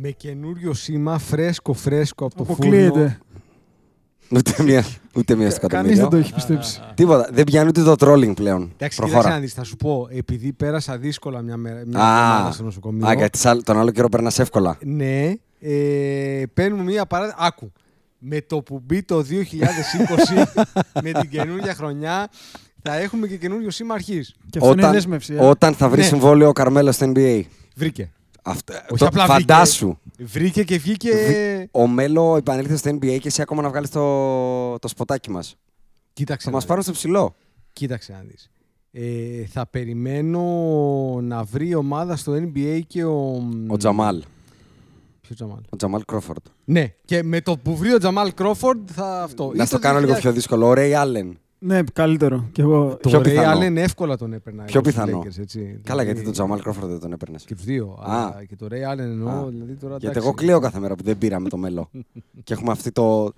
Με καινούριο σήμα, φρέσκο φρέσκο από το φούρνο. Αποκλείεται. Ούτε μία, ούτε μία στο Κανείς δεν το εκατομμύριο. έχει πιστέψει. Τίποτα. Δεν πιάνει ούτε το trolling πλέον. Εντάξει, κοίταξε Προχώρα. να δεις, θα σου πω, επειδή πέρασα δύσκολα μια, μέρα, μια Α, εβδομάδα στο νοσοκομείο. α, γιατί σ' άλλο- τον άλλο καιρό περνάς εύκολα. Ναι, ε, παίρνουμε μια παράδειγμα. Άκου. Με το που μπει το 2020, με την καινούργια χρονιά, θα έχουμε και καινούριο σήμα αρχής. Και αυτό είναι Όταν, δέσμευση. ε. όταν θα βρει Ναι. συμβόλαιο ο Καρμέλο στο NBA. Βρήκε. Αυτό, Όχι το, απλά φαντάσου. Βρήκε, βρήκε και βγήκε. Ο Μέλο επανήλθε στο NBA και εσύ ακόμα να βγάλεις το, το σποτάκι μας. Κοίταξε. Θα να μας δεις. πάρουν στο ψηλό. Κοίταξε να δεις. Ε, θα περιμένω να βρει ομάδα στο NBA και ο... Ο Τζαμάλ. Ποιος Τζαμάλ; Ο Τζαμάλ Κρόφορντ. Ναι, και με το που βρει ο Τζαμάλ Κρόφορντ θα αυτό. Να Ή στο κάνω λίγο 2000. πιο δύσκολο. Ο Ρέι Άλεν. Ναι, καλύτερο. Και εγώ. Πιο Το Ray πιθανό. Allen εύκολα τον έπαιρνα. Πιο εγώ στους πιθανό. Lakers, έτσι. Καλά, γιατί Δηλαδή, τον Τζαμάλ Κρόφορντ δεν τον έπαιρνες. Και τους δύο. Α. Αλλά και το Ray Allen εννοώ. Α. Δηλαδή τώρα, Γιατί εντάξει. εγώ κλαίω κάθε μέρα που δεν πήραμε το μέλο. και έχουμε αυτή το,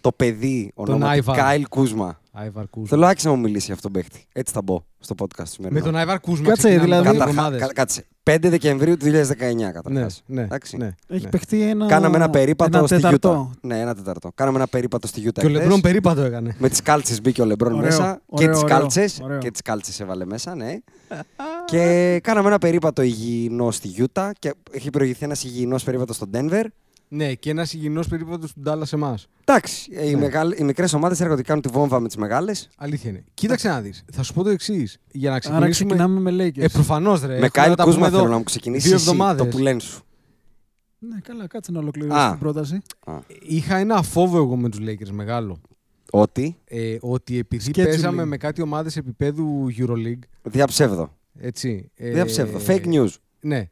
το παιδί, ονόματι Άιβαρ. Κάιλ Κούσμα. Άιβαρ Κούσμα. Θέλω άξι να μου μιλήσει για αυτόν τον παίχτη. Έτσι θα μπω στο podcast σήμερα. Με τον Άιβαρ Κούσμα. Κάτσε, ξεκινάμε δηλαδή- τα δύο Καταρχά, εβδομάδες. κα- κάτσε. 5 Δεκεμβρίου του 2019 Ναι, καταρχάς. ναι, Εντάξει. ναι. Έχει ναι. παιχτεί ένα. Κάναμε ένα περίπατο ένα στη τέταρτο. Γιούτα. Ναι, ένα τέταρτο. Κάναμε ένα περίπατο στη Γιούτα. Και ο χθες. Λεμπρόν περίπατο έκανε. Με τις κάλτσεςς μπήκε ο Λεμπρόν Ωραίο, μέσα. ωραίο, και τις ωραίο, κάλτσε. ωραίο. Και τις κάλτσες έβαλε μέσα, ναι. και κάναμε ένα περίπατο υγιεινό στη Γιούτα. Και έχει προηγηθεί ένας υγιεινός περίπατος στο Ντένβερ. Ναι, και ένας υγιεινός περίπατος του Ντάλλας σε εμάς. Εντάξει, οι, Ναι. μεγάλ- οι μικρές ομάδες έρχονται και κάνουν τη βόμβα με τις μεγάλες. Αλήθεια είναι. Κοίταξε να δεις. Θα σου πω το εξής. Για να Άρα ξεκινήσουμε. ξεκινάμε με Lakers. Ε, προφανώς ρε. με Έχουμε Κάιλ να τα πούμε Κούσμα εδώ θέλω να μου ξεκινήσεις δύο εσύ εβδομάδες. το πουλέν σου. Ναι, καλά, κάτσε να ολοκληρώσει Α. την πρόταση. Είχα ένα φόβο εγώ με τους Lakers μεγάλο. Ότι; Ε, ότι επειδή Scheduling. παίζαμε με κάτι ομάδες επίπεδου Euroleague. διαψεύδω. Έτσι. ε, Διαψεύδω. Fake news. Ναι.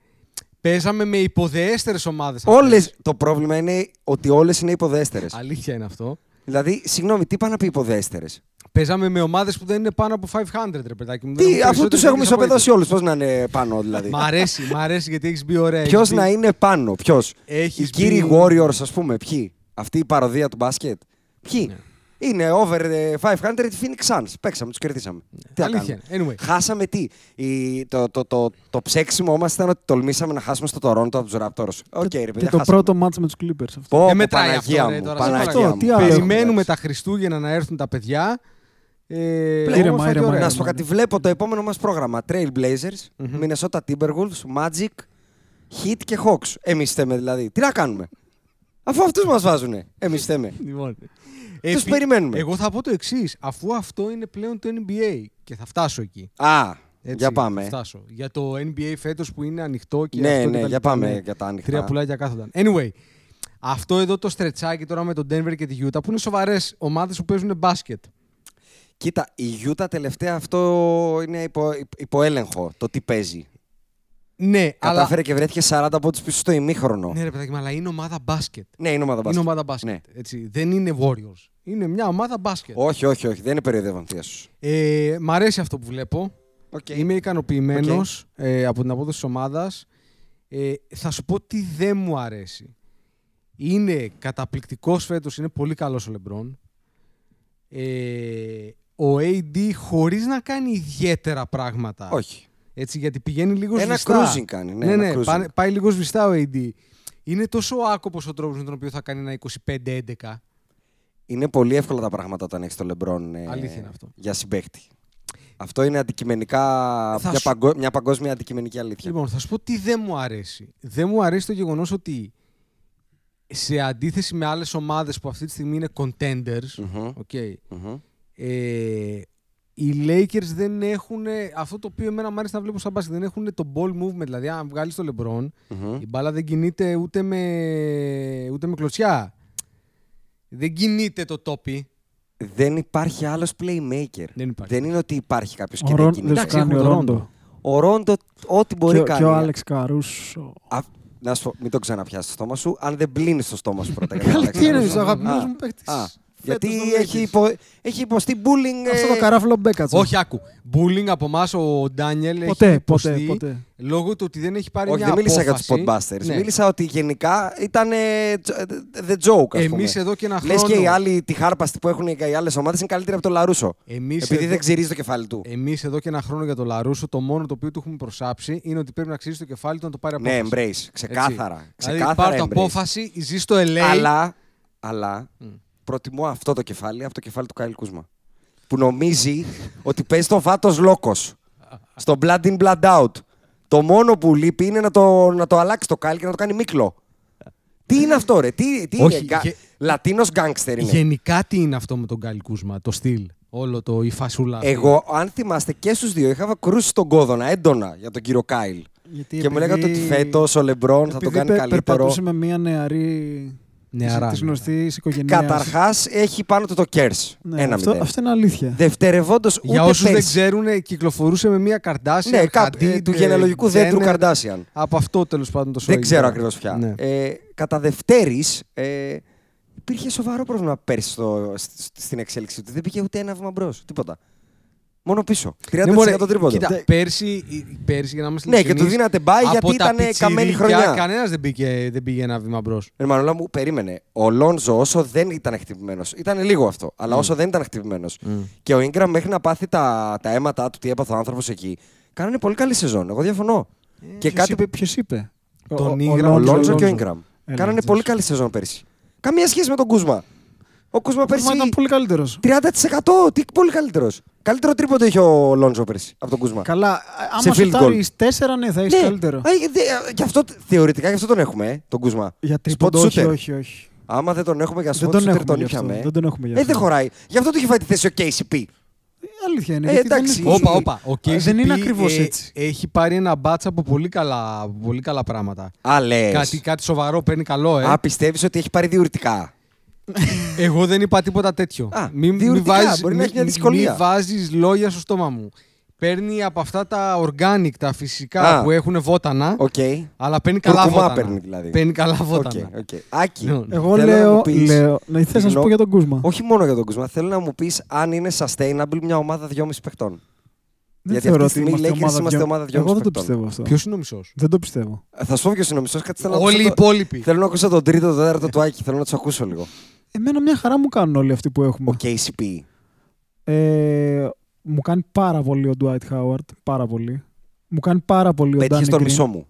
Παίζαμε με υποδεέστερες ομάδες. Όλες, το πρόβλημα είναι ότι όλες είναι υποδέστερες. Αλήθεια είναι αυτό. Δηλαδή, συγγνώμη, τι πάνε να πει υποδέστερες; Παίζαμε με ομάδες που δεν είναι πάνω από 500, ρε παιδάκι μου. Δεν Τι, έχουν αφού τους περισσότερες έχουμε νίκες από ισοπεδώσει όλους, πώς να είναι πάνω δηλαδή; ήττες. Μ' αρέσει, μ' αρέσει γιατί έχεις μπει ωραία. Ποιος Έχεις μπει- να είναι πάνω, ποιος; έχεις Οι κύριοι μπει- Warriors, ας πούμε, ποιοι; Αυτή η παροδία του μπάσκετ; Ποιοι; Ναι. Είναι over the 500 οι Phoenix Suns. Παίξαμε, τους κερδίσαμε. Τι να Αλήθεια. κάνουμε. Anyway. Χάσαμε τι; Η, το, το, το, το, ψέξιμο μας ήταν ότι τολμήσαμε να χάσουμε στο Toronto από τους Raptors. Οκ, ρε Και παιδιά. το χάσαμε. πρώτο ματς με τους Clippers. Αυτό. Πω, Δεν πω, μετράει Παναγία αυτό, ρε, μου, τώρα. Παναγία Αυτό, μου. τι άλλο Περιμένουμε Εντάξει. τα Χριστούγεννα να έρθουν τα παιδιά. Ε, Ήρεμα, όμορφα και ήρεμα, ωραία. Να σου πω ναι. κάτι, βλέπω το επόμενο μας πρόγραμμα. Trail Blazers, Μμμ. Minnesota Timberwolves, Magic, Heat και Hawks. Εμείς θέμε δηλαδή. Τι να κάνουμε; Αφού αυτούς μας βάζουνε. Εμείς θέμε. Λοιπόν. Τους περιμένουμε. Εγώ θα πω το εξής. Αφού αυτό είναι πλέον το NBA και θα φτάσω εκεί. Α, Έτσι, για πάμε. Θα φτάσω. Για το NBA φέτος που είναι ανοιχτό και Ναι, αυτό και ναι, τα για λοιπά, πάμε ναι. για τα ανοιχτά. Τρία πουλάκια κάθονταν. Anyway, αυτό εδώ το στρετσάκι τώρα με τον Denver και τη Utah που είναι σοβαρές ομάδες που παίζουν μπάσκετ. Κοίτα, η Utah τελευταία αυτό είναι υπό, υπό έλεγχο το τι παίζει. Ναι, Κατάφερε και βρέθηκε 40 από του πίσω στο ημίχρονο. αλλά. Ναι, ρε παιδάκι, μου, αλλά είναι ομάδα μπάσκετ. Ναι, είναι ομάδα Είναι μπάσκετ. ομάδα μπάσκετ. Ναι. Έτσι. Δεν είναι Warriors. Είναι μια ομάδα μπάσκετ. Όχι, όχι, όχι. Δεν είναι περιοδεύον θεία σου. Ε, μ' αρέσει αυτό που βλέπω. Okay. Είμαι ικανοποιημένος ε, από την απόδοση της ομάδας. Ε, θα σου πω τι δεν μου αρέσει. Είναι καταπληκτικός φέτος, είναι πολύ καλός ο Λεμπρόν. Ε, ο AD χωρίς να κάνει ιδιαίτερα πράγματα. Όχι. Έτσι, γιατί πηγαίνει λίγο Ένα σβηστά. cruising κάνει, ναι, ναι, ένα ναι, cruising. πάνε- πάει λίγο σβηστά ο AD. Είναι τόσο άκοπος ο τρόπος με τον οποίο θα κάνει ένα 25-11. Είναι πολύ εύκολα τα πράγματα όταν έχεις το LeBron ε, Αλήθεια είναι αυτό. για συμπαίχτη. Αυτό είναι αντικειμενικά Θα μια, σου- παγκο- μια παγκόσμια αντικειμενική αλήθεια. Λοιπόν, θα σου πω τι δεν μου αρέσει. Δεν μου αρέσει το γεγονός ότι σε αντίθεση με άλλες ομάδες που αυτή τη στιγμή είναι contenders, Μμμ. οκ, Μμμ. ε, οι Lakers δεν έχουν αυτό το οποίο εμένα μου αρέσει να βλέπω σαν μπάσκετ. Δεν έχουν το ball movement. Δηλαδή, αν βγάλεις το LeBron, Μμμ. η μπάλα δεν κινείται ούτε με, ούτε με κλωτσιά. Δεν κινείται το τόπι. Δεν υπάρχει άλλος playmaker. Δεν υπάρχει. Δεν είναι ότι υπάρχει κάποιος Ο και δεν Ρον- κινείται. δεν σου Εντάξει, κάνει ο έχουμε τον Ρόντο. Ο Ρόντο, ό,τι μπορεί Και, κάνει. και ο Άλεξ Καρούσο. Α, να σου πω, μην το ξαναπιάσεις στο στόμα σου, αν δεν πλύνεις το στόμα σου πρώτα. για τον Καλά, Άλεξ τι είναι, Καρούσο. ο αγαπημένος Α, μου παίκτης. Α, Φέτος Γιατί των έχει, Lakers. υπο, έχει υποστεί bullying. Αυτό ε, το καράφλο Μπέκατσο. Όχι, άκου. Bullying από εμάς ο Ντάνιελ έχει Ποτέ, υποστεί ποτέ, ποτέ. λόγω του ότι δεν έχει πάρει Όχι, μια δεν μίλησα για απόφαση. του Podbusters. Ναι. Μίλησα ότι γενικά ήταν ε, τζ- ε, the joke, ας πούμε. Εμείς εδώ και ένα Λες χρόνο. και οι άλλοι, τη χάρπαστη που έχουν οι άλλες ομάδες είναι καλύτερη από το Λαρούσο. Εμείς επειδή εδώ- δεν ξυρίζει το κεφάλι του. Εμείς εδώ και ένα χρόνο για το Λαρούσο, το μόνο το οποίο του έχουμε προσάψει είναι ότι πρέπει να ξύσει το κεφάλι του να το πάρει απόφαση. Ναι, embrace. Ξεκάθαρα. Έτσι. Ξεκάθαρα δηλαδή, πάρ' το embrace. απόφαση, ζει στο LA. Αλλά, αλλά προτιμώ αυτό το κεφάλι από το κεφάλι του Κάιλ Κούσμα. Που νομίζει ότι παίζει τον vato locos. Στο blood in, blood out. Το μόνο που λείπει είναι να το, να το αλλάξει το Κάιλ και να το κάνει Μίκλο. Τι είναι αυτό, ρε, τι, τι Όχι, είναι, γκα... γε- Λατίνος γκάγκστερ είναι. Γενικά τι είναι αυτό με τον Κάιλ Κούσμα, το στυλ. Όλο το η φασούλα. αυτή; Εγώ, αν θυμάστε και στους δύο, είχα κρούσει τον κώδωνα έντονα για τον κύριο Κάιλ. Γιατί Και μου λέγατε ότι επειδή- φέτος ο Λεμπρόν θα τον επειδή κάνει πε- καλύτερο. Περπατούσε με μια νεαρή. Νεαρά, Της ναι. γνωστής οικογένειας. Καταρχάς έχει πάνω του το κέρς. Ναι, Ένα αυτό, μηδέν. αυτό είναι αλήθεια. Δευτερευόντως, Για ούτε όσους δεν πέρσι. ξέρουν, κυκλοφορούσε με μία Καρδάσια. Ναι, κάπου, ε, του γενεαλογικού δέντρου Καρδάσιαν. Από αυτό τέλος πάντων το Δεν σώμα. ξέρω ακριβώς πια. Ναι. Ε, κατά Δευτέρης, ε, υπήρχε σοβαρό πρόβλημα πέρσι στο, σ- στην εξέλιξη του. Δεν πήγε ούτε ένα βήμα μπρος. Τίποτα. Μόνο πίσω. 30% Ναι, μωρέ, τρίποντο. Κοίτα, πέρσι, πέρσι, για να είμαστε Ναι, και του ειλικρινείς, δίνατε μπάι από γιατί τα ήταν καμένη πιτσιρίκια χρονιά. Κανένας δεν, πήγε, δεν πήγε ένα βήμα μπρος. Ρε Μανώλα μου, περίμενε. Ο Λόνζο όσο δεν ήταν χτυπημένος. Ήταν λίγο αυτό. Αλλά όσο δεν ήταν χτυπημένος. Και ο Ingram μέχρι να πάθει τα, τα αίματα του, τι έπαθε ο άνθρωπος εκεί. Κάνανε πολύ καλή σεζόν. Εγώ διαφωνώ. και κάτι. είπε, ποιος είπε; Τον Ο- ο- Ingram, Ο Λόντζο, Λόνζο και ο Λόντζο. Ingram. Έλα, Κάνανε έτσι. πολύ καλή σεζόν πέρσι. Καμία σχέση με τον Κούσμα. Ο Κούσμα Ο Κούσμα πέρσι. ήταν πολύ καλύτερος. 30%! Τι πολύ καλύτερος. Καλύτερο τρίποντο είχε ο Λόντζο πέρσι από τον Κούσμα. Καλά, Σε άμα field goal. σουτάρει 4, ναι, θα έχει καλύτερο. Α, ε, δε- ε, γι' αυτό, θεωρητικά γι' αυτό τον έχουμε, ε, τον Κούσμα. Για Spot τρίποντο, όχι, shooter. όχι, όχι. Άμα δεν τον έχουμε για Δεν spot τον shooter, έχουμε τον γι' αυτό. ήπιαμε. Δεν τον έχουμε γι' Ε, αυτό. δεν χωράει. Γι' αυτό του είχε φάει τη θέση ο KCP. Ε, Αλήθεια είναι. Ε, γιατί δεν εντάξει. είναι- Όπα, όπα. Ο Ε, KCP δεν είναι ακριβώς ε, έτσι. Έχει πάρει ένα μπάτσα από πολύ καλά, από πολύ καλά πράγματα. Α, λες. Κάτι, κάτι σοβαρό παίρνει καλό, ε. Α, πιστεύεις ότι έχει πάρει διουρητικά. Εγώ δεν είπα τίποτα τέτοιο. Α, Μη- μη διουρητικά, βάζεις- μπορεί να μη- έχει μια δυσκολία. Μη βάζεις λόγια στο στόμα μου. Παίρνει από αυτά τα organic, τα φυσικά Α. που έχουν βότανα, Οκ. αλλά παίρνει καλά Κουρκουμά βότανα. παίρνει δηλαδή. Παίρνει καλά Οκ, βότανα. οκ. Άκη. Λοιπόν, Εγώ θέλω να λέω, μου πεις- λέω να θες να σου Συγγνώ- πω για τον Κούσμα. Όχι μόνο για τον Κούσμα. Θέλω να μου πεις αν είναι sustainable μια ομάδα 2,5 παιχτών. Δεν γιατί θεωρώ αυτή τη ότι στιγμή οι είμαστε Lakers ομάδα είμαστε δυο- ομάδα Εγώ δυόμισι δεν το παικτών. πιστεύω αυτό. Ποιος είναι ο μισός; Δεν το πιστεύω. Ε, Θα σου πω ποιος είναι ο μισός. Κάτι θέλω να Όλοι οι ακούσω. το- υπόλοιποι. Θέλω να ακούσω τον τρίτο, τον τέταρτο του Άκη. Θέλω να τους ακούσω λίγο. Εμένα μια χαρά μου κάνουν όλοι αυτοί που έχουμε. Ο KCP. Ε, μου κάνει πάρα πολύ ο Dwight Howard. Πάρα πολύ. Μου κάνει πάρα πολύ ο Πέτυχε Danny τον Green. μισό μου.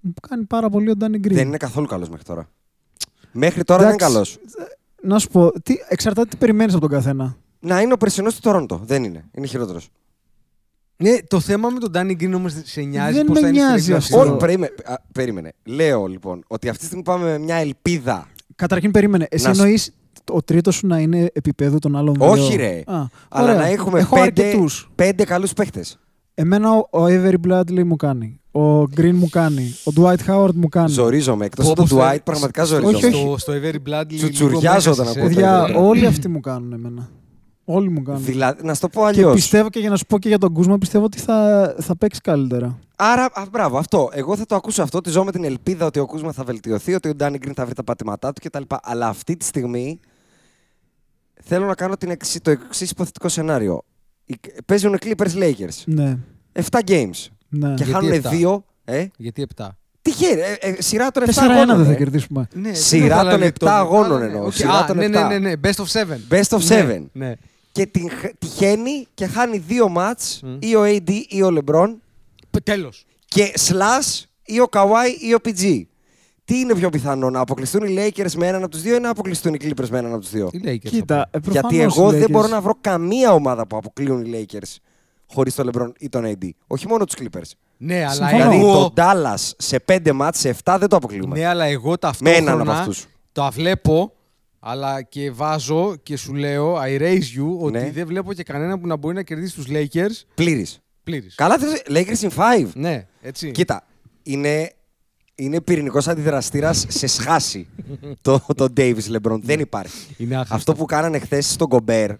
Μου κάνει πάρα πολύ ο Danny Green. Δεν είναι καθόλου καλός μέχρι τώρα. Μέχρι τώρα δεν είναι Εντάξει. καλό. Να σου πω, τι, εξαρτάται τι περιμένεις από τον καθένα. Να είναι ο περσινός του Τόροντο. Δεν είναι. Είναι χειρότερος. Ναι, το θέμα με τον Danny Green όμως σε νοιάζει Δεν πώς με θα είναι στην νοιάζει regular αυτό. season. Όχι, περίμενε. Α, περίμενε. Λέω λοιπόν ότι αυτή τη στιγμή πάμε με μια ελπίδα. Καταρχήν περίμενε. Εσύ Να σου- εννοείς ο τρίτος σου να είναι επίπεδο των άλλων δύο; Όχι, ρε. Α, Αλλά ωραία. να έχουμε Έχω πέντε, αρκετούς. πέντε καλούς παίχτες. Εμένα ο, ο Avery Bradley μου κάνει. Ο Green μου κάνει. Ο Dwight Howard μου κάνει. Ζορίζομαι. Εκτός Πω, από τον πω, στο- Dwight, πραγματικά στο- ζορίζομαι. όχι, όχι. Στο, στο Avery Bradley. Τσουτσουριάζω λίγο όταν μέσα ακούω σε- το Παιδιά, Avery Bradley. όλοι αυτοί μου κάνουν εμένα. Όλοι μου κάνουν. Δηλαδή, να σου το πω Και αλλιώς. πιστεύω και για να σου πω και για τον Κούσμα, πιστεύω ότι θα, θα παίξει καλύτερα. Άρα, α, μπράβο, αυτό. Εγώ θα το ακούσω αυτό. Τη ζω με την ελπίδα ότι ο Κούσμα θα βελτιωθεί, ότι ο Ντάνι Γκριν θα βρει τα πατήματά του κτλ. Αλλά αυτή τη στιγμή θέλω να κάνω την εξή- το εξής υποθετικό σενάριο. Οι- Παίζουν Clippers Lakers. Ναι. 7 games. ναι. Και Γιατί χάνουν επτά; 2. Ε, Γιατί 7. τυχαίνει. Ε, ε, σειρά των 7 4-1 αγώνων. δεν θα ε. κερδίσουμε. Ναι, Σειρά δεν έβαλα των λεπτό. επτά αγώνων Α, ναι, εννοώ. οκ. Σειρά Α, των ναι, επτά. ναι, ναι, ναι. Best of seven. Best of Ναι, seven. Ναι. Και την, τυχαίνει και χάνει δύο ματς Μμ. ή ο AD ή ο LeBron Τέλος. και slash ή ο Kawhi ή ο PG. Τι είναι πιο πιθανό, να αποκλειστούν οι Lakers με έναν από τους δύο ή να αποκλειστούν οι Clippers με έναν από τους δύο; Οι Lakers. Κοίτα, ε, Γιατί προφανώς εγώ οι δεν Lakers- μπορώ να βρω καμία ομάδα που αποκλείουν οι Lakers χωρίς τον LeBron ή τον AD. Όχι μόνο τους Clippers. Ναι, αλλά Συμφωνώ. Δηλαδή εγώ, το Dallas σε 5 μάτς, σε 7 δεν το αποκλείουμε. ναι, αλλά εγώ Με έναν από ταυτόχρονα αυτούς. το βλέπω, αλλά και βάζω και σου λέω, I raise you, ότι Ναι. δεν βλέπω και κανένα που να μπορεί να κερδίσει τους Lakers Πλήρης. πλήρης. Καλά, θες- Lakers in 5. Ναι, έτσι. Κοίτα, είναι, είναι πυρηνικός αντιδραστήρας σε σχάση το, το Davis LeBron. Δεν υπάρχει. Είναι άχρηστο. Αυτό που κάνανε χθες στον Γκομπέρ.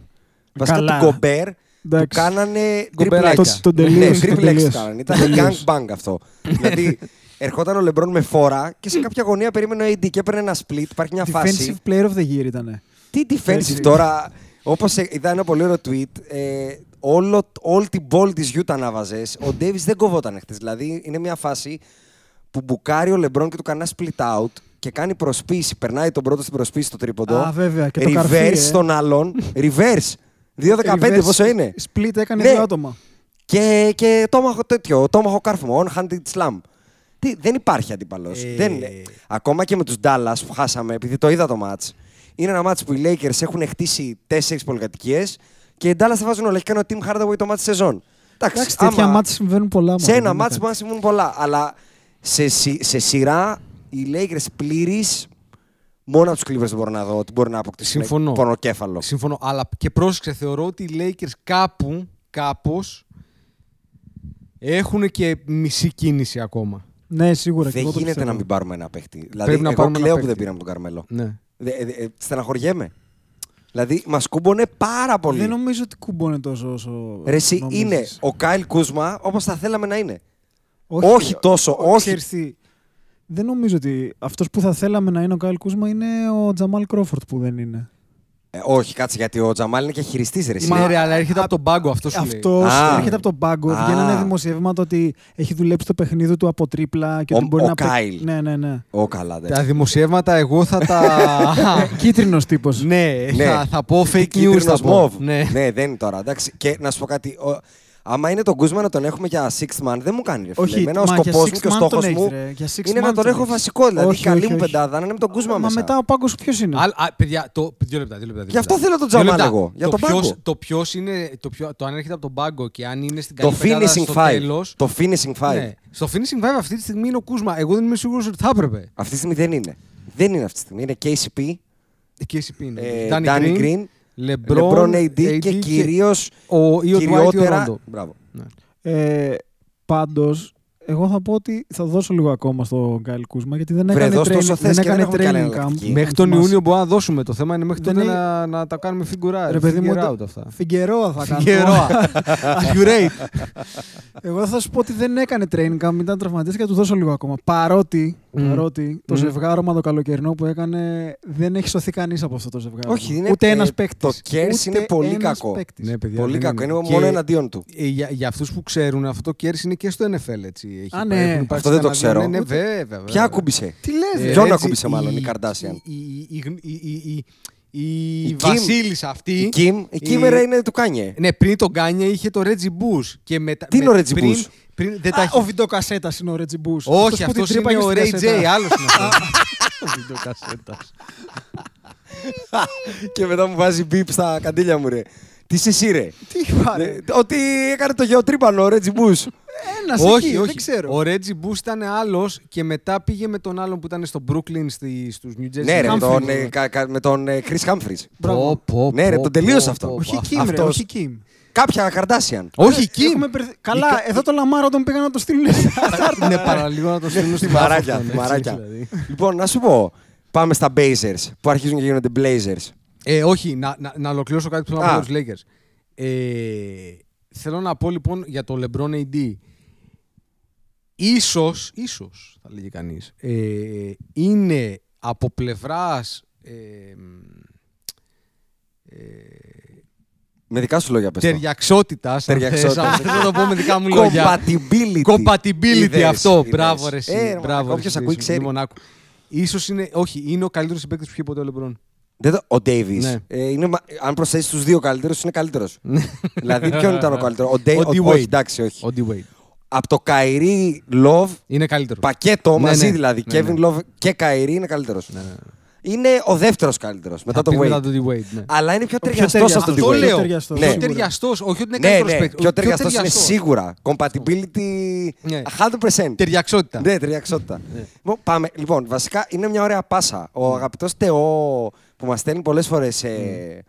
Βασικά Καλά. του Γκομπέρ του Εντάξει. κάνανε Γκομπεράκια. triple X. Το- το τελείωσε, Ναι, το triple X τελείωσε. κάνανε. Ήταν Το gang τελείωσε. bang αυτό. δηλαδή ερχόταν ο LeBron με φόρα και σε κάποια γωνία περίμενε ο AD και έπαιρνε ένα split. Υπάρχει μια φάση. Defensive player of the year ήταν. Τι defensive Έτσι. τώρα. Όπως είδα ένα πολύ ωραίο tweet, ε, όλο, όλη την ball της Utah να βάζες, ο Davis δεν κοβόταν χτες. Δηλαδή είναι μια φάση που μπουκάρει ο LeBron και του κάνει ένα split out και κάνει προσποίηση. Περνάει τον πρώτο στην προσποίηση στο τρίποντο. Α, βέβαια, και το reverse καρφί, ε. στον άλλον. Reverse. 2-15 Reverse πόσο είναι; Split έκανε Ναι. δύο άτομα. Και, και τόμαχο τέτοιο, τόμαχο κάρφωμα, on-handed slam. Τι, δεν υπάρχει αντίπαλο. Ε. Δεν, ακόμα και με τους Dallas που χάσαμε, επειδή το είδα το match, είναι ένα match που οι Lakers έχουν χτίσει τέσσερις πολυκατοικίες και οι Dallas θα βάζουν όλα. Έχει κάνει ο Team Hardaway το match σεζόν. Εντάξει, Εντάξει, τέτοια άμα- μάτια συμβαίνουν πολλά. σε μάλλον, ένα δεν είναι match μπορεί να συμβούν πολλά. Αλλά σε, σι- σε σειρά οι Lakers πλήρει. Μόνο από τους Clippers δεν μπορώ να δω ότι μπορεί να αποκτήσει Συμφωνώ. πονοκέφαλο. Συμφωνώ. Αλλά και πρόσεξε, θεωρώ ότι οι Lakers κάπου, κάπως, έχουν και μισή κίνηση ακόμα. Ναι, σίγουρα. και Δεν εγώ το γίνεται πιστεύω. να μην πάρουμε ένα παίχτη. Δηλαδή, Πρέπει να εγώ πάρουμε ένα κλαίω που δεν παίχτη. πήραμε τον Καρμέλο. Ναι. Δε, ε, ε, στεναχωριέμαι. Δηλαδή, μας κούμπονε πάρα πολύ. Δεν νομίζω ότι κουμπώνε τόσο όσο. Ρε, εσύ νομίζεις. είναι ο Κάιλ Κούσμα όπως θα θέλαμε να είναι. όχι τόσο, όχι. ξέρεις τι, δεν νομίζω ότι αυτός που θα θέλαμε να είναι ο Κάιλ Κούσμα είναι ο Τζαμάλ Κρόφορντ που δεν είναι. Ε, όχι, κάτσε γιατί ο Τζαμάλ είναι και χειριστής ρε. εσύ. Ναι, ρε, αλλά έρχεται από τον πάγκο αυτός σου λέει. Αυτός Α. έρχεται από τον πάγκο. Α. Βγαίνανε δημοσιεύματα ότι έχει δουλέψει το παιχνίδι του από τρίπλα και Ο- ότι μπορεί ο να. παί- Κάιλ. Ναι, ναι, ναι. Ω, καλά, δεν. Τα δημοσιεύματα εγώ θα τα... Κίτρινος τύπος. ναι, Ναι. θα, θα πω fake news. Κίτρινος Θα πω. μοβ. Ναι. ναι, δεν είναι τώρα. Εντάξει. Και να σου πω κάτι. Ο, άμα είναι τον Κούσμα να τον έχουμε για sixth man, δεν μου κάνει ρε φίλε. Όχι, Εμένα ο μα για σκοπός μου six και ο man στόχος τον έχεις, μου ρε. Για six είναι man να τον τον έχω έχεις. βασικό. Δηλαδή, Όχι, καλή όχι, μου όχι. πεντάδα να είναι με τον Κούσμα Μα μέσα. μετά ο πάγκος ποιος είναι; Α, α, παιδιά, το, δύο λεπτά, δύο λεπτά. δύο Γι' λεπτά. αυτό θέλω τον Δύο Τζαμάλ λεπτά. εγώ, για το τον ποιος- πάγκο. Το ποιος είναι, το, ποιο, το αν έρχεται από τον πάγκο και αν είναι στην Το καλή πεντάδα finishing στο five. τέλος, Το finishing five. Ναι. Στο finishing five αυτή τη στιγμή είναι ο Κούσμα. Εγώ δεν είμαι σίγουρος ότι θα έπρεπε. Αυτή τη στιγμή δεν είναι. Δεν είναι αυτή τη στιγμή. Είναι KCP, Και εσύ είναι. ε, Danny Danny Green, Green, LeBron, LeBron AD και κυρίως. ο, ή ο Dwight ή ο Κυριότερα. Rondo. Μπράβο. Ε, Πάντως, εγώ θα πω ότι θα δώσω λίγο ακόμα στον Γκάιλ Κούσμα γιατί δεν Βρε, έκανε, δώσ' training, τόσο θες δεν και δεν έκανε έχουμε κι άλλη training camp. εναλλακτική. Μέχρι τον Θυμάσαι. Ιούνιο μπορούμε να δώσουμε. Το θέμα είναι μέχρι Δεν τότε είναι- να, να τα κάνουμε φιγκουρά. Ρε παιδί μου, figure το- out αυτά. Φιγκερόα θα κάνω. Φιγκερόα. Accurate. Εγώ θα σου πω ότι δεν έκανε training camp, ήταν τραυματίας και θα του δώσω λίγο ακόμα. Παρότι, Μμ. παρότι το Μμ. ζευγάρωμα το καλοκαιρινό που έκανε δεν έχει σωθεί κανείς από αυτό το ζευγάρωμα. Όχι, είναι- Ούτε ε, ένας παίκτης. το Κέρς είναι πολύ κακό. Ναι, παιδιά, Πολύ δεν κακό. Είναι Και- μόνο εναντίον του. Ε, για, για αυτούς που ξέρουν, αυτό το κέρσι είναι και στο NFL. Έτσι. Έχει Α, υπά- ναι. έχουν υπάρξει Αυτό δεν το κανένα δύο- ξέρω. Ναι, ναι, βέβαια, βέβαια. Ποια ακούμπησε; Τι λες, Ε, ρε. Ποιον έτσι, ακούμπησε μάλλον, η Kardashian. Η, η, η, η, η, η, Η η Kim. Βασίλισσα αυτή. Η Kim, η Kim η- ρε, είναι του Κάνιε. Ναι, πριν τον Κάνια είχε το Reggie Bush. Και μετά, Τι είναι ο Reggie πριν, Bush? Πριν, δεν τα Α, έχει- ο βιντεοκασέτας είναι ο Ρέτζι Μπούς. Όχι, που την αυτό τρύπαγε είναι ο στην Ray κασέτα. J. Άλλος είναι αυτός. Ο βιντεοκασέτας. Και μετά μου βάζει μπίπ στα καντήλια μου, ρε. Τι είσαι εσύ, ρε; Τι πάρε. Ε, Ότι έκανε το γεωτρύπανο, ο Ρέτζι Μπούς. Ένας όχι, εκεί, όχι. δεν ξέρω. Ο Reggie Bush ήταν άλλος και μετά πήγε με τον άλλον που ήταν στο Brooklyn στη, στους New Jersey. Ναι, ρε, με Humphrey. τον, ε, κα- κα- με τον ε, Chris Humphries. Μπράβο. Πω, πω, Ναι, ρε, πω, τον τελείωσε πω, αυτό. πω, Όχι πω. Κιμ, ρε, αυτός. όχι Κιμ. Κάποια Kardashian. Όχι, Ε, Kim. έχουμε μπερδε- Καλά, Κα- εδώ το Λαμάρο τον πήγαν να το στείλουν. Ναι, παραλίγο να το στείλουν στη Θυμαράκια, Μάφα, θυμαράκια. δηλαδή. Λοιπόν, να σου πω. Πάμε στα Blazers που αρχίζουν και γίνονται Blazers. Ε, όχι, να, να, να ολοκληρώσω κάτι που θέλω να πω Α. για τους Lakers. Ε, θέλω να πω λοιπόν για το LeBron AD. Ίσως, ίσως θα λέγει κανείς, ε, είναι από πλευράς ε, ε, Με δικά σου λόγια πες το. ταιριαξότητας, αν θες, Ταιριαξότητας. αν θες να το πω με δικά μου λόγια. Compatibility. Compatibility Είδες, αυτό. είδες. Μπράβο ρε εσύ. Ε, Μπράβο, Όποιος ρε, ακούει εσύ, ξέρει. Μονάκου. Ίσως είναι, όχι, είναι ο καλύτερος συμπαίκτης που είχε ποτέ ο LeBron. Δεν το- Ο Davis. Ναι. Ε, είναι, μα- αν προσθέσεις τους δύο καλύτερους, είναι καλύτερος. δηλαδή, ποιον ήταν ο καλύτερος; Ο, Dave, Ο ο, D. όχι, Wade. εντάξει, όχι. Ο D-Wade. Από το Καϊρή Love, Είναι καλύτερος. πακέτο Ναι, μαζί ναι. δηλαδή. Ναι, Kevin ναι. Love και Καϊρή είναι καλύτερος. Ναι, ναι, ναι. Είναι ο δεύτερος καλύτερος μετά Θα το πει Wade. μετά το D-Wade. Ναι. Αλλά είναι πιο Πιο ταιριαστός ταιριαστός. από τον Αυτό D-Wade. λέω. ταιριαστός, Πιο σίγουρα. ταιριαστός. Όχι ότι είναι Ναι, καλύτερο ναι, παίκτη. πιο ταιριαστός είναι σίγουρα. Compatibility Ναι. 100%. Ταιριαξότητα. Ναι, ταιριαξότητα. Λοιπόν, πάμε. Λοιπόν, βασικά είναι μια ωραία πάσα. Ο αγαπητός Τεό που μας στέλνει πολλές φορές ε,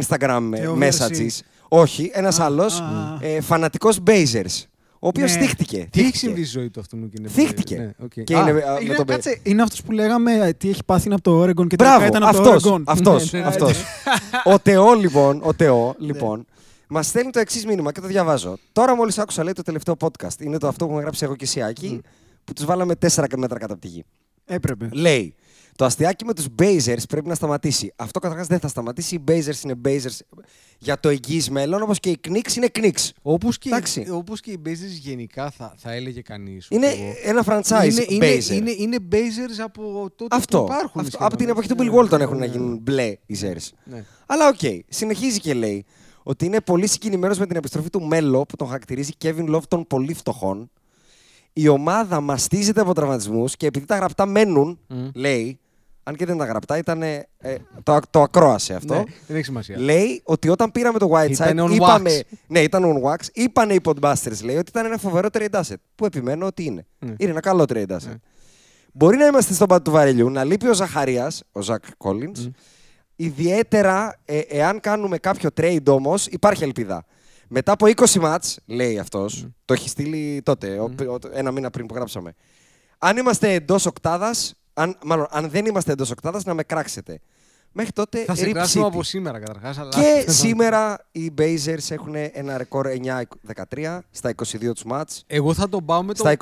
Instagram ε, Θεό messages. Βερσή. Όχι, ένας άλλος α. ε, φανατικός Blazers. Ο οποίος Ναι. θίχτηκε. Τι έχει θίχτηκε. συμβεί στη ζωή του αυτού και είναι. Θίχτηκε. Ναι, οκ. Και Α, είναι, α, με Είναι, τον κάτσε, είναι αυτός που λέγαμε ε, τι έχει πάθει είναι από το Oregon και τελικά Μπράβο, ήταν από αυτός, το Oregon. αυτός, Ναι, ναι, αυτός. Ο Τεό λοιπόν, ο Τεό, λοιπόν, μας στέλνει το εξής μήνυμα και το διαβάζω. Τώρα μόλις άκουσα λέει το τελευταίο podcast. Είναι το αυτό που έχουμε γράψει εγώ και εσύ Άκη, που τους βάλαμε 4 μέτρα κάτω απ' τη γη. Έπρεπε. Λέει, το αστειάκι με τους Blazers πρέπει να σταματήσει. Αυτό καταρχάς δεν θα σταματήσει. Οι Blazers είναι Blazers για το εγγύς μέλλον, όπως και οι Knicks είναι Knicks. Όπως και, Εντάξει. όπως και οι Blazers γενικά θα, θα έλεγε κανείς. Είναι ότι εγώ- ένα franchise είναι, είναι, Blazer. είναι, είναι Blazers από τότε αυτό. που υπάρχουν. αυτό. σχεδόν, Από την εποχή του έτσι. Bill Walton Ναι, έχουν να ναι, γίνουν Blazers. ναι. Αλλά οκ, συνεχίζει και λέει ότι είναι πολύ συγκινημένος με την επιστροφή του Μέλο που τον χαρακτηρίζει Kevin Love των πολύ φτωχών. Η ομάδα μαστίζεται από τραυματισμούς και επειδή τα γραπτά μένουν, Μμ. λέει, αν και δεν τα γραπτά, ήταν. το, το ακρόασε αυτό. Ναι, δεν έχει σημασία. Λέει ότι όταν πήραμε το Whiteside, Ήταν on είπαμε. wax. Ναι, ήταν on wax. Είπανε οι Podbusters, λέει, ότι ήταν ένα φοβερό trade asset. Που επιμένω ότι είναι. Ναι. Είναι ένα καλό trade asset. Μπορεί να είμαστε στον πάτο του βαρελιού, να λείπει ο Ζαχαρίας, ο Ζακ Collins. Ιδιαίτερα, ε, εάν κάνουμε κάποιο trade όμως, υπάρχει ελπίδα. Μετά από 20 μάτς, λέει αυτός, το έχει στείλει τότε, ο- ο- ένα μήνα πριν που γράψαμε. Αν είμαστε εντός οκτάδας, αν, μάλλον αν δεν είμαστε εντός οκτάδας, να με κράξετε. Μέχρι τότε, Θα σε Rip κράσουμε City. από σήμερα καταρχάς. Αλλά... Και σήμερα οι Blazers έχουν ένα ρεκόρ 9-13 στα 22 τους μάτς. Εγώ θα τον πάω με το. Στα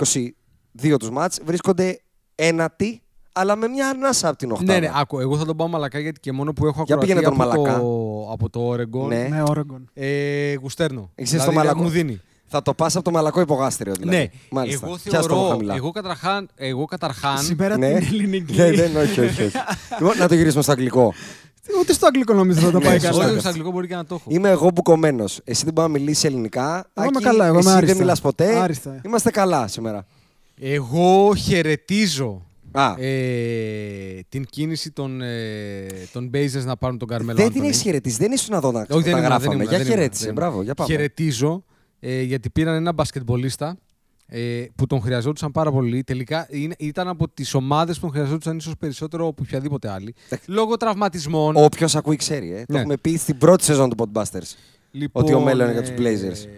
22 τους μάτς βρίσκονται ένατη, αλλά με μια ανάσα από την οχτάδα. Ναι, ναι, άκου, εγώ θα τον πάω μαλακά γιατί και μόνο που έχω Για ακουραθεί πήγαινε τον από, μαλακά. το, από το Oregon. Ναι. Ναι, Oregon. Ε, γουστέρνω. Έχεις το Δηλαδή, μαλακό. Μου δίνει. Θα το πας από το μαλακό υπογάστριο δηλαδή. Ναι, Μάλιστα. εγώ Πιάσ' το θεωρώ, χαμηλά. εγώ καταρχάν, εγώ καταρχάν Σήμερα Ναι. την ελληνική. Ναι, δεν, όχι, όχι. όχι. Λοιπόν, να το γυρίσουμε στο αγγλικό. Ούτε στο αγγλικό νομίζω θα τα Ναι, πάει σωστά. καλά. Όχι, στο αγγλικό μπορεί και να το έχω. Είμαι εγώ μπουκωμένος. Εσύ δεν μπορεί να μιλήσεις ελληνικά. Εγώ είμαι Άκη, καλά, εγώ είμαι εσύ άριστα. δεν μιλάς ποτέ. Άριστα. Είμαστε καλά σήμερα. Εγώ χαιρετίζω Α, ε, την κίνηση των, ε, των Blazers να πάρουν τον Καρμέλο δεν την Άντωνη. έχεις χαιρετήσει. Δεν ήσουν εδώ να Όχι, δεν τα ήμουν, δεν γράφαμε. ήμουν, Για δεν ήμουν, χαιρέτησε. δεν Μπράβο, για πάμε. Χαιρετίζω ε, γιατί πήραν ένα μπασκετμπολίστα ε, που τον χρειαζόντουσαν πάρα πολύ. Τελικά είναι, ήταν από τις ομάδες που τον χρειαζόντουσαν ίσως περισσότερο από οποιαδήποτε άλλη. Λόγω τραυματισμών. Όποιος ακούει ξέρει. Ε. Το Ναι. έχουμε πει στην πρώτη σεζόν του Podbusters. Λοιπόν, ότι ο μέλλον είναι για ε, τους Blazers.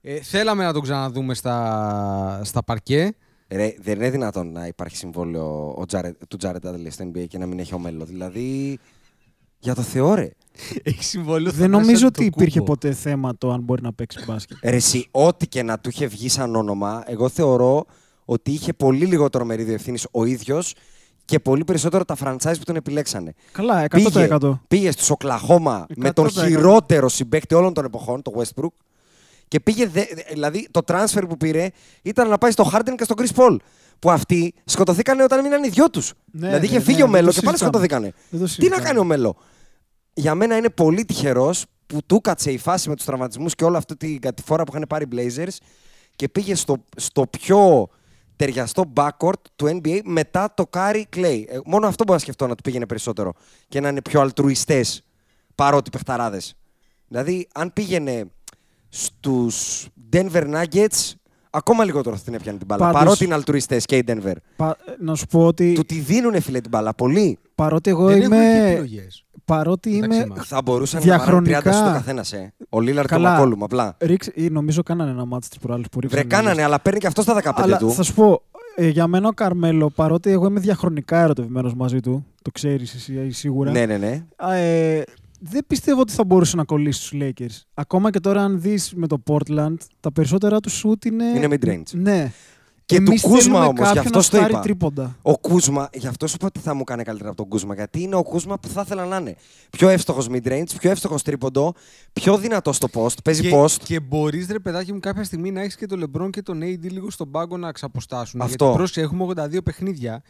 Ε, θέλαμε να τον ξαναδούμε στα, στα παρκέ. Ρε, δεν είναι δυνατόν να υπάρχει συμβόλαιο ο Jared, του Jared Dudley στο NBA και να μην έχει ο μέλλον. Δηλαδή. Για το Θεό, ρε. Έχει συμβόλαιο. Δεν νομίζω ότι υπήρχε ποτέ θέμα το αν μπορεί να παίξει μπάσκετ. Ρε, εσύ, ό,τι και να του είχε βγει σαν όνομα, εγώ θεωρώ ότι είχε πολύ λιγότερο μερίδιο ευθύνης ο ίδιος και πολύ περισσότερο τα franchise που τον επιλέξανε. Καλά, 100%. Πήγε, πήγε στους Οκλαχώμα με τον 100%. χειρότερο συμπέκτη όλων των εποχών, το Westbrook. Και πήγε, δε- δηλαδή το transfer που πήρε ήταν να πάει στο Harden και στο Chris Paul. Που αυτοί σκοτωθήκανε όταν μείναν οι δυο τους. Ναι, δηλαδή είχε ναι, φύγει ναι, ο δεν Μέλο το και πάλι συζητάμε. σκοτωθήκανε. Δεν το Τι να συζητάμε. κάνει ο Μέλο; Για μένα είναι πολύ τυχερός που του κάτσε η φάση με τους τραυματισμούς και όλη αυτή την κατηφόρα που είχαν πάρει οι Blazers και πήγε στο, στο πιο ταιριαστό backcourt του NBA μετά το Curry Clay. Ε, μόνο αυτό μπορώ να σκεφτώ να του πήγαινε περισσότερο και να είναι πιο αλτρουιστές παρότι παιχταράδες. Δηλαδή, αν πήγαινε στους Denver Nuggets, ακόμα λιγότερο θα την έπιανε την μπάλα. Πάντως- Παρότι είναι αλτρουιστέ και οι Denver. Πα- Να σου πω ότι Του τη δίνουνε φίλε την μπάλα. Πολύ. παρότι εγώ Δεν έχουμε είμαι. επιλογές. Παρότι Μεταξύ είμαι. μας. Θα μπορούσαν Διαχρονικά- να πάρουν 30 στο καθένας. Ε. Ο Λίλαρντ και ο Καλά. Μακόλουμ απλά. Ρίξ, ή νομίζω κάνανε ένα μάτι της προάλλης που ρίξανε. Βρε, κάνανε, αλλά παίρνει και αυτό στα 15 Αλλά του. θα σου πω, ε, για μένα ο Καρμέλο, παρότι εγώ είμαι διαχρονικά ερωτευμένος μαζί του, το ξέρεις εσύ ε, σίγουρα. Ναι, ναι, ναι. Α, ε, δεν πιστεύω ότι θα μπορούσε να κολλήσει στους Lakers. Ακόμα και τώρα, αν δεις με το Portland, τα περισσότερα του shoot είναι. Είναι mid-range. Ναι. Και Εμείς του Κούσμα θέλουμε όμως, γι' κάποιον αυτό να το φτάρει είπα. τρίποντα. Ο Κούσμα, γι' αυτό σου είπα ότι θα μου κάνει καλύτερα από τον Κούσμα. Γιατί είναι ο Κούσμα που θα ήθελα να είναι. Πιο εύστοχος mid-range, πιο εύστοχος τρίποντο, πιο δυνατό στο post, παίζει και, post. Και μπορείς, ρε παιδάκι μου, κάποια στιγμή να έχεις και τον Λεμπρόν και τον AD λίγο στον πάγκο να ξαποστάσουν. Αυτό. Γιατί πρόσεχε, έχουμε 82 παιχνίδια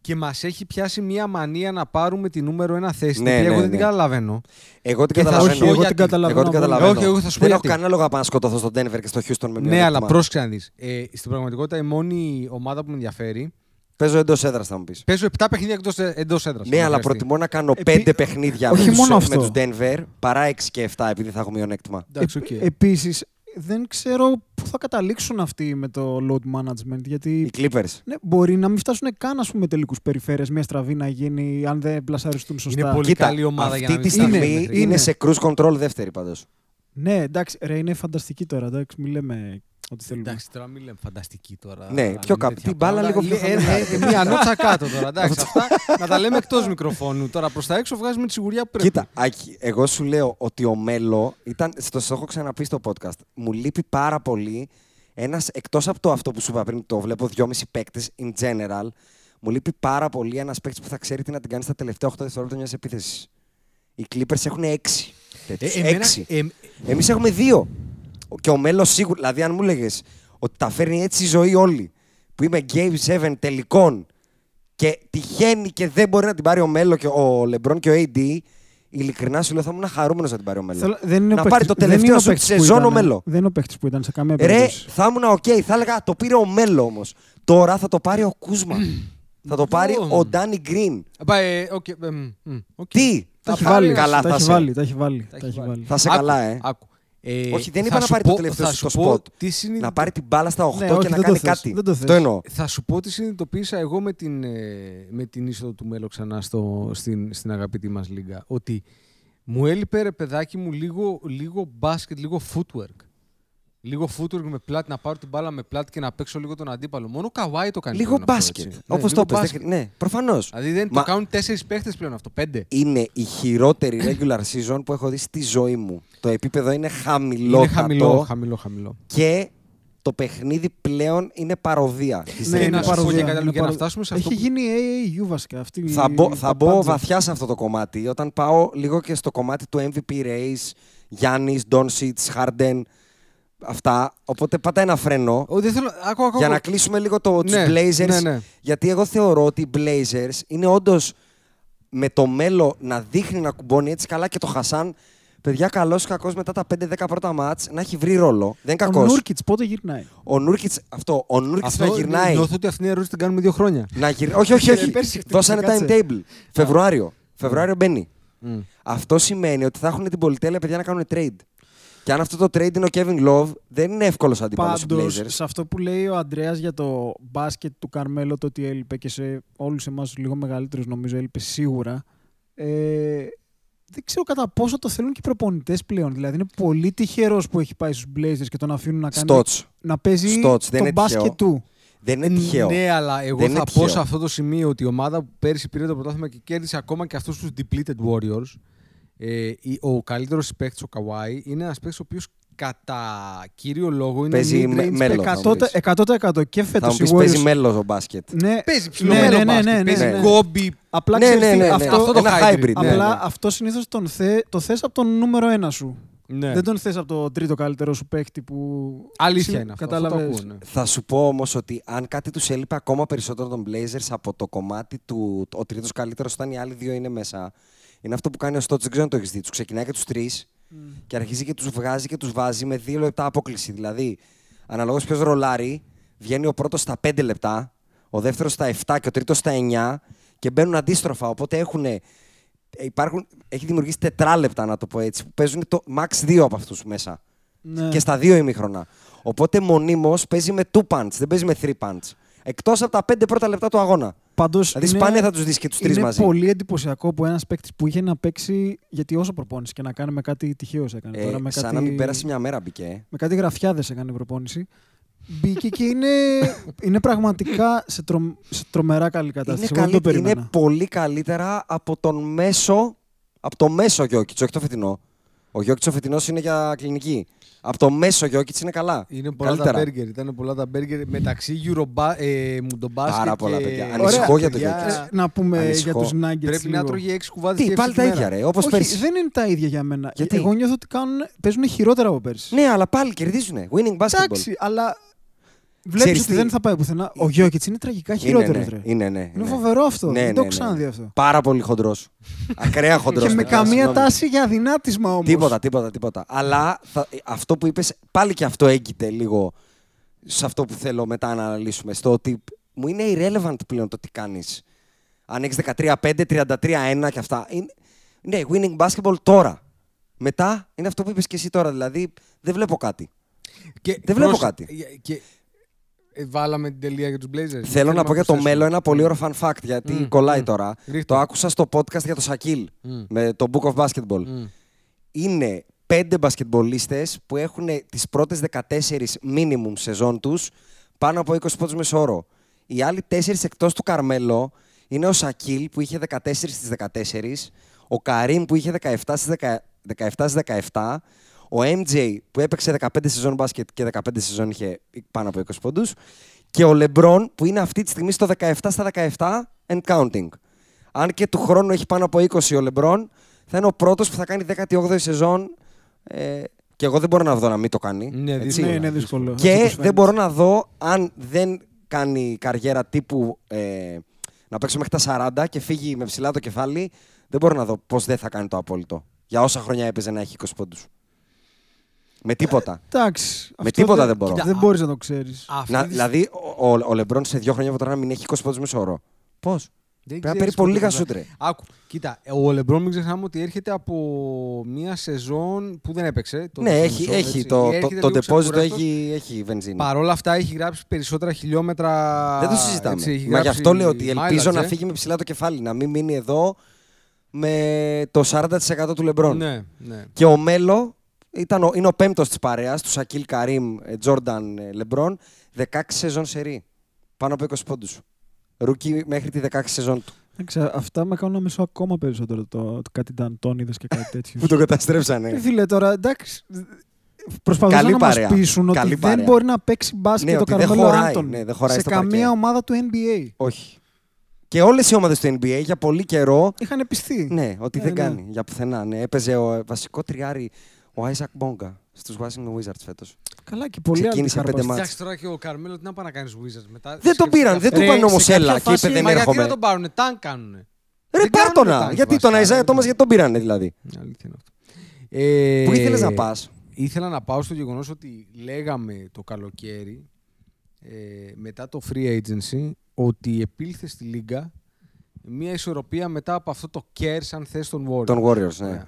και μας έχει πιάσει μία μανία να πάρουμε τη νούμερο ένα θέση. Ναι, την οποία ναι, εγώ δεν ναι. την καταλαβαίνω. Εγώ την Και θα σου καταλαβαίνω. πω εγώ γιατί. την καταλαβαίνω. Εγώ την πολύ. καταλαβαίνω. Όχι, εγώ θα σου πω δεν έχω γιατί. κανένα λόγο να πάω να σκοτωθώ στον Denver και στο Houston με μια Ναι, αλλά δόκτυμα. πρόσεξε να δεις. Ε, στην πραγματικότητα η μόνη ομάδα που με ενδιαφέρει Παίζω εντός έδρας, θα μου πεις. Παίζω 7 παιχνίδια εκτός εντός έδρας. Ναι, αν αλλά χρειαστεί. προτιμώ να κάνω Επί- 5 παιχνίδια Όχι με, τους, μόνο με αυτό. τους Denver παρά 6 και 7 επειδή θα έχω μειονέκτημα. Εντάξει, οκ. Επίσης, δεν ξέρω πού θα καταλήξουν αυτοί με το load management. Οι Γιατί Clippers. ναι, μπορεί να μην φτάσουν καν ας πούμε, τελικούς περιφέρειες. Μια στραβή να γίνει αν δεν πλασαριστούν σωστά. Είναι πολύ Κοίτα, καλή ομάδα για αυτή να τη μην φτάσει στιγμή Είναι, είναι, είναι. σε cruise control δεύτερη πάντως. Ναι, εντάξει, ρε, είναι φανταστική τώρα. Εντάξει, μην λέμε ό,τι θέλουμε. Εντάξει, τώρα μην λέμε φανταστική τώρα. Ναι, αλλά πιο είναι κάπου. τέτοια Την μπάλα πράγματα. λίγο πιο Ε, ε, χαμηλά. ε, Μία νότσα κάτω τώρα. Εντάξει, αυτά να τα λέμε εκτός μικροφώνου. Τώρα προς τα έξω βγάζουμε τη σιγουριά που πρέπει. Κοίτα, Άκη, εγώ σου λέω ότι ο Μέλο ήταν. Στο το έχω ξαναπεί στο podcast. Μου λείπει πάρα πολύ ένας εκτός από το αυτό που σου είπα πριν, το βλέπω δυόμιση παίκτες in general. Μου λείπει πάρα πολύ ένας παίκτης που θα ξέρει τι να την κάνει στα τελευταία 8 δευτερόλεπτα μιας επίθεσης. Οι Clippers έχουν 6. Ε, τέτοιους. εμένα- Έξι. ε, Εμείς έχουμε δύο. Και ο Μέλος σίγουρα. Δηλαδή, αν μου έλεγε ότι τα φέρνει έτσι η ζωή όλη, που είμαι Game 7 τελικών και τυχαίνει και δεν μπορεί να την πάρει ο Μέλο και ο Λεμπρόν και ο AD, ειλικρινά σου λέω θα ήμουν χαρούμενος να την πάρει ο Μέλο. Θέλω- δεν είναι να ο πάρει παίκτης- το δεν είναι τελευταίο ο σου τη παίκτης που σεζόν ο ήταν, Μέλο. Δεν είναι ο παίκτης που ήταν σε καμία Ρε, περίπτωση. θα ήμουν οκ, θα έλεγα το πήρε ο Μέλο όμως. Τώρα θα το πάρει ο Κούσμα. θα το πάρει Λοιπόν. ο Ντάνι Γκριν. Πα, ε, οκ, ε, μ, μ, οκ. Τι, Τα θα έχει πάρει βάλει. καλά, τα θα έχει σε- βάλει. Τα έχει βάλει. Τα τα έχει έχει βάλει. Θα σε Άκου, καλά, ε. άκου. Ε, Όχι, δεν θα είπα να σου πάρει το πω- τελευταίο θα στο σου πω spot. τι συνειδη- Να πάρει την μπάλα στα 8 Ναι, και όχι, να δεν το κάνει θες, κάτι. δεν το θες. Αυτό εννοώ. Θα σου πω τι συνειδητοποίησα εγώ με την, ε, με την είσοδο του Μέλο ξανά στο, στην, στην αγαπητή μας λίγκα. Ότι μου έλειπε ρε παιδάκι μου λίγο, λίγο μπάσκετ, λίγο footwork. Λίγο footwork με πλάτη, να πάρω την μπάλα με πλάτη και να παίξω λίγο τον αντίπαλο. Μόνο ο Καουάι το κάνει. Λίγο πλέον αυτό, μπάσκετ. έτσι. Όπως Ναι, το λίγο είπες. μπάσκετ. δεν- Ναι, προφανώς. Δηλαδή δεν Μα- το κάνουν τέσσερις παίχτες πλέον αυτό. Πέντε. Είναι η χειρότερη regular season που έχω δει στη ζωή μου. Το επίπεδο είναι χαμηλό. Είναι χαμηλό, χαμηλό, χαμηλό. Και το παιχνίδι πλέον είναι παροδία. της Ναι, regular είναι να σου πω season. και παροδία. κάτι άλλο είναι για να παροδία. φτάσουμε σε αυτό Έχει που- γίνει AAU βασικά. Αυτή Θα η μπω, θα μπω παπάντζα. βαθιά σε αυτό το κομμάτι όταν πάω λίγο και στο κομμάτι του MVP race, Γιάννης, Ντόνσιτς, Χάρντεν. Αυτά. Οπότε πάτα ένα φρένο. Ω, δεν θέλω... Άκου, άκου, Για άκου. να κλείσουμε λίγο το, τους Ναι, Blazers. ναι, ναι. Γιατί εγώ θεωρώ ότι οι Blazers είναι όντως με το Μέλο να δείχνει να κουμπώνει έτσι καλά και το Χασάν. Παιδιά, καλός ή κακός μετά τα 5-10 πρώτα ματς να έχει βρει ρόλο. Δεν είναι Ο κακός. Νούρκιτς πότε γυρνάει; Ο Νούρκιτς, αυτό. Ο Νούρκιτς Αυτό να γυρνάει. Νιώθω ότι αυτή είναι ερώτηση την κάνουμε δύο χρόνια. Να γυρ... όχι, όχι, Ε, όχι. πέρσι χτύπησε, Δώσανε κάτσε. timetable. Φεβρουάριο. Φεβρουάριο μπαίνει. Μμ. Αυτό σημαίνει ότι θα έχουν την πολυτέλεια παιδιά να κάνουν trade. Και αν αυτό το trade είναι ο Kevin Love, δεν είναι εύκολο αντίπαλο στους Πάντως, Blazers. σε αυτό που λέει ο Αντρέα για το μπάσκετ του Καρμέλο, το ότι έλειπε και σε όλους εμάς λίγο μεγαλύτερους, νομίζω έλειπε σίγουρα. Ε, δεν ξέρω κατά πόσο το θέλουν και οι προπονητές πλέον. Δηλαδή, είναι πολύ τυχερός που έχει πάει στους Blazers και τον αφήνουν να, κάνει, Στότς. να παίζει Στότς, δεν το είναι μπάσκετ τυχαίο. του. Δεν είναι τυχαίο. Ναι, αλλά εγώ Δεν θα είναι πω τυχαίο. σε αυτό το σημείο ότι η ομάδα που πέρυσι πήρε το πρωτάθλημα και κέρδισε ακόμα και αυτούς τους depleted Warriors. Ε, η- ο καλύτερος παίκτης, ο Καουάι, είναι ένας παίκτης ο οποίος κατά κύριο λόγο είναι Παίζει mid-range με- μέλλον. παίκτης. θα μου 100%, 100% και Θα φέτος μου πεις παίζει μέλο ο μπάσκετ. Ναι, Παίζει ψηλό ναι, μέλλον ναι, ναι, μπάσκετ, ναι, παίζει ναι. κόμπι. Απλά Ναι, ξέρεις ναι, τι, ναι, ναι. αυτό, αυτό το Ένα hybrid, hybrid. ναι, απλά ναι. αυτό συνήθως τον θε, το θες από τον νούμερο ένα σου. Ναι. Δεν τον θες από το τρίτο καλύτερο σου παίκτη που. Αλήθεια είναι αυτό. αυτό το Κατάλαβες. ακούω, ναι. Θα σου πω όμως ότι αν κάτι τους έλειπε ακόμα περισσότερο των Blazers από το κομμάτι του. Ο τρίτος καλύτερος, όταν οι άλλοι δύο είναι μέσα. Είναι αυτό που κάνει ο Στότ, δεν ξέρω αν το έχεις δει. Τους ξεκινάει και τους τρεις και αρχίζει και τους βγάζει και τους βάζει με δύο λεπτά απόκληση. Δηλαδή, αναλόγως ποιος ρολάρει, βγαίνει ο πρώτος στα 5 λεπτά, ο δεύτερος στα 7 και ο τρίτος στα 9 και μπαίνουν αντίστροφα. Οπότε έχουν. Υπάρχουν, έχει δημιουργήσει τετράλεπτα, να το πω έτσι, που παίζουν το max 2 από αυτούς μέσα. Ναι. Και στα δύο ημίχρονα. Οπότε μονίμως παίζει με two punch, δεν παίζει με three punch. Εκτός από τα πέντε πρώτα λεπτά του αγώνα. Πάντως Δηλαδή, είναι- σπάνια θα τους δεις και τους τρεις είναι μαζί. πολύ εντυπωσιακό που ένας παίκτης που είχε να παίξει. Γιατί όσο προπόνηση και να κάνει με κάτι τυχαίο έκανε. Ε, τώρα με σαν κάτι, να μην πέρασε μια μέρα μπήκε. ε. με κάτι γραφιάδες έκανε προπόνηση. Μπήκε και είναι, είναι πραγματικά σε, τρομ, σε τρομερά καλή Είναι, κατάσταση. Εγώ δεν καλύ- το περίμενα. είναι πολύ καλύτερα από τον μέσο. Από το μέσο Γιώκητς, όχι το φετινό. Ο Γιώκητς ο φετινός είναι για κλινική. Από το μέσο Γιώκητς είναι καλά. Είναι πολλά Καλύτερα. τα μπέργκερ. Ήταν πολλά τα μπέργκερ μεταξύ Euroba, ε, μουντομπάσκετ Πάρα πολλά, και... παιδιά. Ανησυχώ Ωραία. για το παιδιά. Γιώκητς. Ε, να πούμε Ανησυχώ. για τους Nuggets. Πρέπει να λίγο. τρώγε έξι κουβάδες Τι, πάλι τα ίδια, ρε. Όπως Όχι, πέρσι. δεν είναι τα ίδια για μένα. Γιατί; Εγώ νιώθω ότι κάνουν, παίζουν χειρότερα από πέρσι. Ναι, αλλά πάλι κερδίζουν. Winning basketball. Εντάξει, αλλά βλέπεις Ξέρεις ότι τι; δεν θα πάει πουθενά. Ο Γιώκητς είναι τραγικά Είναι, χειρότερος. ναι. ρε. Είναι, ναι. Είναι ναι. φοβερό αυτό. Ναι, δεν ναι, το έχω ναι. ξαναδεί αυτό. Πάρα πολύ χοντρός. Ακραία χοντρός. Και με καμία τάση για δυνάτισμα όμως. Τίποτα, τίποτα, τίποτα. Αλλά θα- αυτό που είπες, πάλι και αυτό έγκυται λίγο σε αυτό που θέλω μετά να αναλύσουμε. Στο ότι μου είναι irrelevant πλέον το τι κάνεις. Αν έχεις 13-5, 33-1 και αυτά. Είναι, ναι, winning basketball τώρα. Μετά είναι αυτό που είπες και εσύ τώρα. Δηλαδή δεν βλέπω κάτι. Και Δεν βλέπω πρόσ- κάτι. Και ε, βάλαμε την τελεία για τους Blazers. Θέλω να πω για το προσθέσουμε. μέλλον ένα πολύ ωραίο fun fact γιατί Μμ, κολλάει μμ. τώρα. Ρίχτε. Το άκουσα στο podcast για το Σακίλ Μμ. με το Book of Basketball. Μμ. Είναι πέντε μπασκετμπολίστες που έχουν τις πρώτες 14 minimum σεζόν τους πάνω από 20 πόντους μεσόωρο. Οι άλλοι τέσσερις εκτός του Καρμέλο είναι ο Σακίλ που είχε 14 στις 14, ο Καρίμ που είχε 17 στις 10 17 στις 17, ο MJ που έπαιξε 15 σεζόν μπάσκετ και 15 σεζόν είχε πάνω από 20 πόντους και ο Λεμπρόν που είναι αυτή τη στιγμή στο 17 στα 17 and counting. Αν και του χρόνου έχει πάνω από 20 ο Λεμπρόν, θα είναι ο πρώτος που θα κάνει 18η σεζόν. Ε, και εγώ δεν μπορώ να δω να μην το κάνει. Ναι, έτσι. δύσκολο. Ναι, είναι δύσκολο. έτσι Και όπως δεν φαίνεται. μπορώ να δω αν δεν κάνει καριέρα τύπου ε, να παίξω μέχρι τα 40 και φύγει με ψηλά το κεφάλι. Δεν μπορώ να δω πώς δεν θα κάνει το απόλυτο. Για όσα χρόνια έπαιζε να έχει 20 πόντους. Με τίποτα. Εντάξει. Με αυτό τίποτα δεν μπορώ. Δεν μπορείς να το ξέρεις. Αυτή να, τη- δηλαδή, ο, ο, ο Λεμπρόν σε δύο χρόνια από τώρα να μην έχει 20 πόντους μεσόωρο. Πώς; Δεν Πρέπει να ξέρεις παίρνει πολύ πότε λίγα θα- σούτρε. Άκου, κοίτα, ο Λεμπρόν μην ξεχνάμε ότι έρχεται από μια σεζόν που δεν έπαιξε. το Ναι, δεύτερο έχει, μισό, έχει έτσι. το, Έρχεται το, το λίγο deposit ξεκουραστός. έχει, έχει βενζίνη. Παρ' όλα αυτά έχει γράψει περισσότερα χιλιόμετρα. Δεν το συζητάμε. έτσι, έχει Μα γι' γράψει αυτό λέω ότι ελπίζω mileage, να ε. φύγει με ψηλά το κεφάλι, να μην μείνει εδώ με το 40% του Λεμπρόν. Ναι, ναι. Και ο Μέλο ήταν ο, είναι ο πέμπτος της παρέας του Σακίλ Καρύμ, Τζόρνταν, Λεμπρόν. 16 σεζόν σερή. Πάνω από 20 πόντους. Ρούκι μέχρι τη 16 σεζόν του. Εντάξει, αυτά με κάνουν να μισώ ακόμα περισσότερο το, το κάτι Νταντόνιδε και κάτι τέτοιο. Που τον καταστρέψανε. Ε, Φίλε, τώρα εντάξει. Προσπαθούσαν Καλή να μας παρέα. πείσουν ότι Καλή δεν παρέα. μπορεί να παίξει μπάσκετ Ναι, το ότι δεν Καρμέλο χωράει, Άντων ναι, δεν χωράει σε στο καμία παρκέ. ομάδα του NBA. Όχι. Και όλες οι ομάδες του NBA για πολύ καιρό. Είχαν πιστεί. Ναι, ότι Ε, δεν ναι. κάνει για πουθενά. Ναι, έπαιζε ο βασικό τριάρι ο Άισακ Μπόγκα στους Washington Wizards φέτος. Καλά και πολύ Ξεκίνησε αντικάρπαστοι. πέντε μάτς. Εντάξει τώρα και ο Καρμέλο τι να πάει να κάνει Wizards μετά; Δεν τον πήραν, δεν του Ρε, είπαν όμως σε κάποια έλα και είπε φάση- δεν Μα γιατί έρχομαι. να τον πάρουν, ταν κάνουνε. Ρε Δεν πάρ' τον κάνουν να. tank Γιατί βασικά, τον Αϊζάια ρε. Τόμα γιατί τον πήρανε δηλαδή. Αλήθεια είναι αυτό. Ε, Πού ήθελες να πας; Ήθελα να πάω στο γεγονός ότι λέγαμε το καλοκαίρι ε, μετά το free agency ότι επήλθε στη Λίγκα μια ισορροπία μετά από αυτό το cares αν θες των Warriors. Τον Warriors, ναι.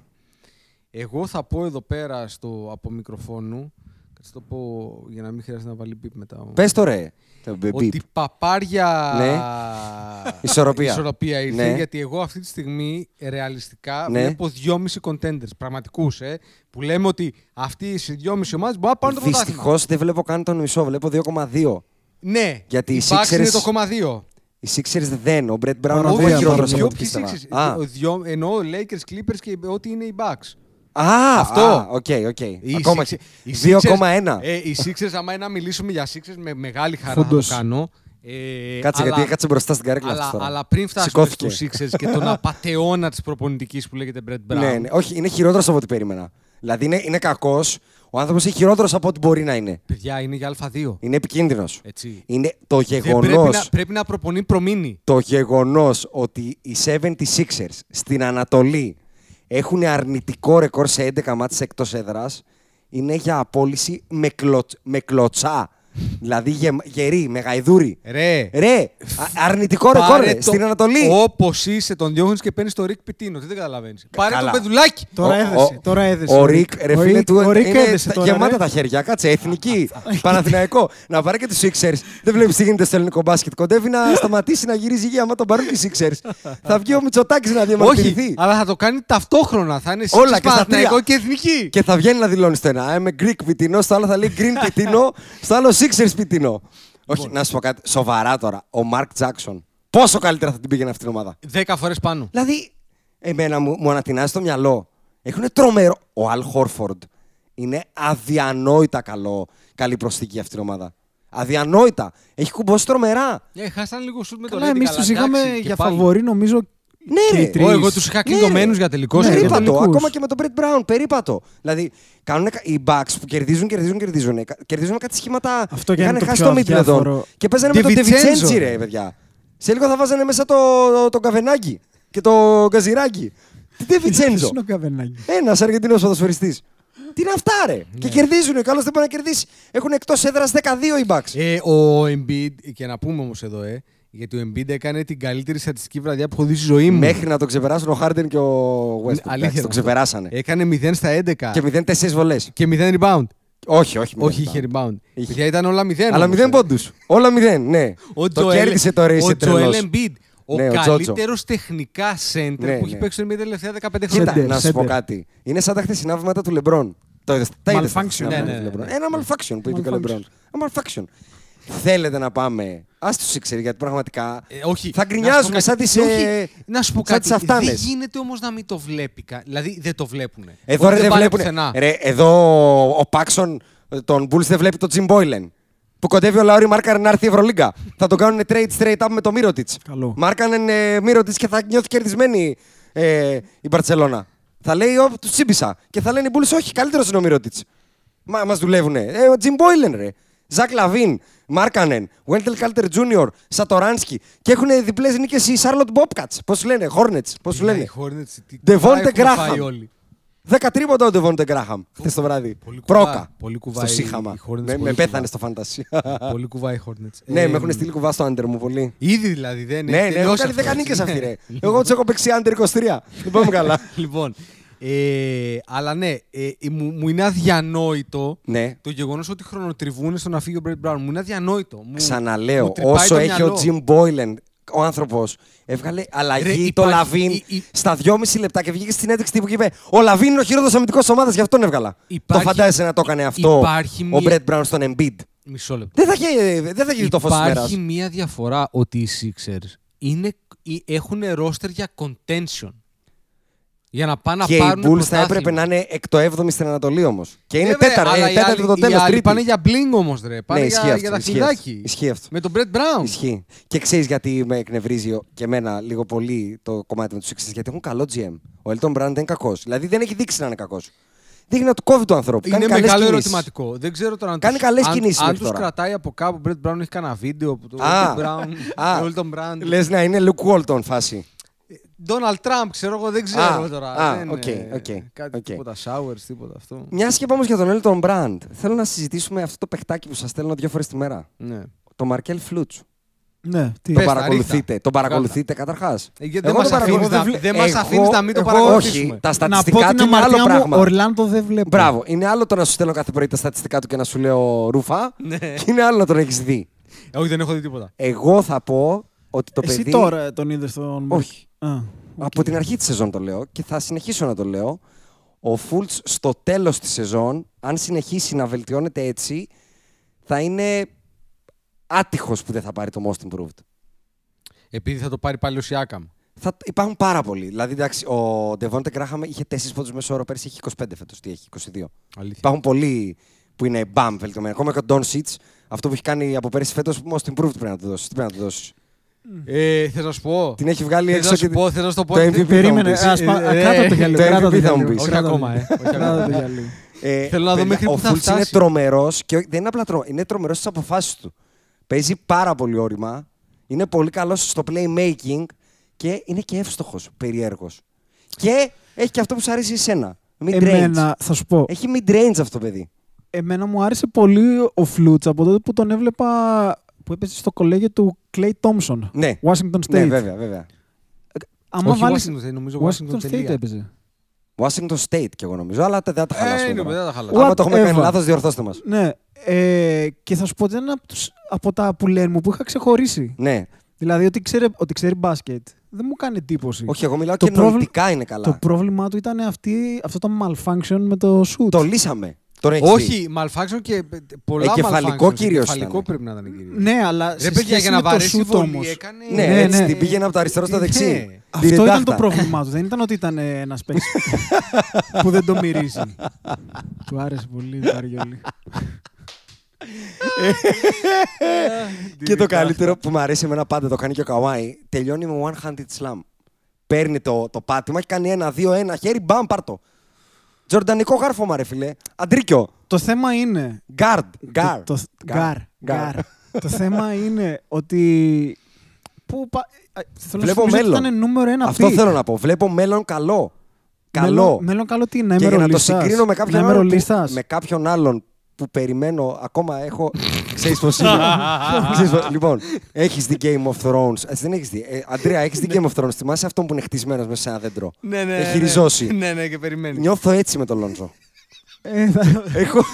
Ωραία. Εγώ θα πω εδώ πέρα στο, από μικροφόνου Κάτσε το πω για να μην χρειάζεται να βάλει beep μετά. Πες το ρε. Το beep. Ότι παπάρια Ναι. Ισορροπία. ισορροπία ήρθε, Ναι. γιατί εγώ αυτή τη στιγμή ρεαλιστικά Ναι. βλέπω δυόμιση contenders, πραγματικούς, ε, που λέμε ότι αυτοί οι δυόμιση ομάδες μπορούν να πάρουν το πρωτάθλημα. Δυστυχώς δεν βλέπω καν τον μισό, βλέπω 2,2. Ναι, Γιατί οι οι Bucks είναι Sixers- το 2,2. Οι Sixers δεν. Ο Brett Brown Παραδεία, είναι παραδεία. χειρότερο Ποιο- από ό,τι ποιοι πίστευα. Sixers? Α, Ο δυο- Εννοώ Lakers, Clippers και ό,τι είναι οι Bucks. Α, Αυτό. α, οκ, οκ. Οι Ακόμα Sixers- και. οι 2,1. Sixers- Ε, οι Sixers, άμα είναι να μιλήσουμε για Sixers, με μεγάλη χαρά να Φούντος. το κάνω. Ε, Κάτσε, αλλά- γιατί έκατσε μπροστά στην καρέκλα αλλά, αυτός τώρα. αλλά πριν φτάσουμε Σηκώθηκε. στους Sixers και τον απατεώνα της προπονητικής που λέγεται Brett Brown. Ναι, ναι. Όχι, είναι χειρότερος από ό,τι περίμενα. Δηλαδή είναι, είναι κακός. Ο άνθρωπος είναι χειρότερος από ό,τι μπορεί να είναι. Παιδιά, είναι για Α2. Είναι επικίνδυνος. Έτσι. Είναι το Δεν γεγονό. πρέπει, να, πρέπει να προπονεί προμήνη. το γεγονός ότι οι 76ers στην Ανατολή έχουν αρνητικό ρεκόρ σε 11 μάτς εκτός έδρας είναι για απόλυση με, κλωτ- με κλωτσά. Δηλαδή γε, γερή, με γαϊδούρι. Ρε, Ρε, α- αρνητικό ρεκόρ πάρε ρε, το- στην Ανατολή. Όπως είσαι, τον διώχνεις και παίρνεις το Ρικ Πιτίνο. Τι δεν καταλαβαίνεις. Πάρε καλά. το παιδουλάκι. Τώρα Ο- έδεσε. ο- τώρα έδεσε. Ο Ρικ, ρε Ο φίλε Ρικ- του, ο Ρικ είναι έδεσε τα- τώρα, γεμάτα ρε. τα χέρια. Κάτσε, εθνική, Παναθηναϊκό. να πάρει και τους Sixers. Δεν βλέπεις τι γίνεται στο ελληνικό μπάσκετ. Κοντεύει να σταματήσει να γυρίζει γη άμα τον πάρουν οι Sixers. θα βγει ο Μητσοτάκης να διαμαρτυρηθεί. Όχι, αλλά θα το κάνει ταυτόχρονα. Θα είναι Όλα Sixers, και στα Παναθηναϊκό τρία. και εθνική. Και θα βγαίνει να δηλώνεις στο ένα. Είμαι Greek Πιτίνο, στο άλλο θα λέει Green Πιτίνο, στο άλλο Sixers Πιτίνο. Όχι, να σου πω κάτι. Σοβαρά τώρα. Ο Μαρκ Τζάξον. Πόσο καλύτερα θα την πήγαινε αυτή την ομάδα; Δέκα φορές πάνω. Δηλαδή, εμένα μου, μου ανατινάζει το μυαλό. Έχουν τρομερό. Ο Αλ Χόρφορντ είναι αδιανόητα καλό, καλή προσθήκη για αυτήν την ομάδα. Αδιανόητα. Έχει κουμπώσει τρομερά. Ε, χάσαν λίγο σουτ με το Καλά, Ρέντινγκ, εμείς αλλά του είχαμε εντάξει, και για πάλι. φαβορή, νομίζω. Ναι, και ρε. οι τρεις. Ω, εγώ τους είχα Ναι, κλειδωμένους ρε. για τελικό. Ναι, σε περίπατο. τελικούς. Ακόμα και με τον Brett Brown, περίπατο. Δηλαδή, κάνουν οι Bucks που κερδίζουν, κερδίζουν, κερδίζουν. κα- Κερδίζουν κάτι σχήματα. Αυτό και είχαν είναι το χάσει πιο το Middleton. αδιάφορο. Και παίζανε με τον DiVincenzo. DeVincenzo, ρε παιδιά. Σε λίγο θα βάζανε μέσα το, το καβενάκι και το γκαζιράκι. Τι Ποιος DeVincenzo. είναι ο Καβενάκη. Ένας Αργεντινός ποδοσφαιριστής. Τι είναι αυτά, ρε. Και κερδίζουν. Ο καλό δεν μπορεί να κερδίσει. Έχουν εκτός έδρας 12 οι Bucks. Ε, ο Embiid, και να πούμε όμως εδώ, ε, γιατί ο Embiid έκανε την καλύτερη στατιστική βραδιά που έχω δει στη ζωή μου. Μέχρι να το ξεπεράσουν ο Χάρντεν και ο Westbrook. Αλήθεια Εντάξει, είναι Το αυτό. ξεπεράσανε. Έκανε 0 στα 11 Και 0-4 βολές. και 0 rebound. Όχι, όχι. μηδέν Όχι, rebound. είχε rebound. Είχε. Παιδιά ήταν όλα 0. Αλλά όμως, 0 ε. πόντους. Όλα 0, ναι. Ο το Joel- κέρδισε το Ρέι Ο σε Joel τρελός. Embiid. Ο Ναι, ο Τζότζο. καλύτερος τεχνικά center Ναι, που έχει ναι. παίξει στο NBA τα τελευταία 15 Κοίτα, χρόνια. Center, να σου πω center. κάτι. Είναι σαν τα χθεσινά βήματα του Λεμπρόν. Το είδες, τα είδες τα Malfunction. χθεσινά Ναι, βήματα ναι, του ναι. LeBron. Ένα malfunction που είπε και ο Malfunction. Λεμπρόν. Ένα malfunction. Θέλετε να πάμε. Α τους ήξερε γιατί πραγματικά. Ε, όχι. Θα Να σου γκρινιάζουμε πω σαν κάτι. τις, Όχι, ε, Να σου πω σαν κάτι. τις αυτάνες. Δεν γίνεται όμως να μην το βλέπει. κα- Δηλαδή δεν το βλέπουν. Εδώ ρε, δεν πάνε βλέπουν. πουθενά. Ρε, εδώ ο Πάξον των Bulls δεν βλέπει τον Jim Boylan. Που κοντεύει ο Λαόρι Μάρκαρ να έρθει η Ευρωλίγκα. θα τον κάνουν trade straight up με το Mirotic. Καλό. Μάρκανεν ε, Mirotic και θα νιώθει κερδισμένη ε, η Μπαρσελόνα. Θα λέει, Ω, τους τσίμπησα. Και θα λένε οι Bulls, όχι, καλύτερος είναι ο Mirotic. Μα μας δουλεύουνε. Ε, ο Jim Boylan, ρε. Ζακ Λαβίν, Μάρκανεν, Βέντελ Κάλτερ Jr., Σατοράνσκι. Και έχουν διπλές νίκες οι Charlotte Bobcats. Πώς σου λένε, Hornets. Πώς σου Ναι, λένε; οι Hornets, τι Devonte κουβά έχουν Graham. φάει όλοι. Δέκα τρίποτα ο Ντεβόντε Γκράχαμ χθες το βράδυ. πολύ κουβά- Πρόκα. πολύ κουβάει στο σύχαμα. οι Hornets, Με, πολύ με πέθανε κουβά. στο φαντασί. Πολύ κουβάει οι Hornets. ναι, Ε, με έχουν στείλει κουβά στο άντερ μου πολύ. Ήδη δηλαδή δεν ναι, έχει ναι, έχω τελειώσει κάνει αυτό, 10 νίκες έτσι. αυτή, ρε. Λοιπόν. Εγώ τους έχω παίξει άντερ 23. Δεν πάμε καλά. Λοιπόν, ε, αλλά ναι, ε, ε, μου, μου είναι αδιανόητο ναι. το γεγονός ότι χρονοτριβούν στο να φύγει ο Μπρέτ Μπράουν. Μου είναι αδιανόητο. Μου, Ξαναλέω, μου τρυπάει όσο το έχει ο μυαλό. Jim Boylan, ο άνθρωπος, έβγαλε αλλαγή Ρε, το υπάρχει- Λαβίν η- η- στα 2,5 λεπτά και βγήκε στη συνέντευξη τύπου και είπε Ο Λαβίν είναι ο χειρότερος αμυντικός ομάδας, γι' αυτόν έβγαλα. Υπάρχει- το φαντάζεσαι να το έκανε αυτό υπάρχει ο μία- Μπρέτ Μπράουν στον Embiid. Μισό λεπτό. Δεν θα είχε, δεν θα είχε το φως της μέρας. Υπάρχει μία διαφορά ότι οι Sixers είναι, έχουν ρόστερ για contention. Για να πάνε Και να οι πάρουν Bulls θα πρωτάθλημα. έπρεπε να είναι εκ το 7η στην Ανατολή όμως. Και είναι Βέβαια, τέταρτη, αλλά ε, οι τέταρτη άλλοι- το τέλο. Οι άλλοι πάνε για bling όμως, ρε. Πάνε Ναι, για, ισχύει για αυτό, ισχύει δαχτυλάκι. αυτό. Ισχύει αυτό. Με τον Brett Brown. Ισχύει. Και ξέρεις γιατί με εκνευρίζει ο- και εμένα λίγο πολύ το κομμάτι με τους Sixers. Γιατί έχουν καλό GM. Ο Elton Brand δεν είναι κακός. Δηλαδή δεν έχει δείξει να είναι κακός. Δείχνει να του κόβει του ανθρώπου. Είναι Κάνει καλές μεγάλο κινήσεις. ερωτηματικό. Δεν ξέρω τώρα αν Κάνει τους- καλές αν- κινήσεις Αν μέχρι τους τώρα. κρατάει από κάπου. Ο Brett Brown έχει κανένα βίντεο. που Το Α, Elton Brown. α, το Elton Brand. Λες να είναι Luke Walton φάση. Donald Trump, ξέρω εγώ, δεν ξέρω Α, τώρα. α, δεν, οκ, ε, οκ, Κάτι οκ. τίποτα, showers, τίποτα αυτό. Μιας και πάμε για τον Elton Brand. Θέλω να συζητήσουμε αυτό το παιχτάκι που σας στέλνω δύο φορές τη μέρα. Ναι. Το Μαρκέλ Φουλτς. Ναι, τι; Τον Πες τα, παρακολουθείτε. ρίχτα. Τον παρακολουθείτε καταρχάς. Ε, γιατί δεν μας αφήνεις να- δεν μας αφήνεις να μην το Όχι, παρακολουθήσουμε. τα να πω στατιστικά την του είναι άλλο αμαρτία μου, πράγμα. Ορλάντο δεν βλέπω. Μπράβο. Είναι άλλο το να σου στέλνω κάθε πρωί τα στατιστικά του και να σου λέω ρούφα. Ναι. Και είναι άλλο να τον έχεις δει. Ε, Όχι, δεν έχω δει τίποτα. Εγώ θα πω ότι το Εσύ παιδί. τώρα τον είδες στον. Όχι. Α, Από την αρχή της σεζόν το λέω και θα συνεχίσω να το λέω. Ο Φούλτς στο τέλος της σεζόν, αν συνεχίσει να βελτιώνεται έτσι, θα είναι άτυχος που δεν θα πάρει το most improved. Επειδή θα το πάρει πάλι ο Σιάκαμ. Θα, υπάρχουν πάρα πολλοί. Δηλαδή, εντάξει, ο Ντεβόντε Γκράχαμ είχε 4 πόντους μέσω όρο, πέρσι έχει 25 φέτος. Τι έχει, 22. Αλήθεια. Υπάρχουν πολλοί που είναι μπαμ βελτιωμένοι. Ακόμα και ο Don Sitch, αυτό που έχει κάνει από πέρσι φέτος, most improved πρέπει να του δώσεις. Τι πρέπει να του δώσεις; Ε, θες να σου πω; Την έχει βγάλει Θες έξω να σου και. πω, θες να σου το πω. το Τι- MVP θα μου Περίμενε. πεις. Ας πα- Ε, Κράτα το για λίγο. το κράτα το MVP για θα μου λίγο, πεις. Όχι κράτα το ακόμα, για ε. λίγο. Όχι Κράτα το ακόμα. για λίγο. Ε, Θέλω να δω παιδιά, μέχρι ο πού θα Fultz είναι φτάσει. τρομερός και όχι- δεν είναι απλά τρομερό. Είναι τρομερός στις αποφάσεις του. Παίζει πάρα πολύ όρημα. Είναι πολύ καλός στο playmaking και είναι και εύστοχος, περίεργο. Και έχει και αυτό που σου αρέσει εσένα. Mid-range. Εμένα, θα σου πω, Έχει mid-range αυτό το παιδί. εμένα μου άρεσε πολύ ο Φλούτς από τότε που τον έβλεπα που έπαιζε στο κολέγιο του Clay Thompson. Ναι. Washington State. Ναι, βέβαια, βέβαια. Άμα Όχι βάλεις... Washington State, νομίζω Washington Washington State τελεία. έπαιζε. Washington State κι εγώ νομίζω, αλλά δεν θα τα Ε, χαλάσουμε. είναι, τώρα. δεν τα χαλάσουμε. What- Άμα το έχουμε κάνει Whatever. λάθος, διορθώστε μας. Ναι. Ε, και θα σου πω ότι είναι από, τους, από τα που λένε μου που είχα ξεχωρίσει. Ναι. Δηλαδή ότι ξέρει, ότι ξέρει μπάσκετ. Δεν μου κάνει εντύπωση. Όχι, εγώ μιλάω Το και πρόβλημα- νοητικά είναι καλά. Το πρόβλημά του ήταν αυτή, αυτό το malfunction με το shoot. Το λύσαμε. Τον έχεις δει. Όχι, malfunction και πολλά Εγκεφαλικό malfunctions. κυρίως Εγκεφαλικό ήταν. πρέπει να ήταν κυρίως. Ναι, αλλά Ρε σε παιδιά, σχέση για να με το βαρέσει shoot βολή όμως. έκανε... Ναι, Ναι, έτσι ναι. την πήγαινε από το αριστερό στο Ναι. δεξί. Αυτό ήταν Διρεντάχτα. το πρόβλημά του. Δεν ήταν ότι ήταν ένας παίκτης που δεν το μυρίζει. του άρεσε πολύ η Βαριόλη. Και το καλύτερο που μου αρέσει εμένα πάντα, το κάνει και ο Καουάι, τελειώνει με one-handed slam. Παίρνει το, το πάτημα και κάνει ένα, δύο, ένα χέρι, μπαμ, πάρτο. Τζορντανικό κάρφωμα, ρε φίλε. Αντρίκιο. Το θέμα είναι. Γκάρντ. Γκάρ. Το, το, Γκάρ. γκάρ, Γκάρ. γκάρ. το θέμα είναι ότι. Πού πα... α, Θέλω Βλέπω να σου θυμίσω ότι μέλλον. ήταν νούμερο ένα Αυτό pick. θέλω να πω. Βλέπω μέλλον καλό. καλό. Μέλλον, μέλλον καλό τι είναι, να και είμαι για να το ρολίστας. συγκρίνω με κάποιον, Να είμαι άλλον που, ρολίστας. με κάποιον άλλον που περιμένω, ακόμα έχω. Ξέρεις πώς είναι. Ξέρεις πώς- λοιπόν, έχεις δει Game of Thrones. Εσύ δεν έχεις δει. Ε, Αντρέα, έχεις δει Game of Thrones. Θυμάσαι αυτό που είναι χτισμένος μέσα σε ένα δέντρο; Ναι, ναι. Έχει ναι. ριζώσει. Ναι, ναι, και περιμένει. Νιώθω έτσι με τον Λόντζο. Ε, θα, έχω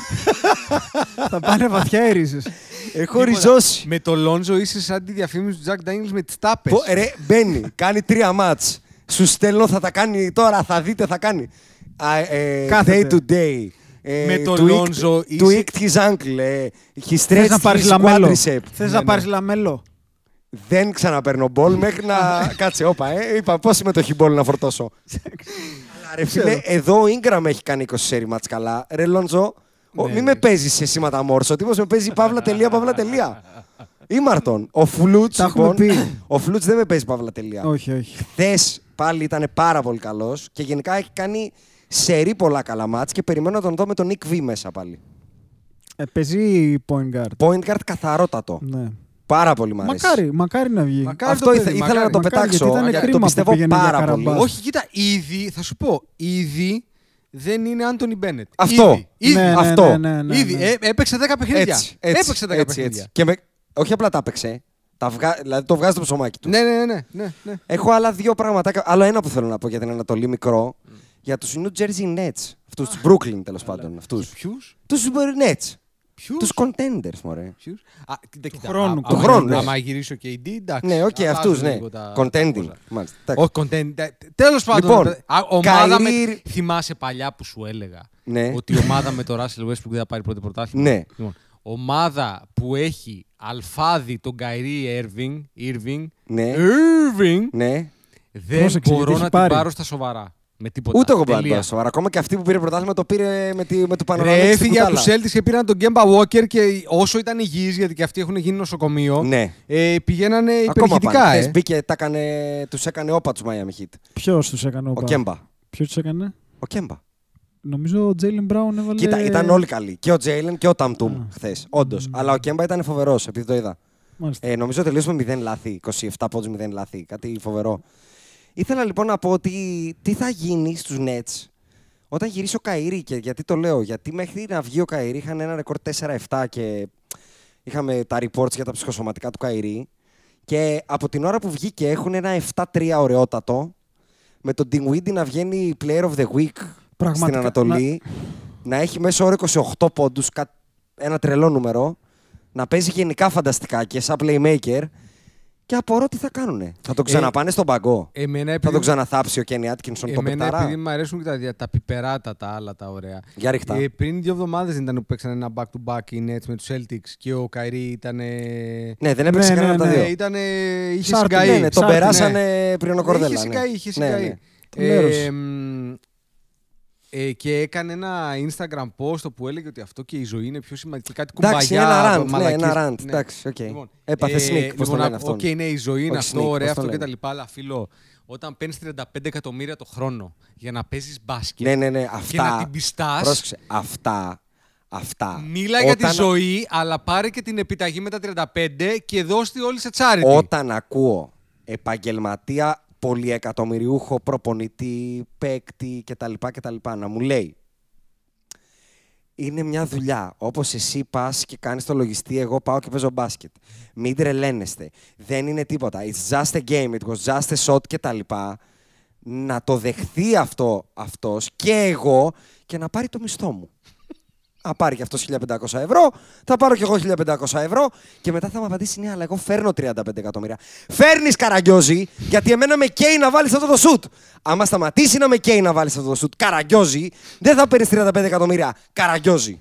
θα πάνε βαθιά οι ρίζες. έχω ριζώσει. Με το Λόντζο είσαι σαν τη διαφήμιση του Τζακ Ντάνιελς με τις τάπες. Πω, ρε, μπαίνει, κάνει τρία μάτς. Σου στέλνω, θα τα κάνει τώρα, θα δείτε, θα κάνει. Α, ε, day Κάθεται. to day. Ε, Με το tweaked- Lonzo είσαι- Tweaked his ankle. Ε, he Θες stretched να πάρεις his λαμέλο; quadricep. Θες Ναι, να ναι. πάρεις λαμέλο; Δεν ξαναπαίρνω μπολ μέχρι να. Κάτσε, όπα, ε. Είπα πόση συμμετοχή μπολ να φορτώσω. Αλλά ρε φίλε, εδώ ο Ingram έχει κάνει 20 σέρι μάτς καλά. Ρε Λόντζο, ο- Ναι, μη ναι. με παίζεις σε σήματα μόρσο. Ο τύπος με παίζει παύλα τελεία, παύλα τελεία. Ήμαρτον. Ο Φλούτς, Τα έχουμε λοιπόν, πει. ο Φλούτς δεν με παίζει παύλα τελεία. όχι, όχι. Χθες πάλι ήταν πάρα πολύ καλός και γενικά έχει κάνει σερή πολλά καλά μάτς και περιμένω να τον δω με τον Nick V μέσα πάλι. Ε, παίζει point guard. Point guard καθαρότατο. Ναι. Πάρα πολύ μ' αρέσει. Μακάρι, μακάρι να βγει. Μακάρι Αυτό το ήθε- παιδί, ήθελα μακάρι. να το Μακάρι, πετάξω. γιατί ήταν γιατί κρίμα το που πιστεύω πήγαινε για πάρα πολύ. Καραμπάς. Όχι, κοίτα, ήδη, θα σου πω, ήδη δεν είναι Άντωνι Μπένετ. Αυτό. Ήδη. ήδη. Ναι, ναι, αυτό. ναι, ναι, ναι, Ήδη. ναι. Ε, έπαιξε 10 παιχνίδια. Έτσι, έτσι, έπαιξε 10 έτσι, παιχνίδια. έτσι. Και με... Όχι απλά τα έπαιξε. Τα βγα... Δηλαδή το βγάζει το ψωμάκι του. Ναι, ναι, ναι, ναι, ναι. Έχω άλλα δύο πράγματα. Άλλο ένα που θέλω να πω για την Ανατολή μικρό. Για τους New Jersey Nets. Αυτούς τους Brooklyn τέλος πάντων. Αυτούς. Ποιους; Τους Nets. Ποιους; Τους contenders, μωρέ. Ποιους; Α, κοίτα, κοίτα. χρόνου, Α, του άμα- χρόνου, ναι. Άμα γυρίσει ο KD, εντάξει. Ναι, οκ, θα αυτούς, βάζουν ναι. λίγο τα- Contending. πόσα. Μάλιστα. Εντάξει. Όχι, contending. Τέλος πάντων. Λοιπόν, α, ομάδα Kyrie- με... Θυμάσαι παλιά που σου έλεγα Ναι. ότι η ομάδα με το Russell Westbrook δεν θα πάρει πρώτο πρωτάθλημα; Ναι. Λοιπόν, ομάδα που έχει αλφάδι τον Kyrie Irving, Irving, Ναι. Irving Ναι. δεν Πρόσεξε, μπορώ γιατί να έχει την πάρει. πάρω στα σοβαρά. Με τίποτα. Ούτε εγώ μπορώ να το Τελεία. πάρω σοβαρά. Ακόμα και αυτή που πήρε πρωτάθλημα το πήρε με, τη, με του Ρε, Παναγιώτη. έφυγε από τους Celtics και πήραν τον Kemba Walker και όσο ήταν υγιεί, γιατί και αυτοί έχουν γίνει νοσοκομείο, Ναι. ε, πηγαίνανε Ακόμα υπερηχητικά. πάνε. Ε. Χθες μπήκε, τα έκανε, τους έκανε όπα τους Miami Heat. Ποιος τους έκανε Ο όπα; Κέμπα. Ποιος τους έκανε; Ο Κέμπα. Νομίζω ο Τζέιλεν Μπράουν έβαλε. Κοίτα, ήταν όλοι καλοί. Και ο Τζέιλεν και ο Ταμτούμ Α. χθες. Όντως. Αλλά ο Κέμπα ήταν φοβερός, επειδή το είδα. Μάλιστα. Ε, νομίζω τελείωσαμε 0 λάθη. 27 πόντους 0 λάθη. Κάτι φοβερό. Ήθελα λοιπόν να πω ότι τι θα γίνει στους Nets όταν γυρίσει ο Καήρη. Και γιατί το λέω, Γιατί μέχρι να βγει ο Καήρη είχαν ένα ρεκόρ 4-7 και είχαμε τα reports για τα ψυχοσωματικά του Καήρη. Και από την ώρα που βγήκε έχουν ένα 7-3 ωραιότατο. Με τον Dinwiddie να βγαίνει player of the week στην Πραγματικά, Ανατολή. Να... έχει μέσω όρο 28 πόντους, ένα τρελό νούμερο. Να παίζει γενικά φανταστικά και σαν playmaker. Και απορώ τι θα κάνουνε. Θα τον ξαναπάνε στον παγκό. Εμένα Θα επειδή, τον ξαναθάψει ο Κένι Άτκινσον το εμένα πεταρά. επειδή μου αρέσουν και τα, δια- τα πιπεράτα τα άλλα τα ωραία. Για ρίχτα. Ε, πριν δύο εβδομάδες δεν ήταν που παίξαν ένα back-to-back οι Nets με τους Celtics και ο Καϊρή ήταν. Ναι, δεν έπαιξε Ναι, κανένα ναι, από τα ναι. δύο. Ε, ήτανε, είχε Σάρτη, συγκαεί. Ναι, ναι, τον Σάρτη, περάσανε πριν ο Κορδέλα. Είχε ναι. συγκαεί, είχε Ναι, συγκαεί. ναι. Το μέρος. Ε, μ, ε, και έκανε ένα Instagram post που έλεγε ότι αυτό και η ζωή είναι πιο σημαντική. Κάτι Εντάξει, κουμπαγιά. ένα rant, ναι, μαλακίες. ένα rant, Ναι. εντάξει, οκ. Λοιπόν, Έπαθε sneak, πώς το λοιπόν, λένε α- αυτόν. Οκ, ναι, η ζωή είναι Όχι αυτό, sneak, ωραία πώς το αυτό και λένε. τα λοιπά. Αλλά φίλο, όταν παίρνεις 35 εκατομμύρια το χρόνο για να παίζεις μπάσκετ Ναι, ναι, ναι. και Αυτά. να την πιστάς. Πρόσεξε. Αυτά. Αυτά. Μίλα για τη Όταν- ζωή, αλλά πάρε και την επιταγή με τα 35 και δώσ' τη όλη σε charity. Όταν ακούω επαγγελματία πολυεκατομμυριούχο προπονητή, παίκτη κτλ. κτλ. να μου λέει είναι μια δουλειά. Όπως εσύ πας και κάνεις το λογιστή, εγώ πάω και παίζω μπάσκετ. Μην τρελαίνεστε. Δεν είναι τίποτα. It's just a game. It was just a shot κτλ. Να το δεχθεί αυτό αυτός και εγώ και να πάρει το μισθό μου. Να πάρει και αυτός 1500 ευρώ, θα πάρω και εγώ 1500 ευρώ και μετά θα μου απαντήσει ναι, αλλά εγώ φέρνω 35 εκατομμύρια. Φέρνεις καραγκιόζη, γιατί εμένα με καίει να βάλεις αυτό το σουτ. Άμα σταματήσει να με καίει να βάλεις αυτό το σουτ, καραγκιόζη, δεν θα παίρνεις 35 εκατομμύρια. Καραγκιόζη.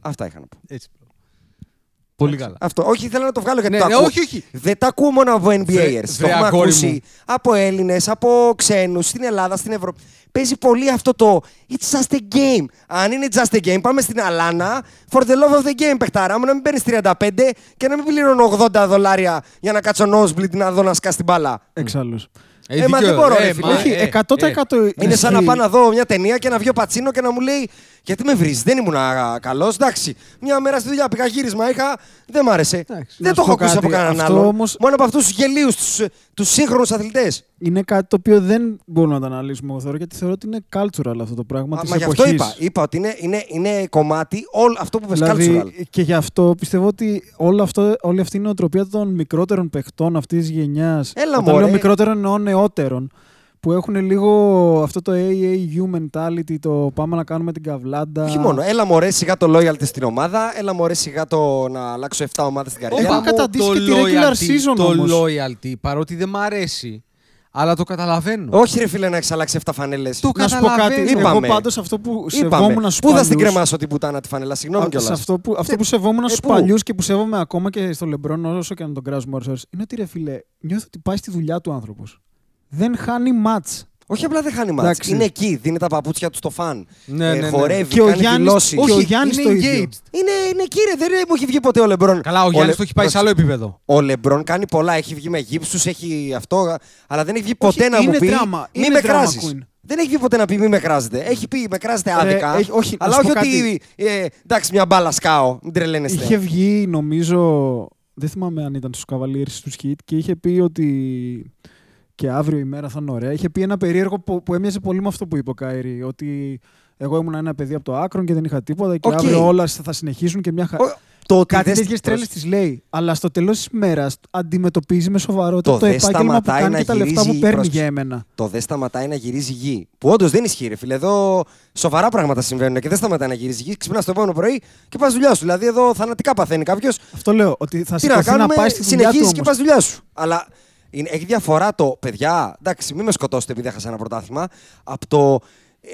Αυτά είχα να πω. Έτσι. Πολύ καλά. Αυτό. Όχι, ήθελα να το βγάλω γιατί Ναι, το ναι, ακούω. όχι, όχι. Δεν τα ακούω μόνο από NBAers. Βρε- το βρε, έχουμε αγόρι ακούσει μου. από Έλληνες, από ξένους, στην Ελλάδα, στην Ευρώπη. Παίζει πολύ αυτό το It's just a game. Αν είναι just a game, πάμε στην Αλάνα for the love of the game, παιχτάρα μου, να μην παίρνεις 35 και να μην πληρώνω 80 δολάρια για να κάτσω nosebleed να δω να σκάσει την μπάλα. Εξάλλου. Ε, Ε, μα δίκιο, δεν μπορώ, ρε ε, φίλε. μα, Όχι, ε, 100% Είναι σαν να ισχύει. πάω να δω μια ταινία και να βγει ο Πατσίνο και να μου λέει Γιατί με βρεις, δεν ήμουν καλός. Εντάξει, μια μέρα στη δουλειά πήγα γύρισμα, είχα. Δεν μ' άρεσε. Εντάξει, δεν να το σου έχω πω ακούσει από κάτι, κανέναν αυτό άλλο. όμως- Μόνο από αυτούς τους γελίους, τους σύγχρονους αθλητές. Είναι κάτι το οποίο δεν μπορούμε να το αναλύσουμε, εγώ θεωρώ, γιατί θεωρώ ότι είναι cultural αυτό το πράγμα. Μα, της μα γι' αυτό εποχής. είπα. Είπα ότι είναι, είναι, είναι κομμάτι όλο αυτό που πες Δηλαδή, cultural. και γι' αυτό πιστεύω ότι όλο αυτό, όλη αυτή η νοοτροπία των μικρότερων παιχτών αυτής της γενιάς. Έλα, Όταν μωρέ. λέω μικρότερων εννοώ νεότερων. Που έχουν λίγο αυτό το AAU mentality, το πάμε να κάνουμε την καβλάντα. Όχι μόνο. Έλα μωρέ σιγά το loyalty στην ομάδα, έλα μωρέ σιγά το να αλλάξω 7 ομάδες στην καριέρα Έχουν μου. καταντήσει και τη regular season το όμως. loyalty, παρότι δεν μ' αρέσει, αλλά το καταλαβαίνω. Όχι ρε φίλε να έχεις αλλάξει 7 φανέλες. Το Να σου πω κάτι. καταλαβαίνω. Εγώ Είπαμε. πάντως αυτό που σεβόμουν Είπαμε. στου Πού θα στην παλιούς- κρεμάσω την πουτάνα τη φανέλα, συγγνώμη Α, σε κιόλα. αυτό που, αυτό Ε, που σεβόμουν ε, στους πού; παλιούς και που σέβομαι ακόμα και στο Λεμπρόν, όσο και να τον κράζουμε ώρες ώρες, είναι ότι ρε φίλε, νιώθω ότι πάει στη δουλειά του άνθρωπος. Δεν χάνει μάτς. Όχι απλά δεν χάνει μάτς. Εντάξει. Είναι εκεί, δίνει τα παπούτσια του στο φαν. Ναι, ε, ναι, ναι. χορεύει, Και ο κάνει Γιάννης- δηλώσεις. και ο Όχι, Γιάννης είναι το ίδιο. engaged. Είναι, είναι κύριε, δεν μου έχει βγει ποτέ ο Λεμπρόν. Καλά, ο Γιάννης Λε- το έχει πάει σε άλλο επίπεδο. Ο Λεμπρόν κάνει πολλά. Έχει βγει με γύψους, έχει αυτό. Αλλά δεν έχει βγει Όχι, ποτέ να μου είναι πει. δράμα, Μη είναι με drama κράζεις. queen. Δεν έχει βγει ποτέ να πει μη με κράζετε. Έχει πει με κράζετε άδικα. έχει- όχι, να αλλά σου όχι πω ότι. Ε, εντάξει, μια μπάλα σκάω. Μην τρελαίνεστε. Είχε βγει, νομίζω. Δεν θυμάμαι αν ήταν στους Cavaliers του Χιτ και είχε πει ότι. Και αύριο η μέρα θα είναι ωραία. Είχε πει ένα περίεργο που, που έμοιαζε πολύ με αυτό που είπε ο Κάιρι. Ότι εγώ ήμουν ένα παιδί από το Άκρον και δεν είχα τίποτα και Οκ. αύριο όλα θα συνεχίσουν και μια χαρά. Ο- Το ότι Κάτι δεν- τέτοιες τρέλες τη λέει. Αλλά στο τέλος της μέρας αντιμετωπίζει με σοβαρότητα Το το, δεν επάγγελμα που σταματάει κάνει να και τα λεφτά γυρίζει που παίρνει πρόσεξε. για εμένα. το δεν σταματάει να γυρίζει γη. Που όντως δεν ισχύει, ρε φίλε. Εδώ σοβαρά πράγματα συμβαίνουν και δεν σταματάει να γυρίζει γη. Ξυπνάς το επόμενο πρωί και πας δουλειά σου. Δηλαδή εδώ θανατικά παθαίνει κάποιος. Αυτό λέω. Ότι θα Τι να σηκωθεί να, κάνουμε, πάει στη δουλειά του. συνεχίζεις και όμως. πας δουλειά σου. Αλλά είναι, έχει διαφορά το παιδιά. Εντάξει, μην με σκοτώσετε επειδή έχασα ένα πρωτάθλημα. Από το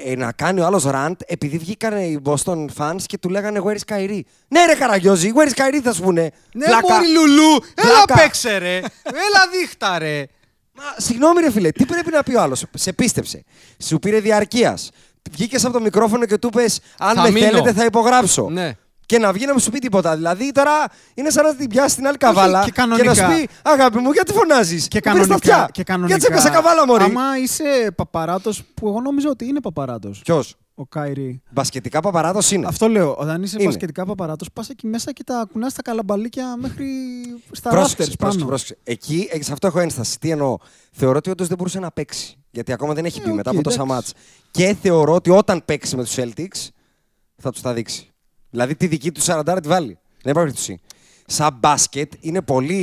ε, να κάνει ο άλλος ραντ επειδή βγήκαν οι Boston fans και του λέγανε Where is Kyrie; Ναι, ρε Καραγιόζη, Where is Kyrie θα σου πούνε. Ναι, Βλάκα. μωρή Λουλού, έλα Βλάκα. παίξε ρε, έλα δείχτα ρε. Μα, συγγνώμη, ρε φίλε, τι πρέπει να πει ο άλλος; Σε πίστεψε. Σου πήρε διαρκείας. Βγήκες από το μικρόφωνο και του πε: Αν Θα με μείνω. θέλετε, θα υπογράψω. Ναι. Και να βγει να μου σου πει τίποτα. Δηλαδή τώρα είναι σαν να την πιάσει την άλλη καβάλα και κανονικά. να σου πει: Αγάπη μου, γιατί φωνάζεις; Και κανονικά, και κανονικά. Γιατί έπιασα καβάλα, Μωρή. Άμα είσαι παπαράτος, που εγώ νομίζω ότι είναι παπαράτος. Ποιος; Ο Κάιρι. Μπασκετικά παπαράτος είναι. Αυτό λέω. Όταν είσαι Είναι. μπασκετικά παπαράτος, πας εκεί μέσα και τα κουνάς τα καλαμπαλίκια μέχρι στα Πρόσεξε, rafters πρόσεξε, πάνω. πρόσεξε. Εκεί, ε, σε αυτό έχω ένσταση. Τι εννοώ; Θεωρώ ότι όντως δεν μπορούσε να παίξει. Γιατί ακόμα δεν έχει Ε, πει οκέι, μετά από τόσα εντάξει. μάτς. Και θεωρώ ότι όταν παίξει με τους Celtics θα τους τα δείξει. Δηλαδή τη δική του 40 τη βάλει. Δεν υπάρχει περίπτωση. Σαν μπάσκετ είναι πολύ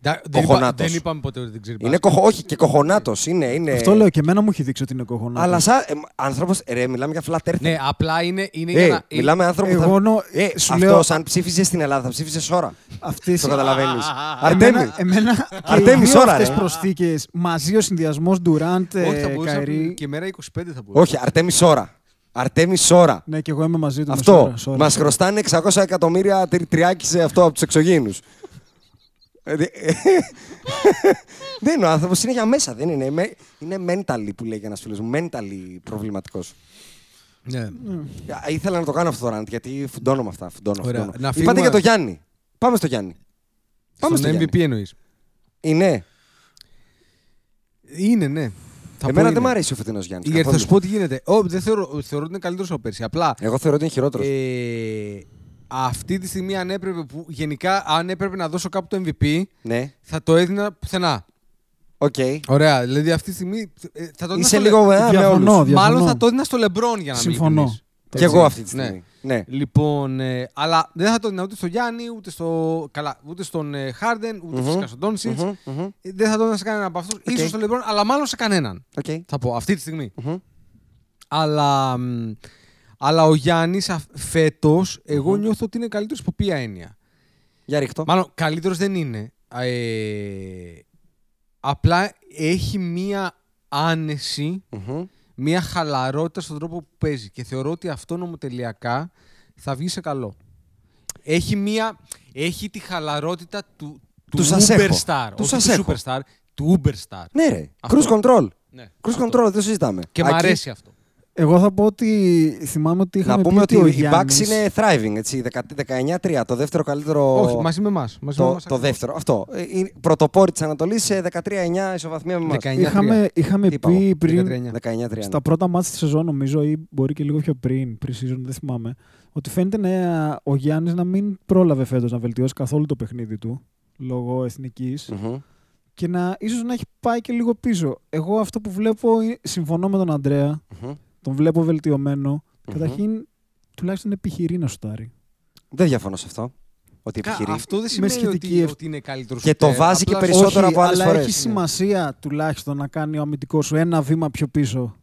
Δεν, είπα, κοχονάτος. δεν είπαμε ποτέ ότι δεν ξέρει Είναι μπάσκετ. κοχο... Όχι, και κοχονάτο είναι. είναι... Αυτό λέω και εμένα μου έχει δείξει ότι είναι κοχονάτο. Αλλά σαν ε, άνθρωπος. Ρε, μιλάμε για flat earth. Ναι, απλά είναι, είναι Ε, για να... μιλάμε άνθρωπο που εγώ θα... νο- ε, σου αυτό λέω- αν ψήφιζες στην Ελλάδα θα ψήφιζες ώρα. Αυτές... Το καταλαβαίνεις. Αρτέμι. Εμένα, εμένα και οι Αρτέμις δύο ώρα, αυτές ρε. προσθήκες μαζί ο συνδυασμός Durant, Όχι, θα ε, μπορούσε να πει Kyrie. και μέρα 25 θα μπορούσε. Όχι, Αρτέμι ώρα. Αρτέμι ώρα. Ναι, και εγώ είμαι μαζί του. Αυτό. μεσόωρα, sorry. Μας χρωστάνε 600 εκατομμύρια τρι- τριάκισε αυτό από τους εξωγήνους. δεν είναι ο άνθρωπος, είναι για μέσα. Δεν είναι. Είναι- Είναι mentally που λέει ένας φίλος μου. Mentally προβληματικός. Ναι. Ήθελα να το κάνω αυτό το rant γιατί φουντώνω με αυτά. Φουντώνω, Ωραία. φουντώνω. Να Είπατε φύγουμε- για το Γιάννη. Πάμε στο Γιάννη. Πάμε Στον στο MVP Γιάννη. εννοείς. Είναι. Είναι, ναι. Θα πω Εμένα είναι. δεν μου αρέσει ο φετινός Γιάννης. Γιατί θα σου πω τι γίνεται. Ω, δεν θεωρώ, θεωρώ ότι είναι καλύτερος από πέρσι. Απλά Εγώ θεωρώ ότι είναι χειρότερος. ε, αυτή τη στιγμή αν έπρεπε, που, γενικά αν έπρεπε να δώσω κάπου το MVP, Ναι. θα το έδινα πουθενά. Οκ. Ωραία. Δηλαδή αυτή τη στιγμή ε, θα το έδινα Είσαι στο λίγο με, με Διαφωνώ, όλους. διαφωνώ. Μάλλον θα το έδινα στο Λεμπρόν για να μην Συμφωνώ. ειλικρινής. Κι εγώ αυτή τη Ναι. στιγμή. Ναι. Λοιπόν, ε, αλλά δεν θα το έδινα ούτε στο Γιάννη, ούτε, στο, καλά, ούτε στον ε, Χάρντεν, ούτε Μμμ. φυσικά στον Ντόντσιτς. Μμμ, μμμ. Δεν θα το έδινα σε κανέναν από αυτούς. Οκ. Ίσως στον Λεμπρόν, αλλά μάλλον σε κανέναν. Οκ. Θα πω αυτή τη στιγμή. Μμμ. Αλλά, μ, αλλά ο Γιάννης φέτος, εγώ νιώθω ότι είναι καλύτερος από ποια έννοια. Για ρίχτω. Μάλλον καλύτερος δεν είναι. Ε, απλά έχει μία άνεση, Μμμ. Μία χαλαρότητα στον τρόπο που παίζει. Και θεωρώ ότι αυτό νομοτελειακά θα βγει σε καλό. Έχει, μία, έχει τη χαλαρότητα του, του, Του σας έχω. superstar. Του όχι σας του έχω. superstar, του uberstar. Ναι, ρε. Αυτό. Cruise control. Ναι, Cruise αυτό. control, δεν το συζητάμε. Και μ' Ακεί- αρέσει αυτό. Εγώ θα πω ότι θυμάμαι ότι είχαμε Να πούμε πει ότι ο οι Γιάννης... Bucks είναι thriving, έτσι. 19-3, το δεύτερο καλύτερο. Όχι, μαζί με εμάς. το, το δεύτερο. Αυτό. Ε, Είναι πρωτοπόροι της Ανατολής σε 13-9 ισοβαθμία με εμάς. 19. Είχαμε, είχαμε Τι είπα εγώ, πει πριν 19-3. ναι. στα πρώτα μάτια της σεζόν, νομίζω, ή μπορεί και λίγο πιο πριν, pre-season, δεν θυμάμαι, ότι φαίνεται να, ο Γιάννης να μην πρόλαβε φέτος να βελτιώσει καθόλου το παιχνίδι του λόγω εθνικής Μμμ. και να ίσως να έχει πάει και λίγο πίσω. Εγώ αυτό που βλέπω, είναι- συμφωνώ με τον Αντρέα, Μμμ. Τον βλέπω βελτιωμένο. Μμμ. Καταρχήν, τουλάχιστον επιχειρεί να σουτάρει. Δεν διαφωνώ σε αυτό. Ότι επιχειρεί. Αυτό δεν Με σημαίνει σχετική ότι, ευ- ότι είναι καλύτερος Και το βάζει και περισσότερο Όχι, από άλλες αλλά φορές. έχει Ναι. σημασία τουλάχιστον να κάνει ο αμυντικός σου ένα βήμα πιο πίσω.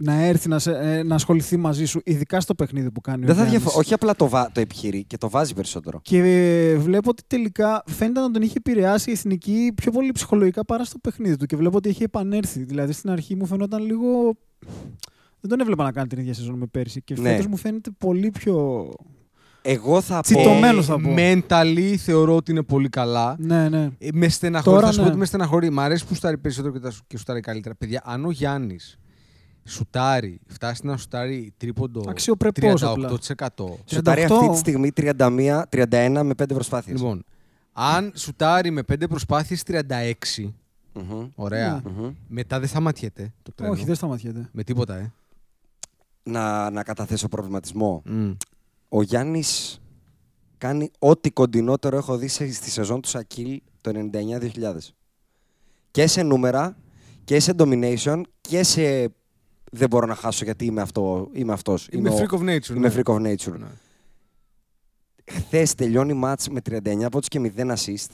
Να έρθει να, σε, ε, να ασχοληθεί μαζί σου, ειδικά στο παιχνίδι που κάνει Δεν ο θα Γιάννης. διαφο- Όχι απλά το, βα... το επιχειρεί και το βάζει περισσότερο. Και ε, βλέπω ότι τελικά φαίνεται να τον είχε επηρεάσει η εθνική πιο πολύ ψυχολογικά παρά στο παιχνίδι του. Και βλέπω ότι έχει επανέλθει. Δηλαδή στην αρχή μου φαινόταν λίγο. Δεν τον έβλεπα να κάνει την ίδια σεζόν με πέρσι. Και Ναι. φέτος μου φαίνεται πολύ πιο. Εγώ θα πω. Τσιτωμένος θα πω. Mentally θεωρώ ότι είναι πολύ καλά. Ναι, ναι. Ε, Με στεναχωρεί. Τώρα Θα σου πω ναι. ότι με στεναχωρεί. Μ' αρέσει που σουτάρει περισσότερο και, τα σου- και σουτάρει καλύτερα. Παιδιά, αν ο Γιάννης σουτάρει, φτάσει να σουτάρει τρίποντο Αξιοπρεπώς 38%. Σουτάρει 38. αυτή τη στιγμή 31, 31 με 5 προσπάθειες. Λοιπόν, αν σουτάρει με 5 προσπάθειες 36, ωραία, Ναι. μετά δεν σταματιέται το τρένο. Όχι, δεν σταματιέται. Με τίποτα, ε. Να, να καταθέσω προβληματισμό. Μμ. Ο Γιάννης κάνει ό,τι κοντινότερο έχω δει σε- στη σεζόν του Σακίλ το 99-2000. Και σε νούμερα και σε domination και σε δεν μπορώ να χάσω γιατί είμαι, αυτό, είμαι αυτός. Είμαι ο- freak of nature. Είμαι ναι. freak of nature. Ναι. Χθες τελειώνει μάτς με 39 πόντους και 0 assist.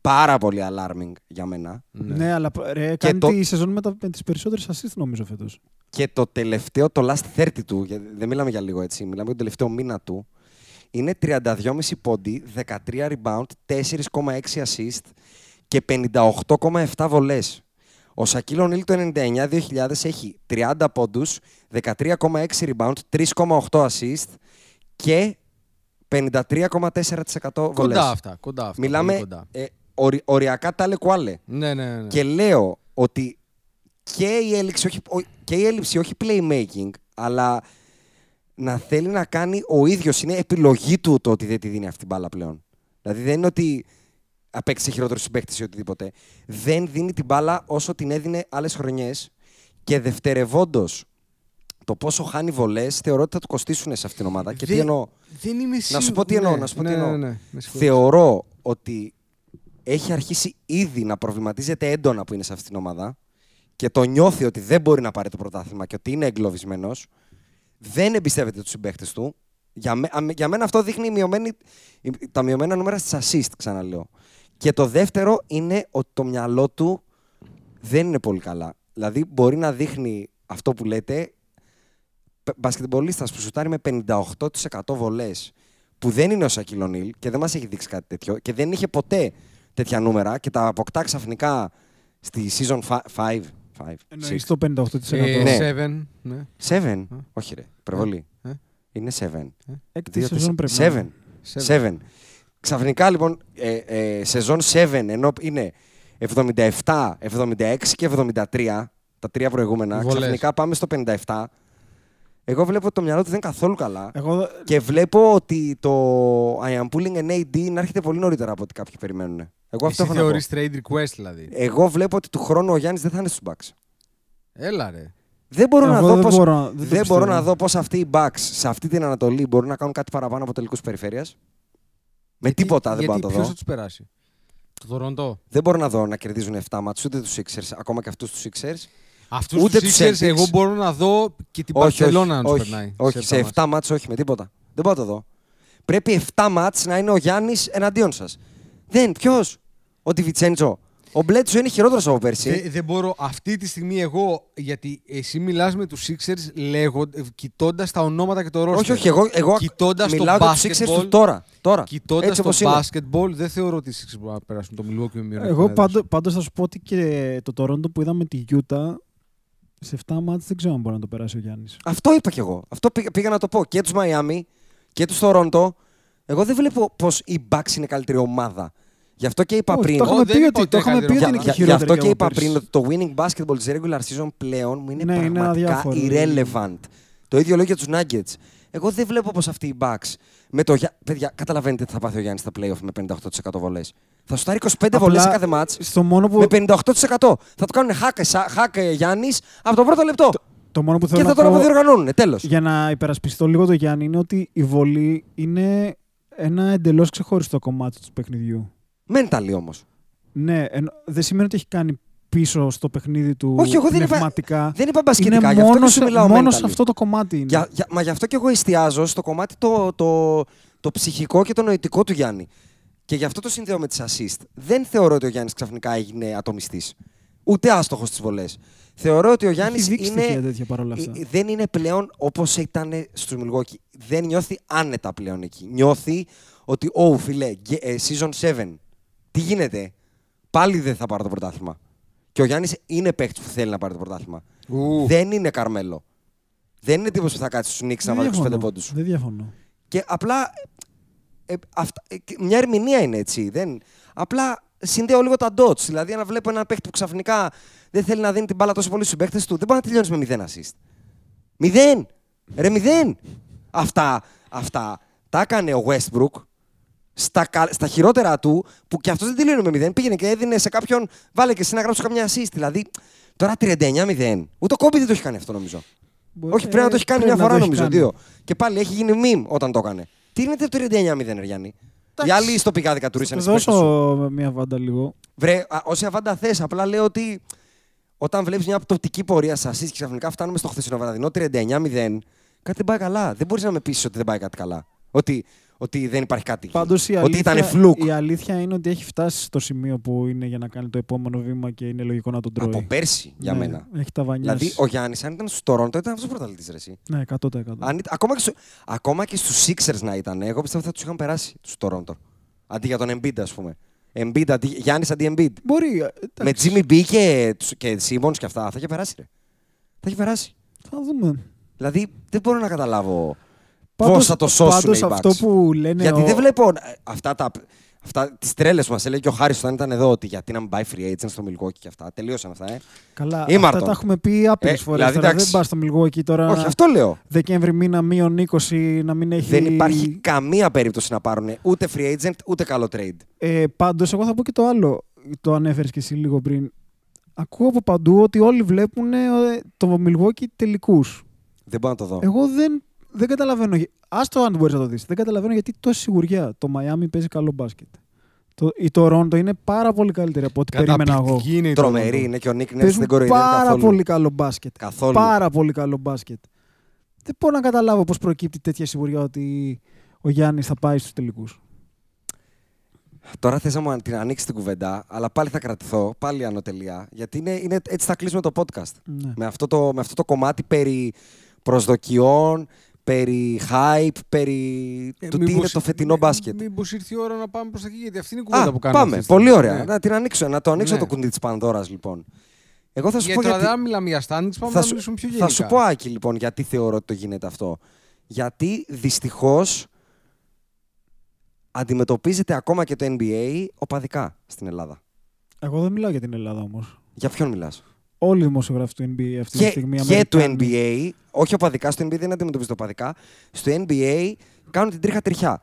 Πάρα πολύ alarming για μένα. Ναι, αλλά ρε, κάνει το- τη σεζόν με, τα, με τις περισσότερες assist νομίζω φέτος. Και το τελευταίο, το last 30 του, γιατί δεν μιλάμε για λίγο έτσι, μιλάμε για τον τελευταίο μήνα του, είναι 32,5 πόντι, 13 rebound, 4,6 assist και 58,7 βολές. Ο Σακίλ Ονίλ το 99-2000 έχει 30 πόντους, 13,6 rebound, 3,8 assist και 53,4% βολές. Κοντά αυτά. Κοντά αυτά Μιλάμε πολύ κοντά. ε, ορι- οριακά τάλε κουάλε. Ναι, ναι, ναι. Και λέω ότι και η έλλειψη, όχι, ο- και η έλλειψη όχι playmaking, αλλά να θέλει να κάνει ο ίδιος, είναι επιλογή του το ότι δεν τη δίνει αυτή την μπάλα πλέον. Δηλαδή δεν είναι ότι απέκτησε χειρότερο συμπαίκτης ή οτιδήποτε. Δεν δίνει την μπάλα όσο την έδινε άλλες χρονιές. Και δευτερευόντως το πόσο χάνει βολές, θεωρώ ότι θα του κοστίσουν σε αυτήν την ομάδα. Και τι Δεν- εννοώ; Δεν είμαι σίγουρο. Να σου πω τι εννοώ, να σου πω τι ναι, εννοώ. Ναι, ναι, με συγχωρείς. Θεωρώ ότι έχει αρχίσει ήδη να προβληματίζεται έντονα που είναι σε αυτήν την ομάδα και το νιώθει ότι δεν μπορεί να πάρει το πρωτάθλημα και ότι είναι εγκλωβισμένος. Δεν εμπιστεύεται τους συμπαίχτε του. Για, με- α- για μένα αυτό δείχνει η μειωμένη, η- τα μειωμένα νούμερα στις assist, ξαναλέω. Και το δεύτερο είναι ότι το μυαλό του δεν είναι πολύ καλά. Δηλαδή μπορεί να δείχνει αυτό που λέτε π- μπασκετμπολίστας που σουτάρει με 58% βολές που δεν είναι ο Σακίλ Ονίλ και δεν μας έχει δείξει κάτι τέτοιο και δεν είχε ποτέ τέτοια νούμερα και τα αποκτά ξαφνικά στη season 5. Εννοείς το 58%. Ε, Ναι. seven, ναι. 7. Όχι ρε, προβολή. Ε, ε. Είναι 7. Έκτη σεζόν πρέπει να 7. είναι. 7. Ξαφνικά λοιπόν, ε, ε, σεζόν 7, ενώ είναι 77, 76 και 73, τα τρία προηγούμενα, Βολές. ξαφνικά πάμε στο 57. Εγώ βλέπω ότι το μυαλό του δεν είναι καθόλου καλά. Εγώ Και βλέπω ότι το I am pulling an AD να έρχεται πολύ νωρίτερα από ό,τι κάποιοι περιμένουν. Εγώ αυτό Εσύ έχω να πω. θεωρείς trade request δηλαδή. Εγώ βλέπω ότι του χρόνου ο Γιάννης δεν θα είναι στους Bucks. Έλα ρε. Δεν μπορώ να Εγώ δω δεν πώς, μπορώ να- δεν το δεν μπορώ πιστεύω. να δω πώς αυτοί οι Bucks σε αυτή την Ανατολή μπορούν να κάνουν κάτι παραπάνω από τελικούς περιφέρειας. Με τίποτα δεν μπορώ να το Ποιος δω. θα τους περάσει; Το Τωρόντο. Δεν μπορώ να δω να κερδίζουν 7 μάτς, ούτε τους Sixers, ακόμα και αυτούς τους Sixers. Αυτούς Ούτε τους τους Sixers Celtics. εγώ μπορώ να δω και την όχι, Barcelona όχι, να τους όχι, περνάει. όχι, σε 7 μάτς όχι, με τίποτα. Δεν μπορώ να το δω. Πρέπει 7 μάτς να είναι ο Γιάννης εναντίον σας. Δεν, ποιος; Ο Τιβιτσέντζο. Ο Μπλέτσο είναι χειρότερος από πέρσι. Δεν, δεν μπορώ αυτή τη στιγμή εγώ, γιατί εσύ μιλάς με τους Sixers λέγον, κοιτώντας τα ονόματα και το roster. όχι, όχι, εγώ, εγώ Κοιτώντας το μιλάω για τους Sixers basketball, του τώρα. τώρα. Κοιτώντας Έτσι το όπως είναι. basketball, δεν θεωρώ ότι οι Sixers μπορούν να περάσουν το Milwaukee με μείον Εγώ εφτά έδρας. πάντω, πάντως θα σου πω ότι και το Toronto που είδαμε τη Utah σε 7 μάτς δεν ξέρω αν μπορεί να το περάσει ο Γιάννης. Αυτό είπα κι εγώ. Αυτό πήγα, πήγα να το πω και τους Μαϊάμι και τους Τωρόντο. Εγώ δεν βλέπω πώ η Bucks είναι καλύτερη ομάδα Γι' αυτό και είπα Όχι, πριν. το είχαμε Ω, δεν πει είπα ότι, ότι το είχαμε πει καλύτερο. ότι είναι Για- και για- Γι' αυτό χειρότερη και είπα από πριν πέρσι. ότι το winning basketball της regular season πλέον μου είναι, Ναι, είναι πραγματικά αδιάφορο. irrelevant. Το ίδιο λέω για τους Nuggets. Εγώ δεν βλέπω πως αυτοί οι Bucks με το Γιά- Παιδιά, καταλαβαίνετε τι θα πάθει ο Γιάννης στα playoff με 58% βολές. Θα σου 25 βολές σε κάθε μάτς Στο μόνο που, με 58%. Θα το κάνουν hack, hack Γιάννης από το πρώτο λεπτό. το μόνο που θέλω Και θα να τον πω αποδιοργανώνουν. Τέλος. για να υπερασπιστώ λίγο το Γιάννη είναι ότι η βολή είναι ένα εντελώς ξεχωριστό κομμάτι του παιχνιδιού. Mentally όμως. Ναι, εν- δεν σημαίνει ότι έχει κάνει πίσω στο παιχνίδι του Όχι, εγώ δεν είπα- πνευματικά. Δεν είπα μπασκετικά, είναι γι' αυτό μόνο, και σου σε, μιλάω μόνος mentally. σε αυτό το κομμάτι είναι. Για, για, μα γι' αυτό και εγώ εστιάζω στο κομμάτι το, το, το ψυχικό και το νοητικό του Γιάννη. Και γι' αυτό το συνδέω με τις assist. Δεν θεωρώ ότι ο Γιάννης ξαφνικά έγινε ατομιστής. Ούτε άστοχος στις βολές. Θεωρώ ότι ο Γιάννης Έχει δείξει στοιχεία είναι. τέτοια παρόλα αυτά. ε, Δεν είναι πλέον όπως ήταν στους Μιλγόκι. Δεν νιώθει άνετα πλέον εκεί. Νιώθει ότι, oh, φιλέ, γε- ε, season 7. Τι γίνεται; Πάλι δεν θα πάρω το πρωτάθλημα. Και ο Γιάννης είναι παίκτης που θέλει να πάρει το πρωτάθλημα. Ου. Δεν είναι Καρμέλο. Δεν είναι τύπο που θα κάτσει στους Νίξ να Δεν βάλει 25 διαφωνώ. πόντους. Δεν διαφωνώ. Και απλά. Ε, αυτά, ε, και μια ερμηνεία είναι έτσι. Δεν, απλά συνδέω λίγο τα dots. Δηλαδή, αν βλέπω έναν παίχτη που ξαφνικά δεν θέλει να δίνει την μπάλα τόσο πολύ στους παίχτε του, δεν μπορεί να τελειώνεις με μηδέν assist. Μηδέν! Ρε, μηδέν! Αυτά, αυτά τα έκανε ο Westbrook στα, κα- στα χειρότερα του, που και αυτός δεν τελείωνε με μηδέν. Πήγαινε και έδινε σε κάποιον, βάλε και εσύ να γράψει καμιά assist. Δηλαδή, τώρα 39-0. Ούτε ο Κόμπι δεν το έχει κάνει αυτό νομίζω. Μπορεί- Όχι, πρέπει να το έχει κάνει πρέπει μια να φορά το έχει νομίζω. κάνει. Δύο. Και πάλι έχει γίνει meme όταν το έκανε. Τι είναι το 39-0, ρε Γιάννη; Οι άλλοι στο πηγάδικα του Θα ρίσανε του στις παίκτες σου. δώσω μια βάντα λίγο. Βρε, α, όση αβάντα θες, απλά λέω ότι όταν βλέπεις μια πτωτική πορεία σα και ξαφνικά φτάνουμε στο χθεσινό βραδινό 39-0, κάτι δεν πάει καλά. Δεν μπορείς να με πείσεις ότι δεν πάει κάτι καλά. Ότι, ότι δεν υπάρχει κάτι. Πάντως η ότι αλήθεια, ήταν φλουκ. η αλήθεια είναι ότι έχει φτάσει στο σημείο που είναι για να κάνει το επόμενο βήμα και είναι λογικό να τον τρώει. Από πέρσι για Ναι, μένα. Έχει τα βανιάσει. Δηλαδή, ο Γιάννης, αν ήταν στο Τωρόντο, ήταν αυτός ο πρωταθλητής. Ρε, Ναι, 100%. Αν, ήταν- ακόμα, και στο, ακόμα και στους Sixers να ήταν, εγώ πιστεύω θα τους είχαν περάσει τους Toronto. Αντί για τον Embiid, ας πούμε. Embiid, αντί, Γιάννης αντί Embiid. Μπορεί. ε, Με εντάξει, Jimmy B και, τους- και Simmons και αυτά, θα είχε περάσει, ρε. Θα είχε περάσει. Θα δούμε. Δηλαδή, δεν μπορώ να καταλάβω Πάντως- πώς θα το σώσουν πάντως οι Bucks; αυτό που λένε Γιατί ο- δεν βλέπω ε, αυτά τα... Αυτά, τις τρέλες που μας έλεγε και ο Χάρης όταν ήταν εδώ, ότι γιατί να μην πάει free agent στο Milwaukee και αυτά. Τελείωσαν αυτά, ε. Καλά, Ή αυτά Μάρτον. τα έχουμε πει άπειρες Ε, φορές. δηλαδή, δεν εντάξει. πας στο Milwaukee τώρα. Όχι, αυτό λέω. Δεκέμβρη μήνα μείον 20 να μην έχει. Δεν υπάρχει καμία περίπτωση να πάρουν ούτε free agent, ούτε καλό trade. Ε, Πάντως, εγώ θα πω και το άλλο. Το ανέφερες και εσύ λίγο πριν. Ακούω από παντού ότι όλοι βλέπουν ε, το Milwaukee τελικούς. Δεν μπορώ να το δω. Εγώ δεν, δεν καταλαβαίνω. Άστο αν μπορείς να το δεις. Δεν καταλαβαίνω γιατί τόση σιγουριά. Το Miami παίζει καλό μπάσκετ. Το, η Toronto είναι πάρα πολύ καλύτερη από ό,τι περίμενα εγώ. Καταπληκτική είναι η Τρομερή Toronto. είναι και ο Νίκ Νέρς Παίζουν δεν κοροϊδεύει πάρα καθόλου. πολύ καλό μπάσκετ. Καθόλου. Πάρα πολύ καλό μπάσκετ. Δεν μπορώ να καταλάβω πώς προκύπτει τέτοια σιγουριά ότι ο Γιάννης θα πάει στους τελικούς. Τώρα θες να μου την ανοίξεις την κουβέντα, αλλά πάλι θα κρατηθώ, πάλι ανωτελεία, γιατί είναι, είναι, έτσι θα κλείσουμε το podcast. Ναι. Με, αυτό το, με αυτό το κομμάτι περί προσδοκιών, περί hype, περί Ε, του τι είναι μήπως- το φετινό ε, μπάσκετ. Μήπως ήρθε η ώρα να πάμε προς τα εκεί, γιατί αυτή είναι η κουβέντα Α, που κάνουμε. πάμε. αυτή τη Πολύ στιγμή. ωραία. Ναι. Να, την ανοίξω, να το ανοίξω Ναι. το κουντί της Πανδώρας, λοιπόν. Εγώ θα σου Γιατί πω τώρα γιατί... δεν μιλάμε για standings, πάμε θα, να σου, μιλήσουμε πιο γενικά. θα σου πω, Άκη, λοιπόν, γιατί θεωρώ ότι το γίνεται αυτό. Γιατί δυστυχώς αντιμετωπίζεται ακόμα και το NBA οπαδικά στην Ελλάδα. Εγώ δεν μιλάω για την Ελλάδα όμως. Για ποιον μιλάς; Όλοι οι δημοσιογράφοι του NBA αυτή τη και, στιγμή. και του Αμερικάνοι. NBA, όχι οπαδικά, στο NBA δεν αντιμετωπίζεται οπαδικά. Στο NBA κάνουν την τρίχα τριχιά.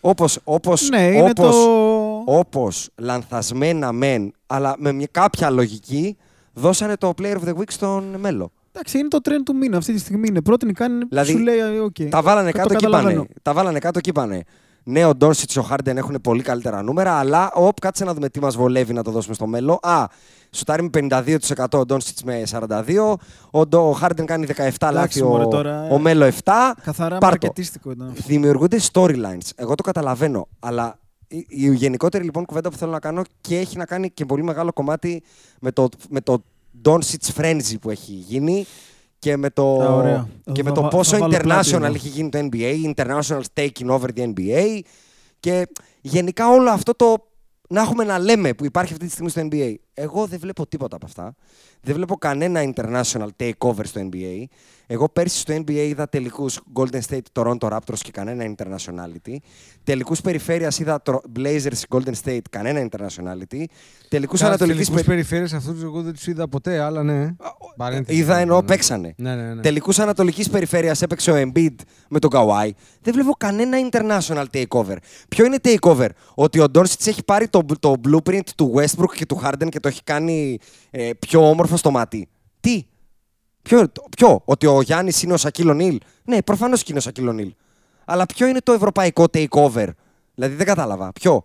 Όπως, όπως, Ναι, είναι όπως, το. όπως λανθασμένα μεν, αλλά με μια κάποια λογική, δώσανε το Player of the Week στον Μέλο. Εντάξει, είναι το trend του μήνα αυτή τη στιγμή. Είναι πρώτη κάνει, Δηλαδή, σου λέει, «Ε, οκ. Τα βάλανε Το κάτω και καταλαβαίνω. είπανε. Τα βάλανε κάτω και είπανε. Ναι, ο Ντόνσιτ και ο Χάρντεν έχουν πολύ καλύτερα νούμερα, αλλά οπ, κάτσε να δούμε τι μας βολεύει να το δώσουμε στον Μέλο. Α, σουτάρει με 52%, ο Ντόνσιτ με 42%, ο, Ντο- ο Χάρντεν κάνει 17 λάθη, μωρέ, ο, τώρα, ε. ο Μέλο 7. Καθαρά Πάρ' το. μαρκετίστικο ήταν. αυτό. Δημιουργούνται storylines. Εγώ το καταλαβαίνω. Αλλά η, η γενικότερη λοιπόν κουβέντα που θέλω να κάνω και έχει να κάνει και πολύ μεγάλο κομμάτι με το, με το Doncic frenzy που έχει γίνει και με το, Α, ωραία. και Θα με το βα- πόσο θα βάλω πλάτη international εδώ. έχει γίνει το NBA, international taking over the NBA και γενικά όλο αυτό το να έχουμε να λέμε που υπάρχει αυτή τη στιγμή στο NBA. Εγώ δεν βλέπω τίποτα από αυτά. Δεν βλέπω κανένα international takeover στο NBA. Εγώ πέρσι στο NBA είδα τελικούς Golden State Toronto Raptors και κανένα internationality. Τελικούς περιφέρειας είδα τρο- Blazers Golden State, κανένα internationality. Τελικούς Ανατολική Τελικούς περιφέρειες αυτούς εγώ δεν τους είδα ποτέ, αλλά ναι. Παρένθεση. Είδα ενώ Ναι. παίξανε. Ναι, ναι, ναι. Τελικούς Ανατολικής Περιφέρειας έπαιξε ο Embiid με τον Kawhi. Δεν βλέπω κανένα international takeover. Ποιο είναι takeover, Ότι ο Doncic έχει πάρει το, το blueprint του Westbrook και του Harden και το έχει κάνει ε, πιο όμορφο στο μάτι. Τι, ποιο, το- ποιο, Ότι ο Γιάννης είναι ο Shaquille O'Neal; Ναι, προφανώς και είναι ο Shaquille O'Neal. Αλλά ποιο είναι το ευρωπαϊκό takeover; Δηλαδή δεν κατάλαβα. Ποιο;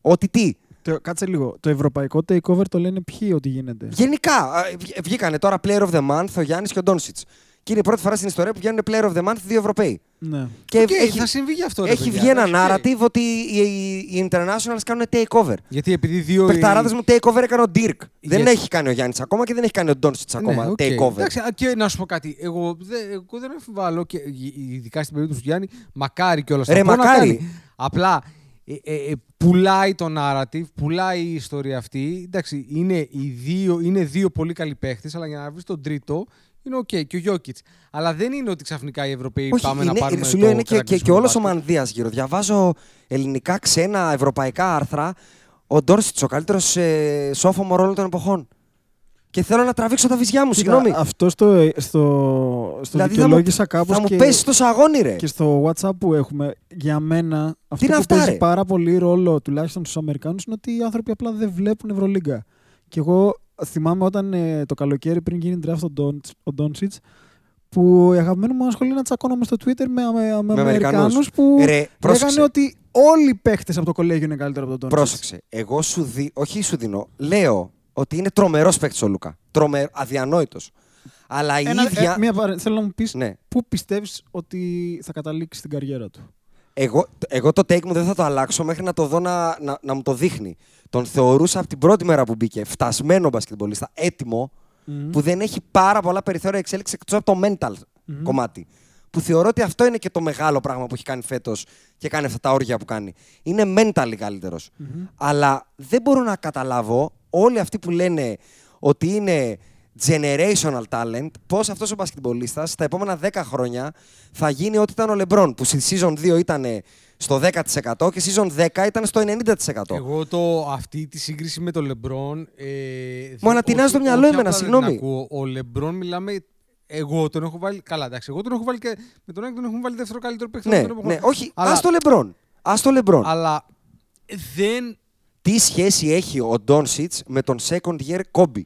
Ότι τι; Το, κάτσε λίγο. Το ευρωπαϊκό takeover το λένε ποιοι ότι γίνεται; Γενικά, α, βγ- βγήκανε τώρα Player of the Month ο Γιάννης και ο Ντόνσιτς. Και είναι η πρώτη φορά στην ιστορία που βγαίνουν Player of the Month δύο Ευρωπαίοι. Ναι. Και Οκ, έχει, θα συμβεί γι' αυτό. ρε έχει παιδιά, βγει ένα εντάξει, οκ. narrative ότι οι, οι, οι internationals κάνουν takeover. Γιατί επειδή δύο. Παιχταράδε μου takeover έκανε ο Dirk. Δεν Γιατί- έχει κάνει ο Γιάννης ακόμα και δεν έχει κάνει ο Ντόνσιτς ακόμα Ναι, οκ. takeover. Εντάξει, α, και να σου πω κάτι. Εγώ, δεν- εγώ δεν αμφιβάλλω και ε, ειδικά στην περίπτωση του Γιάννη, μακάρι κιόλας. Ρε, μακάρι. Απλά ε, ε, ε, πουλάει το narrative, πουλάει η ιστορία αυτή. Εντάξει, είναι, οι δύο, είναι δύο πολύ καλοί παίχτες, αλλά για να βρεις τον τρίτο είναι οκ. Και ο Γιόκιτς. Αλλά δεν είναι ότι ξαφνικά οι Ευρωπαίοι Όχι, πάμε είναι, να πάρουμε. σου λέω το είναι και, και, κατακτήσουμε και όλος ο μπάσκετ. Μανδύας γύρω. Διαβάζω ελληνικά, ξένα, ευρωπαϊκά άρθρα. Ο Ντόνσιτ, ο καλύτερος ε, sophomore όλων των εποχών. Και θέλω να τραβήξω τα βυζιά μου, συγγνώμη. Αυτό στο, στο, στο Δηλαδή θα μου, δικαιολόγησα κάπως θα μου και, πέσεις στο σαγόνι, ρε. και στο WhatsApp που έχουμε. Για μένα, αυτό είναι που αυτά, παίζει ρε; πάρα πολύ ρόλο, τουλάχιστον στους Αμερικάνους, είναι ότι οι άνθρωποι απλά δεν βλέπουν Ευρωλίγκα. Και εγώ θυμάμαι όταν ε, το καλοκαίρι πριν γίνει draft ο Ντόντς- ο Ντόνσιτς, που η αγαπημένη μου ασχολεί να τσακώνομαι στο Twitter με, με, με, Με Αμερικάνους Αμερικανούς. που Ρε, πρόσεξε. λέγανε ότι όλοι οι παίχτες από το κολέγιο είναι καλύτερο από τον Ντόνσιτς. Πρόσεξε. Εγώ σου δι... όχι σου δίνω. Λέω ότι είναι τρομερός παίκτη ο Λούκα. Τρομερό, αδιανόητος. Αλλά η Ένα, ίδια. ε, μία παρέ... Θέλω να μου πεις Ναι. πού πιστεύεις ότι θα καταλήξει στην καριέρα του. Εγώ, εγώ το take μου δεν θα το αλλάξω μέχρι να το δω να, να, να μου το δείχνει. Τον θεωρούσα από την πρώτη μέρα που μπήκε φτασμένο μπασκετμπολίστα, έτοιμο, που δεν έχει πάρα πολλά περιθώρια εξέλιξη εκτός από το mental κομμάτι. Που θεωρώ ότι αυτό είναι και το μεγάλο πράγμα που έχει κάνει φέτος και κάνει αυτά τα όρια που κάνει. Είναι mentally καλύτερος. Αλλά δεν μπορώ να καταλάβω όλοι αυτοί που λένε ότι είναι generational talent, πώς αυτός ο μπασκετμπολίστας στα επόμενα 10 χρόνια θα γίνει ό,τι ήταν ο Λεμπρόν, που στη season 2 ήταν στο 10% και season 10 ήταν στο 90%. Εγώ το, αυτή τη σύγκριση με τον Λεμπρόν. Ε, Μου δεν- ανατινάζει όχι- το μυαλό όχι εμένα, απλά δεν συγγνώμη. την ακούω. Ο Λεμπρόν μιλάμε. Εγώ τον έχω βάλει. Καλά, εντάξει. Εγώ τον έχω βάλει και. Με τον Άγιο τον έχουμε βάλει δεύτερο καλύτερο παίκτη ναι, όλων των εποχών. ναι, όχι, Αλλά, ας το Λεμπρόν. Ας το Λεμπρόν. αλλά δεν. Τι σχέση έχει ο Ντόνσιτς με τον second year Kobe;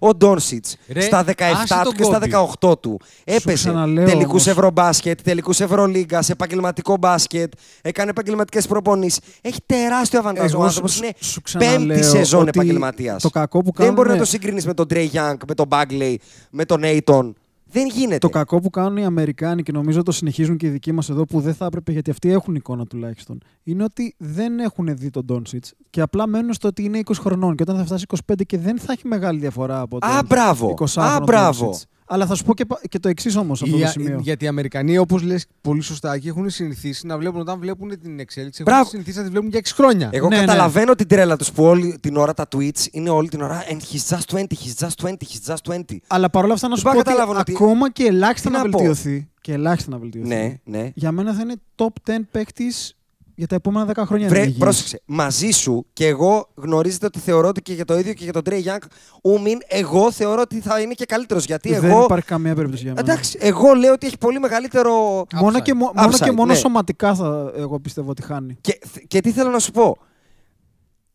Ο Ντόνσιτς Ρε, στα 17 άσε του τον και στα Kobe. 18 του έπεσε ξαναλέω τελικούς όμως. Ευρωμπάσκετ, τελικούς Ευρωλίγκας, σε επαγγελματικό μπάσκετ, έκανε επαγγελματικές προπονήσεις. Έχει τεράστιο αβαντάζ. Ο Εγώ άνθρωπος σου- είναι σου ξαναλέω πέμπτη σεζόν ότι επαγγελματίας. το κακό που Δεν μπορεί να κάνουνε- το συγκρίνεις με τον Τρέι Γιάνγκ, με τον Μπάγκλεϊ, με τον Aiton. Δεν γίνεται. Το κακό που κάνουν οι Αμερικάνοι και νομίζω το συνεχίζουν και οι δικοί μας εδώ που δεν θα έπρεπε γιατί αυτοί έχουν εικόνα τουλάχιστον. Είναι ότι δεν έχουν δει τον Ντόνσιτ και απλά μένουν στο ότι είναι 20 χρονών και όταν θα φτάσει 25 και δεν θα έχει μεγάλη διαφορά από τον Α, μπράβο. 20 Α, μπράβο. Αλλά θα σου πω και, πα- και το εξής όμως αυτό το Για- σημείο. γιατί οι Αμερικανοί, όπως λες πολύ σωστά, και έχουν συνηθίσει να βλέπουν όταν βλέπουν την εξέλιξη. Μπράβο. Έχουν συνηθίσει να τη βλέπουν για 6 χρόνια. Εγώ Ναι, ναι. καταλαβαίνω την τρέλα τους που όλη την ώρα τα tweets είναι όλη την ώρα And he's just 20, he's just 20, he's just 20. Αλλά παρόλα αυτά να σου Είπα, πω ότι, καταλάβω ότι- ακόμα και ελάχιστα Τι να, να πω; βελτιωθεί. Και ελάχιστα να βελτιωθεί. Ναι, ναι. Για μένα θα είναι top 10 παίκτης για τα επόμενα 10 χρόνια. αν Βρε, είναι υγιής. πρόσεξε. Μαζί σου και εγώ γνωρίζετε ότι θεωρώ ότι και για το ίδιο και για τον Τρέι Γιάνγκ, ούμιν, εγώ θεωρώ ότι θα είναι και καλύτερος. Γιατί δεν εγώ. υπάρχει καμία περίπτωση για μένα. Εντάξει, εγώ λέω ότι έχει πολύ μεγαλύτερο. Μόνο Upside. και, μο- μόνο, Upside, και μόνο ναι. σωματικά θα, εγώ πιστεύω ότι χάνει. Και, και τι θέλω να σου πω;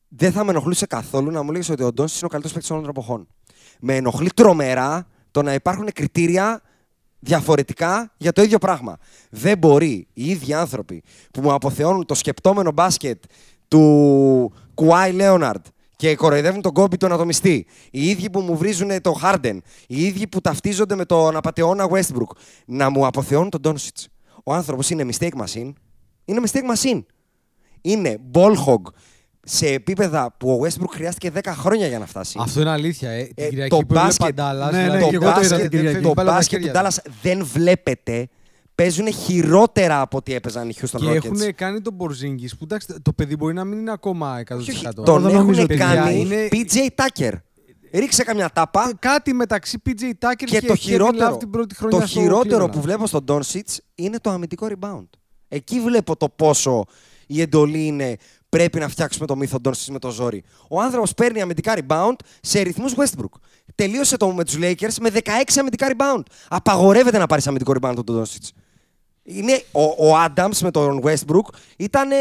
Δεν θα με ενοχλούσε καθόλου να μου λέγεις ότι ο Ντόνσιτς είναι ο καλύτερος παίκτης όλων των εποχών. Με ενοχλεί τρομερά το να υπάρχουν κριτήρια διαφορετικά για το ίδιο πράγμα. Δεν μπορεί οι ίδιοι άνθρωποι που μου αποθεώνουν το σκεπτόμενο μπάσκετ του Κουάι Λέοναρντ και κοροϊδεύουν τον κόμπι του ανατομιστή, οι ίδιοι που μου βρίζουν το Χάρντεν, οι ίδιοι που ταυτίζονται με τον απαταιώνα Westbrook, να μου αποθεώνουν τον Ντόνσιτ. Ο άνθρωπος είναι mistake machine. Είναι mistake machine. Είναι ball hog σε επίπεδα που ο Westbrook χρειάστηκε 10 χρόνια για να φτάσει. Αυτό είναι αλήθεια. Ε. Την Ε, Κυριακή το που έβλεπα μπάσκετ- Dallas, Ναι, ναι, δηλαδή, το και εγώ το είδα μπάσκετ, την Κυριακή. το Μπάλα μπάσκετ του μαχαίρια. Dallas δεν βλέπετε. Παίζουν χειρότερα από ό,τι έπαιζαν οι Houston Και Rockets. έχουν κάνει τον Μπορζίνγκη που εντάξει, το παιδί μπορεί να μην είναι ακόμα 100%. Όχι, όχι, Εγώ τον δεν νομίζω έχουν ότι- κάνει Παιδιά, είναι- PJ Tucker. ρίξε καμιά τάπα. Κάτι μεταξύ PJ Tucker και, Και το Kevin χειρότερο, Love την πρώτη χρονιά το στο χειρότερο Cleveland. που βλέπω στον Doncic είναι το αμυντικό rebound. Εκεί βλέπω το πόσο η εντολή είναι πρέπει να φτιάξουμε το μύθο Doncic με το ζόρι. Ο άνθρωπος παίρνει αμυντικά rebound σε ρυθμούς Westbrook. Τελείωσε το με τους Lakers με 16 αμυντικά rebound. Απαγορεύεται να πάρεις αμυντικό rebound από τον Doncic. Είναι, ο, ο Adams με τον Westbrook ήταν ε,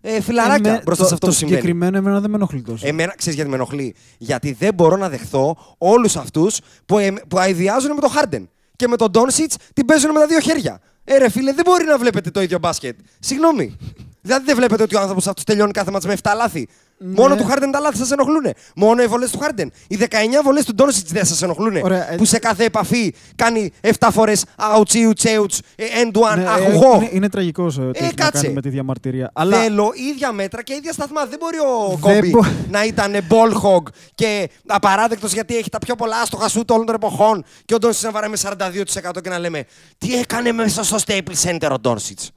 ε, φιλαράκια Εμέ- μπροστά το, σε αυτό το που συμβαίνει. συγκεκριμένο εμένα δεν με ενοχλεί τόσο. Εμένα, ξέρεις γιατί με ενοχλεί; Γιατί δεν μπορώ να δεχθώ όλους αυτούς που, εμ- που αειδιάζουν με τον Χάρντεν. Και με τον Ντόνσιτ την παίζουν με τα δύο χέρια. Ε, ρε φίλε, δεν μπορεί να βλέπετε το ίδιο μπάσκετ. Συγγνώμη. Δηλαδή δεν βλέπετε ότι ο άνθρωπος αυτός τελειώνει κάθε μάτς με 7 λάθη. Μόνο του Χάρντεν τα λάθη σας ενοχλούν. Μόνο οι βολές του Χάρντεν. Οι 19 βολές του Ντόνσιτς δεν σας ενοχλούν. Ωραία, ε, που σε κάθε επαφή κάνει 7 φορές ouch, ouch, ouch, end one, Ναι, ε, αχουγό. είναι, είναι τραγικός ότι έχει να Ε, κάτσε. κάνει με τη διαμαρτυρία. Αλλά Θέλω ίδια μέτρα και ίδια σταθμά. Δεν μπορεί ο Δεν Κόμπι μπο- να ήταν ball hog και απαράδεκτος γιατί έχει τα πιο πολλά άστοχα σούτ όλων των εποχών και ο Ντόνσιτς να βαράει με 42% και να λέμε Τι έκανε μέσα στο Staples Center ο Ντόνσιτς;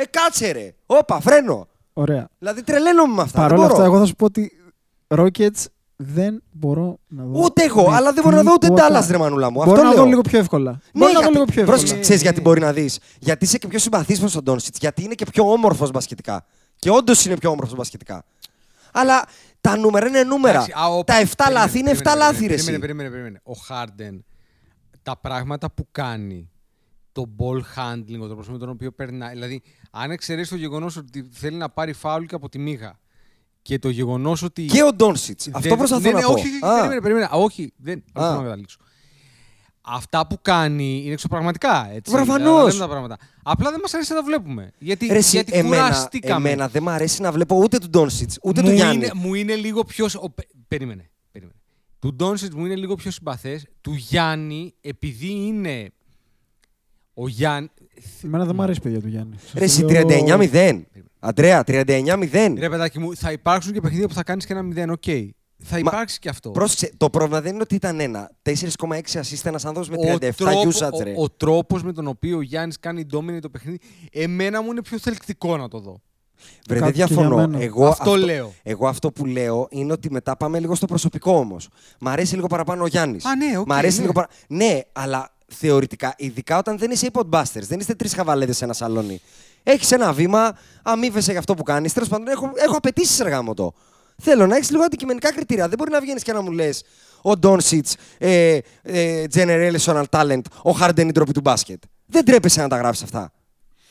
Ε, κάτσε ρε. Όπα, φρένο. ωραία. Δηλαδή τρελαίνομαι με αυτά. Παρ' δεν όλα μπορώ. αυτά, εγώ θα σου πω ότι Rockets δεν μπορώ να δω. Ούτε εγώ, με αλλά δεν μπορώ να δω ούτε τίποτα. Dallas, ρε μανούλα μου. Μπορώ Αυτό να λέω. δω λίγο πιο εύκολα. Ναι, μπορώ να δω γιατί- λίγο πιο εύκολα. πρόσεξε, ξέρεις γιατί μπορεί να δεις. Γιατί είσαι και πιο συμπαθής προς τον Ντόνσιτ. Γιατί είναι και πιο όμορφος μπασκετικά. Και όντως είναι πιο όμορφος μπασκετικά. Αλλά τα νούμερα είναι νούμερα. Εντάξει, α, ο- τα 7 περίμενε, λάθη είναι 7 περίμενε, λάθη, ρε. περίμενε, εσύ. περίμενε, περίμενε. Ο Χάρντεν, τα πράγματα που κάνει, το ball handling, ο τρόπος με τον οποίο περνάει. Δηλαδή, αν εξαιρέσει το γεγονός ότι θέλει να πάρει φάουλ και από τη μύγα και το γεγονός ότι. Και ο Ντόνσιτς. Αυτό δεν- προσπαθώ ναι, να ναι, πω. Όχι, όχι, Α, περίμενε, περίμενε. Α, όχι, δεν. Α. Όχι, θέλω να καταλήξω. Αυτά που κάνει είναι εξωπραγματικά. Έτσι. Προφανώς. Δηλαδή, λέμε τα πράγματα. Απλά δεν μας αρέσει να τα βλέπουμε. Γιατί, Ρε, εσύ, γιατί εμένα, κουραστήκαμε. εμένα δεν μου αρέσει να βλέπω ούτε του Ντόνσιτς ούτε μου του Γιάννη. Είναι, μου είναι λίγο πιο. σ- ο, πε- περίμενε. περίμενε. Του Ντόνσιτς μου είναι λίγο πιο συμπαθές. Του Γιάννη, επειδή είναι. Ο Γιάννη. Εμένα δεν μου αρέσει παιδιά του Γιάννη. Σας Ρε, εσύ το λέω- 39-0. Αντρέα, 39-0. Ρε παιδάκι μου, θα υπάρξουν και παιχνίδια που θα κάνεις και ένα 0. Οκ. Θα υπάρξει και αυτό. Πρόσεξε, το πρόβλημα δεν είναι ότι ήταν ένα. 4,6 assist ένας άνθρωπος με ο, 37 τρόπο- usage, ρε. ο, ο τρόπος με τον οποίο ο Γιάννης κάνει dominate το παιχνίδι, εμένα μου είναι πιο θελκτικό να το δω. Βρε, δεν Κάτι και διαφωνώ. για μένα. Εγώ Αυτό λέω. Εγώ αυτό που λέω είναι ότι μετά πάμε λίγο στο προσωπικό όμως. Μ' αρέσει λίγο παραπάνω ο Γιάννης. Α, ναι, οκ, Μ' αρέσει ναι. λίγο παρα... Ναι, αλλά θεωρητικά, ειδικά όταν δεν είσαι οι podbusters, δεν είστε τρεις χαβαλέδες σε ένα σαλόνι. Έχεις ένα βήμα, αμείβεσαι για αυτό που κάνεις. Τέλος πάντων, έχω, έχω απαιτήσεις ρε γαμώτο. Θέλω να έχεις λίγο αντικειμενικά κριτήρια. Δεν μπορεί να βγαίνεις και να μου λες ο Ντόνσιτς, ε, ε, generational talent, ο Harden η ντροπή του μπάσκετ. Δεν τρέπεσαι να τα γράφει αυτά.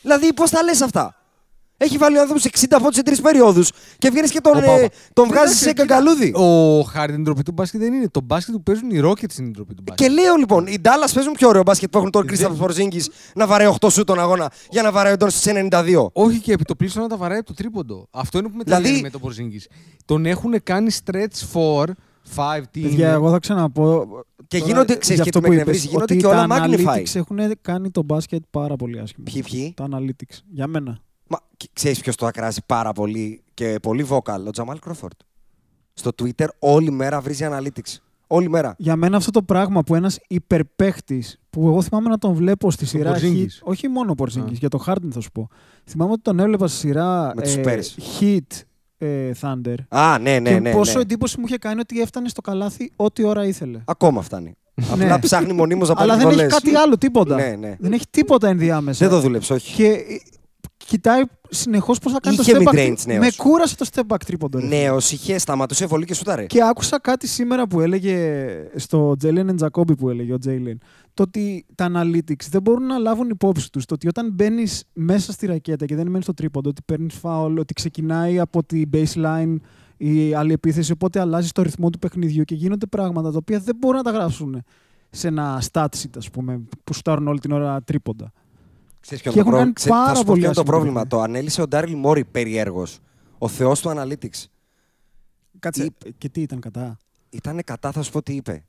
Δηλαδή, πώς τα λες αυτά; Έχει βάλει ο άνθρωπος 60 πόντου σε τρεις περιόδους και βγαίνεις και τον, Όπα, ε, όπα. τον βγάζεις Εντάξει, σε κοίτα, καγκαλούδι. Ο Χάρντεν ντροπή του μπάσκετ δεν είναι. Το μπάσκετ που παίζουν οι Rockets είναι η ντροπή του μπάσκετ. Και λέω λοιπόν, οι Dallas παίζουν πιο ωραίο μπάσκετ που έχουν τον Κρίσταφ Πορζίνγκη να βαρέει 8 σου τον αγώνα για να βαρέει ο Ντόνσιτ σε 92. Όχι και επί το πλήστο να τα βαράει από το τρίποντο. Αυτό είναι που με Δηλαδή- δηλαδή... με τον Πορζίνγκης. Τον έχουν κάνει stretch for 5 τι Παιδιά, είναι. εγώ θα ξαναπώ. Και τώρα, γίνονται, ξέρεις, για και αυτό με που εκνευρίζει, είπες, γίνονται ότι και όλα τα magnify. analytics έχουν κάνει το μπάσκετ πάρα πολύ άσχημο. Ποιοι, ποιοι; Τα analytics. Για μένα. Μα ξέρεις ποιος το ακράζει πάρα πολύ και πολύ vocal, ο Τζαμάλ Κρόφορντ. Στο Twitter όλη μέρα βρίζει analytics. Όλη μέρα. Για μένα αυτό το πράγμα που ένας υπερπαίχτης που εγώ θυμάμαι να τον βλέπω στη σειρά Heat, Porzingis. όχι μόνο ο Porzingis, Α. για το Harden θα σου πω. Θυμάμαι ότι τον έβλεπα στη σειρά Με τους ε, Spurs. Heat ε, Thunder Α, ναι, ναι, και ναι. πόσο ναι. εντύπωση μου είχε κάνει ότι έφτανε στο καλάθι ό,τι ώρα ήθελε. Ακόμα φτάνει. Ναι. Απλά ψάχνει μονίμως να πάρει Αλλά δεν έχει βολές. κάτι άλλο, τίποτα. Ναι, ναι. Δεν έχει τίποτα ενδιάμεσα. Δεν το δούλεψε, όχι. Και ε, κοιτάει συνεχώς πώς θα κάνει Είχε το step back. mid-range τρί- νέος. Με κούρασε το step back τρίποντο. ρε. Νέο, είχε, σταματούσε βολή και σούταρε. Και άκουσα κάτι σήμερα που έλεγε στο Τζέλεν Τζακόμπι που έλεγε ο Τζέιλεν. Το ότι τα analytics δεν μπορούν να λάβουν υπόψη τους. Το ότι όταν μπαίνεις μέσα στη ρακέτα και δεν μένεις στο τρίποντο, ότι παίρνεις φάουλ, ότι ξεκινάει από τη baseline η άλλη επίθεση, οπότε αλλάζεις το ρυθμό του παιχνιδιού και γίνονται πράγματα τα οποία δεν μπορούν να τα γράψουν σε ένα stat sheet, ας πούμε, που σουτάρουν όλη την ώρα τρίποντα. Ξέρεις ποιο Και είναι το έχουν πρόβλημα; κάνει Ξέ- θα πάρα σου πω πολύ ποιο είναι το άσχημο πρόβλημα. παιχνίδι. Το ανέλησε ο Ντάριλ Μόρι περιέργως. Ο θεός του Analytics. Κάτσε. Είπε- Και τι ήταν κατά; Ήταν κατά, θα σου πω τι είπε.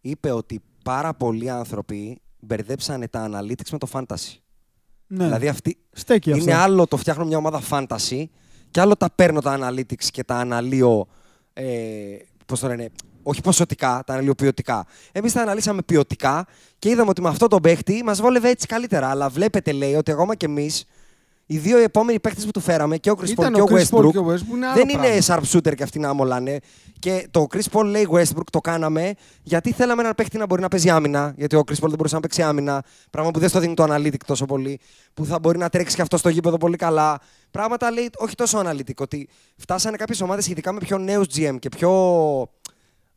Είπε ότι πάρα πολλοί άνθρωποι μπερδέψανε τα Analytics με το Fantasy. Ναι, Δηλαδή αυτή, στέκει αυτό. είναι άλλο το φτιάχνω μια ομάδα fantasy και άλλο τα παίρνω τα analytics και τα αναλύω. Ε, πώς το λένε, όχι ποσοτικά, τα αναλύω ποιοτικά. Εμείς τα αναλύσαμε ποιοτικά και είδαμε ότι με αυτό τον παίχτη μας βόλευε έτσι καλύτερα. Αλλά βλέπετε, λέει, ότι ακόμα κι εμείς Οι δύο επόμενοι παίκτε που του φέραμε, και ο Chris Paul Ήταν και ο ο Chris Paul Westbrook, και ο Westbrook, είναι άλλο δεν είναι πράγμα. sharpshooter και αυτοί να μολάνε. Και το Chris Paul λέει Westbrook το κάναμε γιατί θέλαμε έναν παίκτη να μπορεί να παίζει άμυνα. Γιατί ο Chris Paul δεν μπορούσε να παίξει άμυνα. Πράγμα που δεν στο δίνει το analytic τόσο πολύ. Που θα μπορεί να τρέξει και αυτό στο γήπεδο πολύ καλά. Πράγματα λέει όχι τόσο analytic. Ότι φτάσανε κάποιες ομάδες ειδικά με πιο νέους GM και πιο.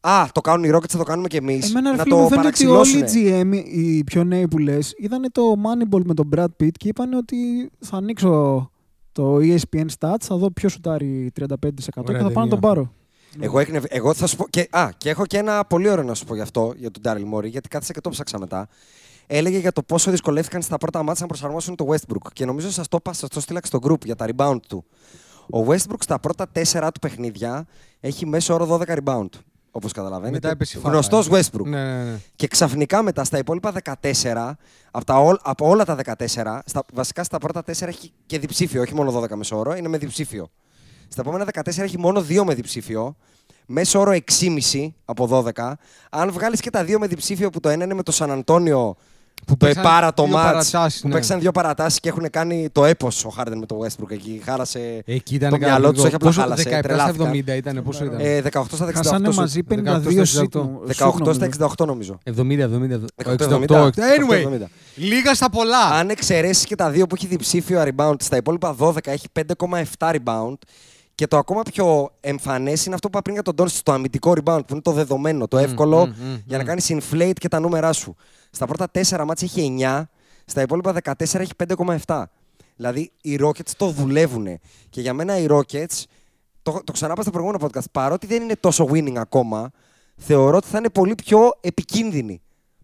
Α, το κάνουν οι Rockets, θα το κάνουμε κι εμείς. Εμένα ρε Να φίλε μου το φαίνεται ότι όλοι παραξηλώσουν. οι GM, οι πιο νέοι που λες, είδανε το Moneyball με τον Brad Pitt και είπαν ότι θα ανοίξω το E ESPN Stats, θα δω ποιος σουτάρει 35% και θα Ωραία πάω να τον ταινία. πάρω. Εγώ, έκνευ... εγώ θα σου πω. Και... Α, και έχω και ένα πολύ ωραίο να σου πω γι' αυτό, για τον Daryl Morey, γιατί κάθισα και το ψάξα μετά. Έλεγε για το πόσο δυσκολεύτηκαν στα πρώτα μάτια να προσαρμόσουν το Westbrook. Και νομίζω σας το είπα, σας το στείλα και στο group για τα rebound του. Ο Westbrook στα πρώτα τέσσερα του παιχνίδια έχει μέσο όρο 12 rebound. Όπως καταλαβαίνετε. Μετά έπεσε η φάτα, Γνωστός ε. Westbrook. Ναι, ναι, ναι. Και ξαφνικά μετά στα υπόλοιπα 14, από, τα όλ- από όλα τα 14, στα, βασικά στα πρώτα 4 έχει και διψήφιο, όχι μόνο 12 μέσο όρο, είναι με διψήφιο. Στα επόμενα 14 έχει μόνο 2 με διψήφιο, μέσο όρο 6,5 από 12. Αν βγάλεις και τα 2 με διψήφιο που το ένα είναι με το Σαν Αντώνιο που το παίξαν επάρα το δύο μάτς, παρατάσεις, που ναι. παίξαν δύο παρατάσεις και έχουν κάνει το έπος ο Χάρντεν με το Westbrook εκεί. Χάρασε Εκεί ήταν το μυαλό τους, όχι απλά Πόσο, χάλασε. 17 στα τρελάθηκαν. 70 ήταν, πόσο ήταν; Ε, 18 στα 68 Χάσανε σουτ. μαζί 18 52 στα 68. σουτ. 18 στα 68 νομίζω. 70, 70, 18, 68. 70. Anyway, 70. λίγα στα πολλά. Αν εξαιρέσεις και τα δύο που έχει διψήφιο rebound, στα υπόλοιπα 12 έχει 5,7 rebound. Και το ακόμα πιο εμφανές είναι αυτό που είπα πριν για τον Doncic, το αμυντικό rebound, που είναι το δεδομένο, το εύκολο μμ, μμ, για να μμ. κάνεις inflate και τα νούμερά σου. Στα πρώτα 4 μάτια έχει 9, στα υπόλοιπα 14 έχει 5,7. Δηλαδή οι Rockets το δουλεύουν. Και για μένα οι Rockets, το, το ξανάπα στο προηγούμενο podcast, παρότι δεν είναι τόσο winning ακόμα, θεωρώ ότι θα είναι πολύ πιο επικίνδυνοι.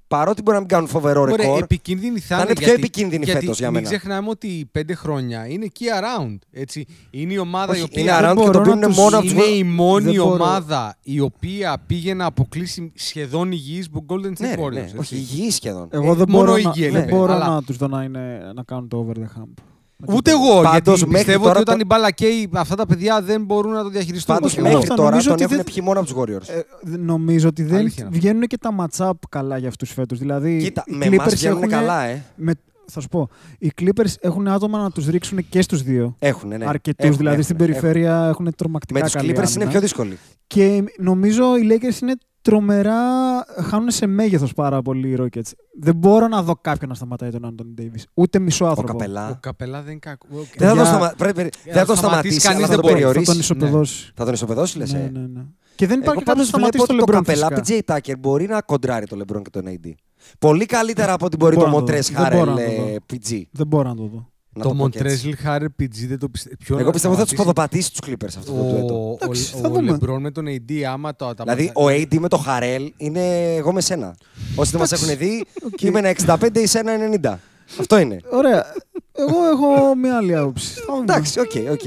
Παρότι μπορεί να μην κάνουν φοβερό Ωραία, ρεκόρ. επικίνδυνη θα, Θα είναι πιο γιατί- επικίνδυνη γιατί φέτος για μην μένα. ξεχνάμε ότι οι πέντε χρόνια είναι key around. Έτσι. Είναι η ομάδα Όχι, η οποία. είναι δεν around και μπορώ το να πίνουν τους- μόνο από τους είναι η μόνη Δεν μπορώ. ομάδα η οποία πήγε να αποκλείσει σχεδόν υγιείς που Golden State Ναι, ρε, Warriors. ναι. έτσι. Όχι, υγιή σχεδόν. Εγώ Ε, δεν μόνο μπορώ, η να, υγεία, δεν ναι, μπορώ αλλά- να τους δω να, είναι, να κάνουν το over the hump. Ούτε εγώ, Πάντως, γιατί μέχρι πιστεύω τώρα ότι όταν το- η μπάλα καίει, αυτά τα παιδιά δεν μπορούν να το διαχειριστούν. Πάντως όχι, μέχρι όχι, θα τώρα νομίζω τον ότι έχουν δεν- πιει μόνο από τους Warriors. Ε, δε- νομίζω ότι δεν Αλήθεια είναι αυτό. βγαίνουν και τα match-up καλά για αυτούς φέτος. Δηλαδή, Κοίτα, οι με εμά Clippers βγαίνουν έχουνε- καλά, ε. Με, θα σου πω, οι Clippers έχουν άτομα να τους ρίξουν και στους δύο. Έχουν, ναι. Αρκετούς, Έχουν, δηλαδή έχουν, στην έχουν. περιφέρεια έχουν τρομακτικά Με τους καλή Clippers είναι άμυνα. πιο δύσκολη. Και νομίζω οι Lakers είναι τρομερά. χάνουν σε μέγεθος πάρα πολύ οι Rockets. Δεν μπορώ να δω κάποιον να σταματάει τον Άντων Davis. Ούτε μισό Ο άνθρωπο. Ο Καπελά. Καπελά δεν είναι κακό. Δεν θα τον Για- σταμα- πρέπει- πρέπει- για δεν θα να τον σταματήσει σταματήσει, κανείς αλλά θα δεν τον μπορεί. Θα περιορίσει. τον ισοπεδώσει. Θα τον ισοπεδώσει, λες. Ναι, ε. ναι, ναι. Και δεν Εγώ υπάρχει κάποιος πάντως να σταματήσει βλέπω τον ότι το LeBron. καπελά φυσικά. PJ Tucker μπορεί να κοντράρει το LeBron και τον AD. Πολύ καλύτερα από ότι μπορεί Δεν το μπορώ να το Montrez δω. Δεν μπορώ Harrell να το ε, δω. PG. Δεν μπορώ να το δω. Να Το πω και έτσι. Montreal Harrell PG δεν το πιστεύω. Εγώ πιστεύω θα τους ποδοπατήσει τους Clippers αυτό το τουέτο. Ο, Εντάξει, ο, θα ο δούμε. LeBron με τον AD άμα το τα Δηλαδή ο AD με το Harrell είναι εγώ με σένα. Όσοι δεν μας έχουν δει, Οκ. είμαι ένα 65 ή σε ένα 90. Αυτό είναι. Ωραία. Εγώ έχω μια άλλη άποψη. Θα δούμε. Εντάξει, οκ, οκ.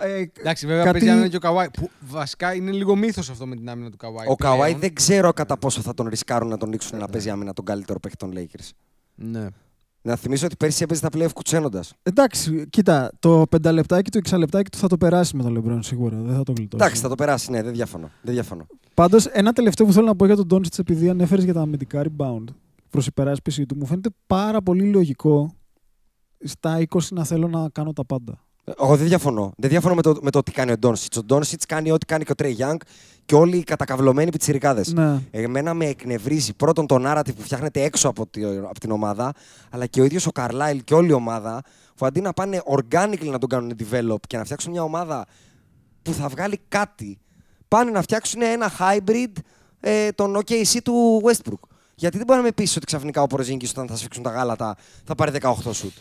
Ε, Εντάξει, βέβαια Κάτι- παίζει άμυνα και ο Καουάι. Που βασικά είναι λίγο μύθος αυτό με την άμυνα του Καουάι. Ο Καουάι πλέον. δεν ξέρω κατά πόσο θα τον ρισκάρουν να τον ρίξουν να παίζει άμυνα τον καλύτερο παίκτη των Lakers. Ναι. Να θυμίσω ότι πέρσι έπαιζε τα playoff κουτσαίνοντας. Εντάξει, κοίτα, το πενταλεπτάκι του, εξαλεπτάκι του θα το περάσει με τον LeBron σίγουρα. Δεν θα το γλιτώσει. Εντάξει, θα το περάσει, ναι, δεν διαφωνώ. Δεν διαφωνώ. Πάντως, ένα τελευταίο που θέλω να πω για τον Doncic, επειδή ανέφερες για τα αμυντικά rebound προς υπεράσπιση του, μου φαίνεται πάρα πολύ λογικό στα 20 να θέλω να κάνω τα πάντα. Εγώ δεν διαφωνώ. Δεν διαφωνώ με το, με το τι κάνει ο Ντόνσιτς. Ο Ντόνσιτς κάνει ό,τι κάνει και ο Τρέι Young και όλοι οι κατακαυλωμένοι πιτσιρικάδες. Ναι. Εμένα με εκνευρίζει πρώτον το narrative που φτιάχνεται έξω από, τη- από την ομάδα, αλλά και ο ίδιος ο Καρλάιλ και όλη η ομάδα, που αντί να πάνε organically να τον κάνουν develop και να φτιάξουν μια ομάδα που θα βγάλει κάτι, πάνε να φτιάξουν ένα hybrid ε, τον OKC του Westbrook. Γιατί δεν μπορεί να με πείσει ότι ξαφνικά ο Πορζίνκη όταν θα σφίξουν τα γάλατα θα πάρει 18 σουτ.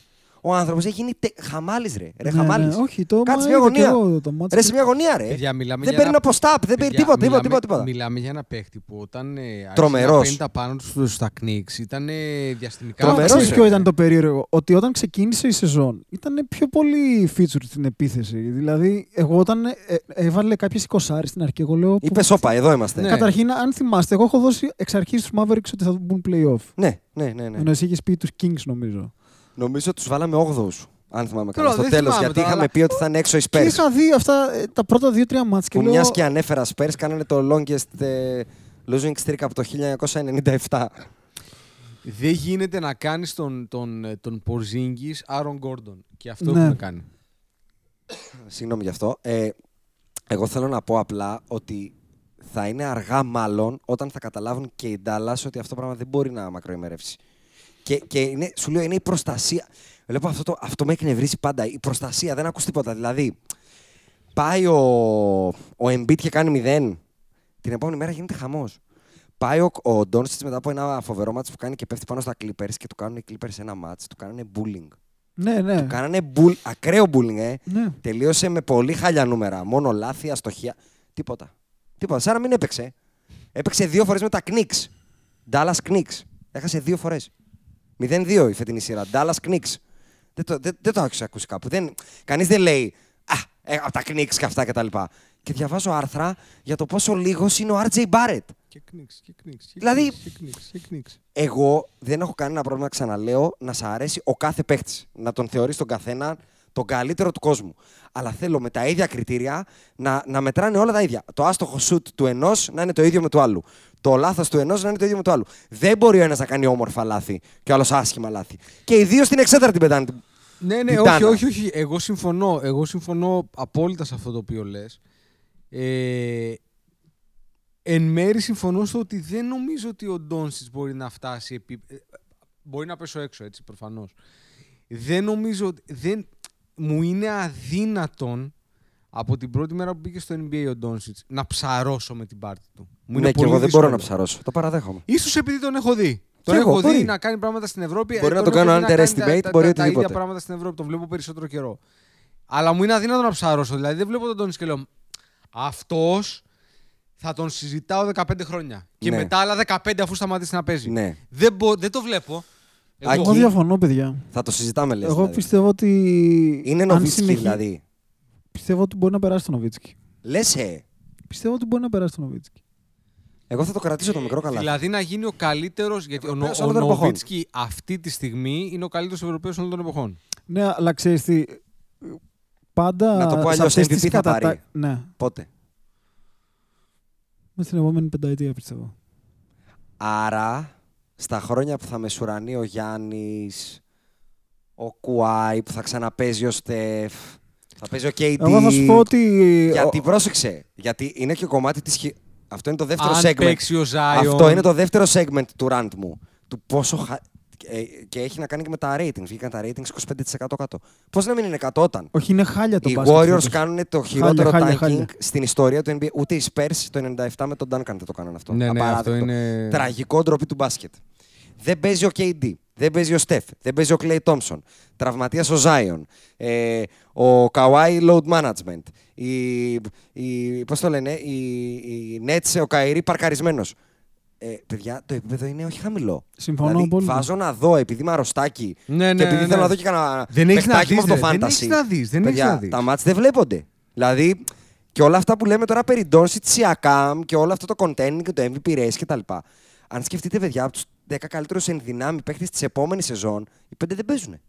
Ο άνθρωπος έχει γίνει τε... χαμάλης, ρε. ρε Ναι, χαμάλης. ναι, όχι, το Κάτσε μα μια είδα και γωνία. εγώ το μάτς Ρε και- σε μια γωνία, ρε. Παιδιά, μιλάμε δεν για παίρνει ένα- ένα post-up, δεν παίρνει Παιδιά, τίποτα, τίποτα, μιλάμε- τίποτα, τίποτα. Μιλάμε για ένα παίχτη που όταν ε, άρχισε Τρομερός. να παίρνει τα πάνω του στα Knicks ήταν ε, διαστημικά. Τώρα Τρομερός, ξέρεις ρε. ποιο ήταν το περίεργο; Ότι όταν ξεκίνησε η σεζόν ήταν πιο πολύ feature στην επίθεση. Δηλαδή, εγώ όταν ε, ε, έβαλε κάποιες 20 στην αρχή, εγώ λέω. Είπε σόπα, εδώ είμαστε. Ναι. Καταρχήν, αν θυμάστε, εγώ έχω δώσει εξ αρχής του Mavericks ότι θα μπουν playoff. Ναι, ναι, ναι. ναι. Ενώ εσύ είχες πει τους Kings, νομίζω. Νομίζω τους βάλαμε 8ου. Αν θυμάμαι καλά. Τώρα, Στο δεν τέλος. θυμάμαι Γιατί τώρα, είχαμε αλλά- πει ότι θα είναι έξω οι Και Spurs. είχα δει αυτά ε, τα πρώτα δύο-τρία μάτς και Που λέω. μιας και ανέφερα Spurs, κάνανε το longest ε, losing streak από το 1997. δεν γίνεται να κάνεις τον, τον, ε, τον Porzingis Άρον Γκόρντον. Και αυτό Ναι. έχουμε κάνει. Συγγνώμη γι' αυτό. Ε, εγώ θέλω να πω απλά ότι θα είναι αργά μάλλον όταν θα καταλάβουν και οι Dallas ότι αυτό το πράγμα δεν μπορεί να μακροημερεύσει. Και, και είναι, σου λέω είναι η προστασία. Βλέπω αυτό, το, αυτό με εκνευρίζει πάντα. Η προστασία, δεν ακούς τίποτα. Δηλαδή, πάει ο, ο Embiid και κάνει 0. Την επόμενη μέρα γίνεται χαμός. Πάει ο, ο Doncic μετά από ένα φοβερό μάτς που κάνει και πέφτει πάνω στα Clippers και του κάνουν οι Clippers ένα μάτς. Του κάνανε bullying. Ναι, ναι. Του κάνανε μπουλ, ακραίο bullying, ε. ναι. Τελείωσε με πολύ χάλια νούμερα. Μόνο λάθη, αστοχία. Τίποτα. Τίποτα. Σαν να μην έπαιξε. Έπαιξε δύο φορές με τα Knicks. Dallas Knicks. Έχασε δύο φορές. 0-2 η φετινή σειρά. Dallas Knicks. Δεν το, δεν, δεν το άκουσα ακούσει κάπου. Δεν, κανείς δεν λέει Α, ε, από τα Knicks και αυτά κτλ. Και, και διαβάζω άρθρα για το πόσο λίγος είναι ο RJ Barrett. Και κνίξ, και κνίξ. Και Δηλαδή- κνίξ, Και κνίξ, και κνίξ. Εγώ δεν έχω κανένα πρόβλημα, ξαναλέω, να σ' αρέσει ο κάθε παίχτη. Να τον θεωρείς τον καθένα τον καλύτερο του κόσμου. Αλλά θέλω με τα ίδια κριτήρια να, να μετράνε όλα τα ίδια. Το άστοχο σουτ του ενός να είναι το ίδιο με του άλλου. Το λάθος του ενός να είναι το ίδιο με του άλλου. Δεν μπορεί ο ένας να κάνει όμορφα λάθη και ο άλλος άσχημα λάθη. Και οι δύο στην εξέδρα την πετάνε. Ναι, ναι, Την όχι, τάνα. όχι, όχι. Εγώ συμφωνώ, εγώ συμφωνώ απόλυτα σε αυτό το οποίο λες. Ε, εν μέρη συμφωνώ στο ότι δεν νομίζω ότι ο Ντόνσιτς μπορεί να φτάσει επί... ε, Μπορεί να πέσω έξω, έτσι, προφανώς. Δεν νομίζω ότι... Δεν... Μου είναι αδύνατον από την πρώτη μέρα που μπήκε στο NBA ο Ντόνσιτς να ψαρώσω με την πάρτη του. Μου είναι ναι, και πολύ εγώ δεν μπορώ να δύσκολο. ψαρώσω. Το παραδέχομαι. Ίσως επειδή τον έχω δει. Τον Κι έχω εγώ, δει μπορεί. να κάνει πράγματα στην Ευρώπη. Μπορεί ε, να τον τον κάνω έχω δει να κάνει underestimate, τα- μπορεί τα, τα, ίδια οτιδήποτε. πράγματα στην Ευρώπη. Τον βλέπω περισσότερο καιρό. Αλλά μου είναι αδύνατο να ψαρώσω. Δηλαδή δεν βλέπω τον Τόνι και λέω Αυτός θα τον συζητάω 15 χρόνια. Και Ναι. μετά άλλα 15 αφού σταματήσει να παίζει. Ναι. Δεν, μπο- δεν το βλέπω. Εγώ. Άκη. Εγώ διαφωνώ, παιδιά. Θα το συζητάμε, λες. Εγώ δηλαδή. πιστεύω ότι. Είναι αν Νοβίτσκι, συνεχί- δηλαδή. Πιστεύω ότι μπορεί να περάσει τον Νοβίτσκι. Λες, ε. Πιστεύω ότι μπορεί να περάσει τον Νοβίτσκι. Εγώ θα το κρατήσω το μικρό καλά. Δηλαδή να γίνει ο καλύτερος. Γιατί ο, Νο- Ευρωπαίος ο όλων των εποχών. Νοβίτσκι αυτή τη στιγμή είναι ο καλύτερος Ευρωπαίος όλων των εποχών. Ναι, αλλά ξέρεις τι. Πάντα. Να το πω σε αλλιώς, αυτές τις MVP θα πάρει. κατατα- Ναι, Πότε; με στην επόμενη πενταετία πιστεύω. Άρα, στα χρόνια που θα μεσουρανεί ο Γιάννης, ο Κουάι που θα ξαναπέζει ο Στεφ, θα παίζει ο KD. Εγώ θα σου πω ότι. Γιατί πρόσεξε, γιατί είναι και κομμάτι της... χει- Αυτό είναι το δεύτερο Αν segment. παίξει ο Zion. Αυτό είναι το δεύτερο segment του rant μου. Του πόσο. χα- ε, Και έχει να κάνει και με τα ratings. Βγήκαν τα ratings 25% κάτω. Πώς να μην είναι 100 όταν; Όχι, είναι χάλια το Οι μπάσκετ Warriors φέτος. κάνουν το χειρότερο χάλια, tanking χάλια. στην ιστορία του NBA. Ούτε οι Spurs το 97 με τον Duncan δεν το κάνανε αυτό. Ναι, ναι, αυτό Απαράδεκτο. είναι. Τραγικό ντροπή του μπάσκετ. Δεν παίζει ο KD. Δεν παίζει ο Steph. Δεν παίζει ο Clay Thompson. Τραυματίας ο Zion. Ε, ο Kawhi Load Management. Η, η, πώς το λένε, οι, οι Nets, ο Καηρή παρκαρισμένος. Ε, παιδιά, το επίπεδο είναι όχι χαμηλό. Συμφωνώ δηλαδή, απόλυτα. βάζω να δω, επειδή είμαι αρρωστάκι Ναι, και ναι, επειδή ναι, θέλω ναι. να δω και κανένα Δεν έχεις να παιχτάκι δεις, μου από το ρε. Δεν fantasy. έχεις να δεις, δεν έχεις Παιδιά, να δεις. τα μάτς δεν βλέπονται. Δηλαδή, και όλα αυτά που λέμε τώρα περί Doncic, Siakam και όλο αυτό το content και το MVP race κτλ. Αν σκεφτείτε, παιδιά, από τους 10 καλύτερους ενδυνάμει παίχτε της επόμενης σεζόν, οι 5 δεν παίζουν.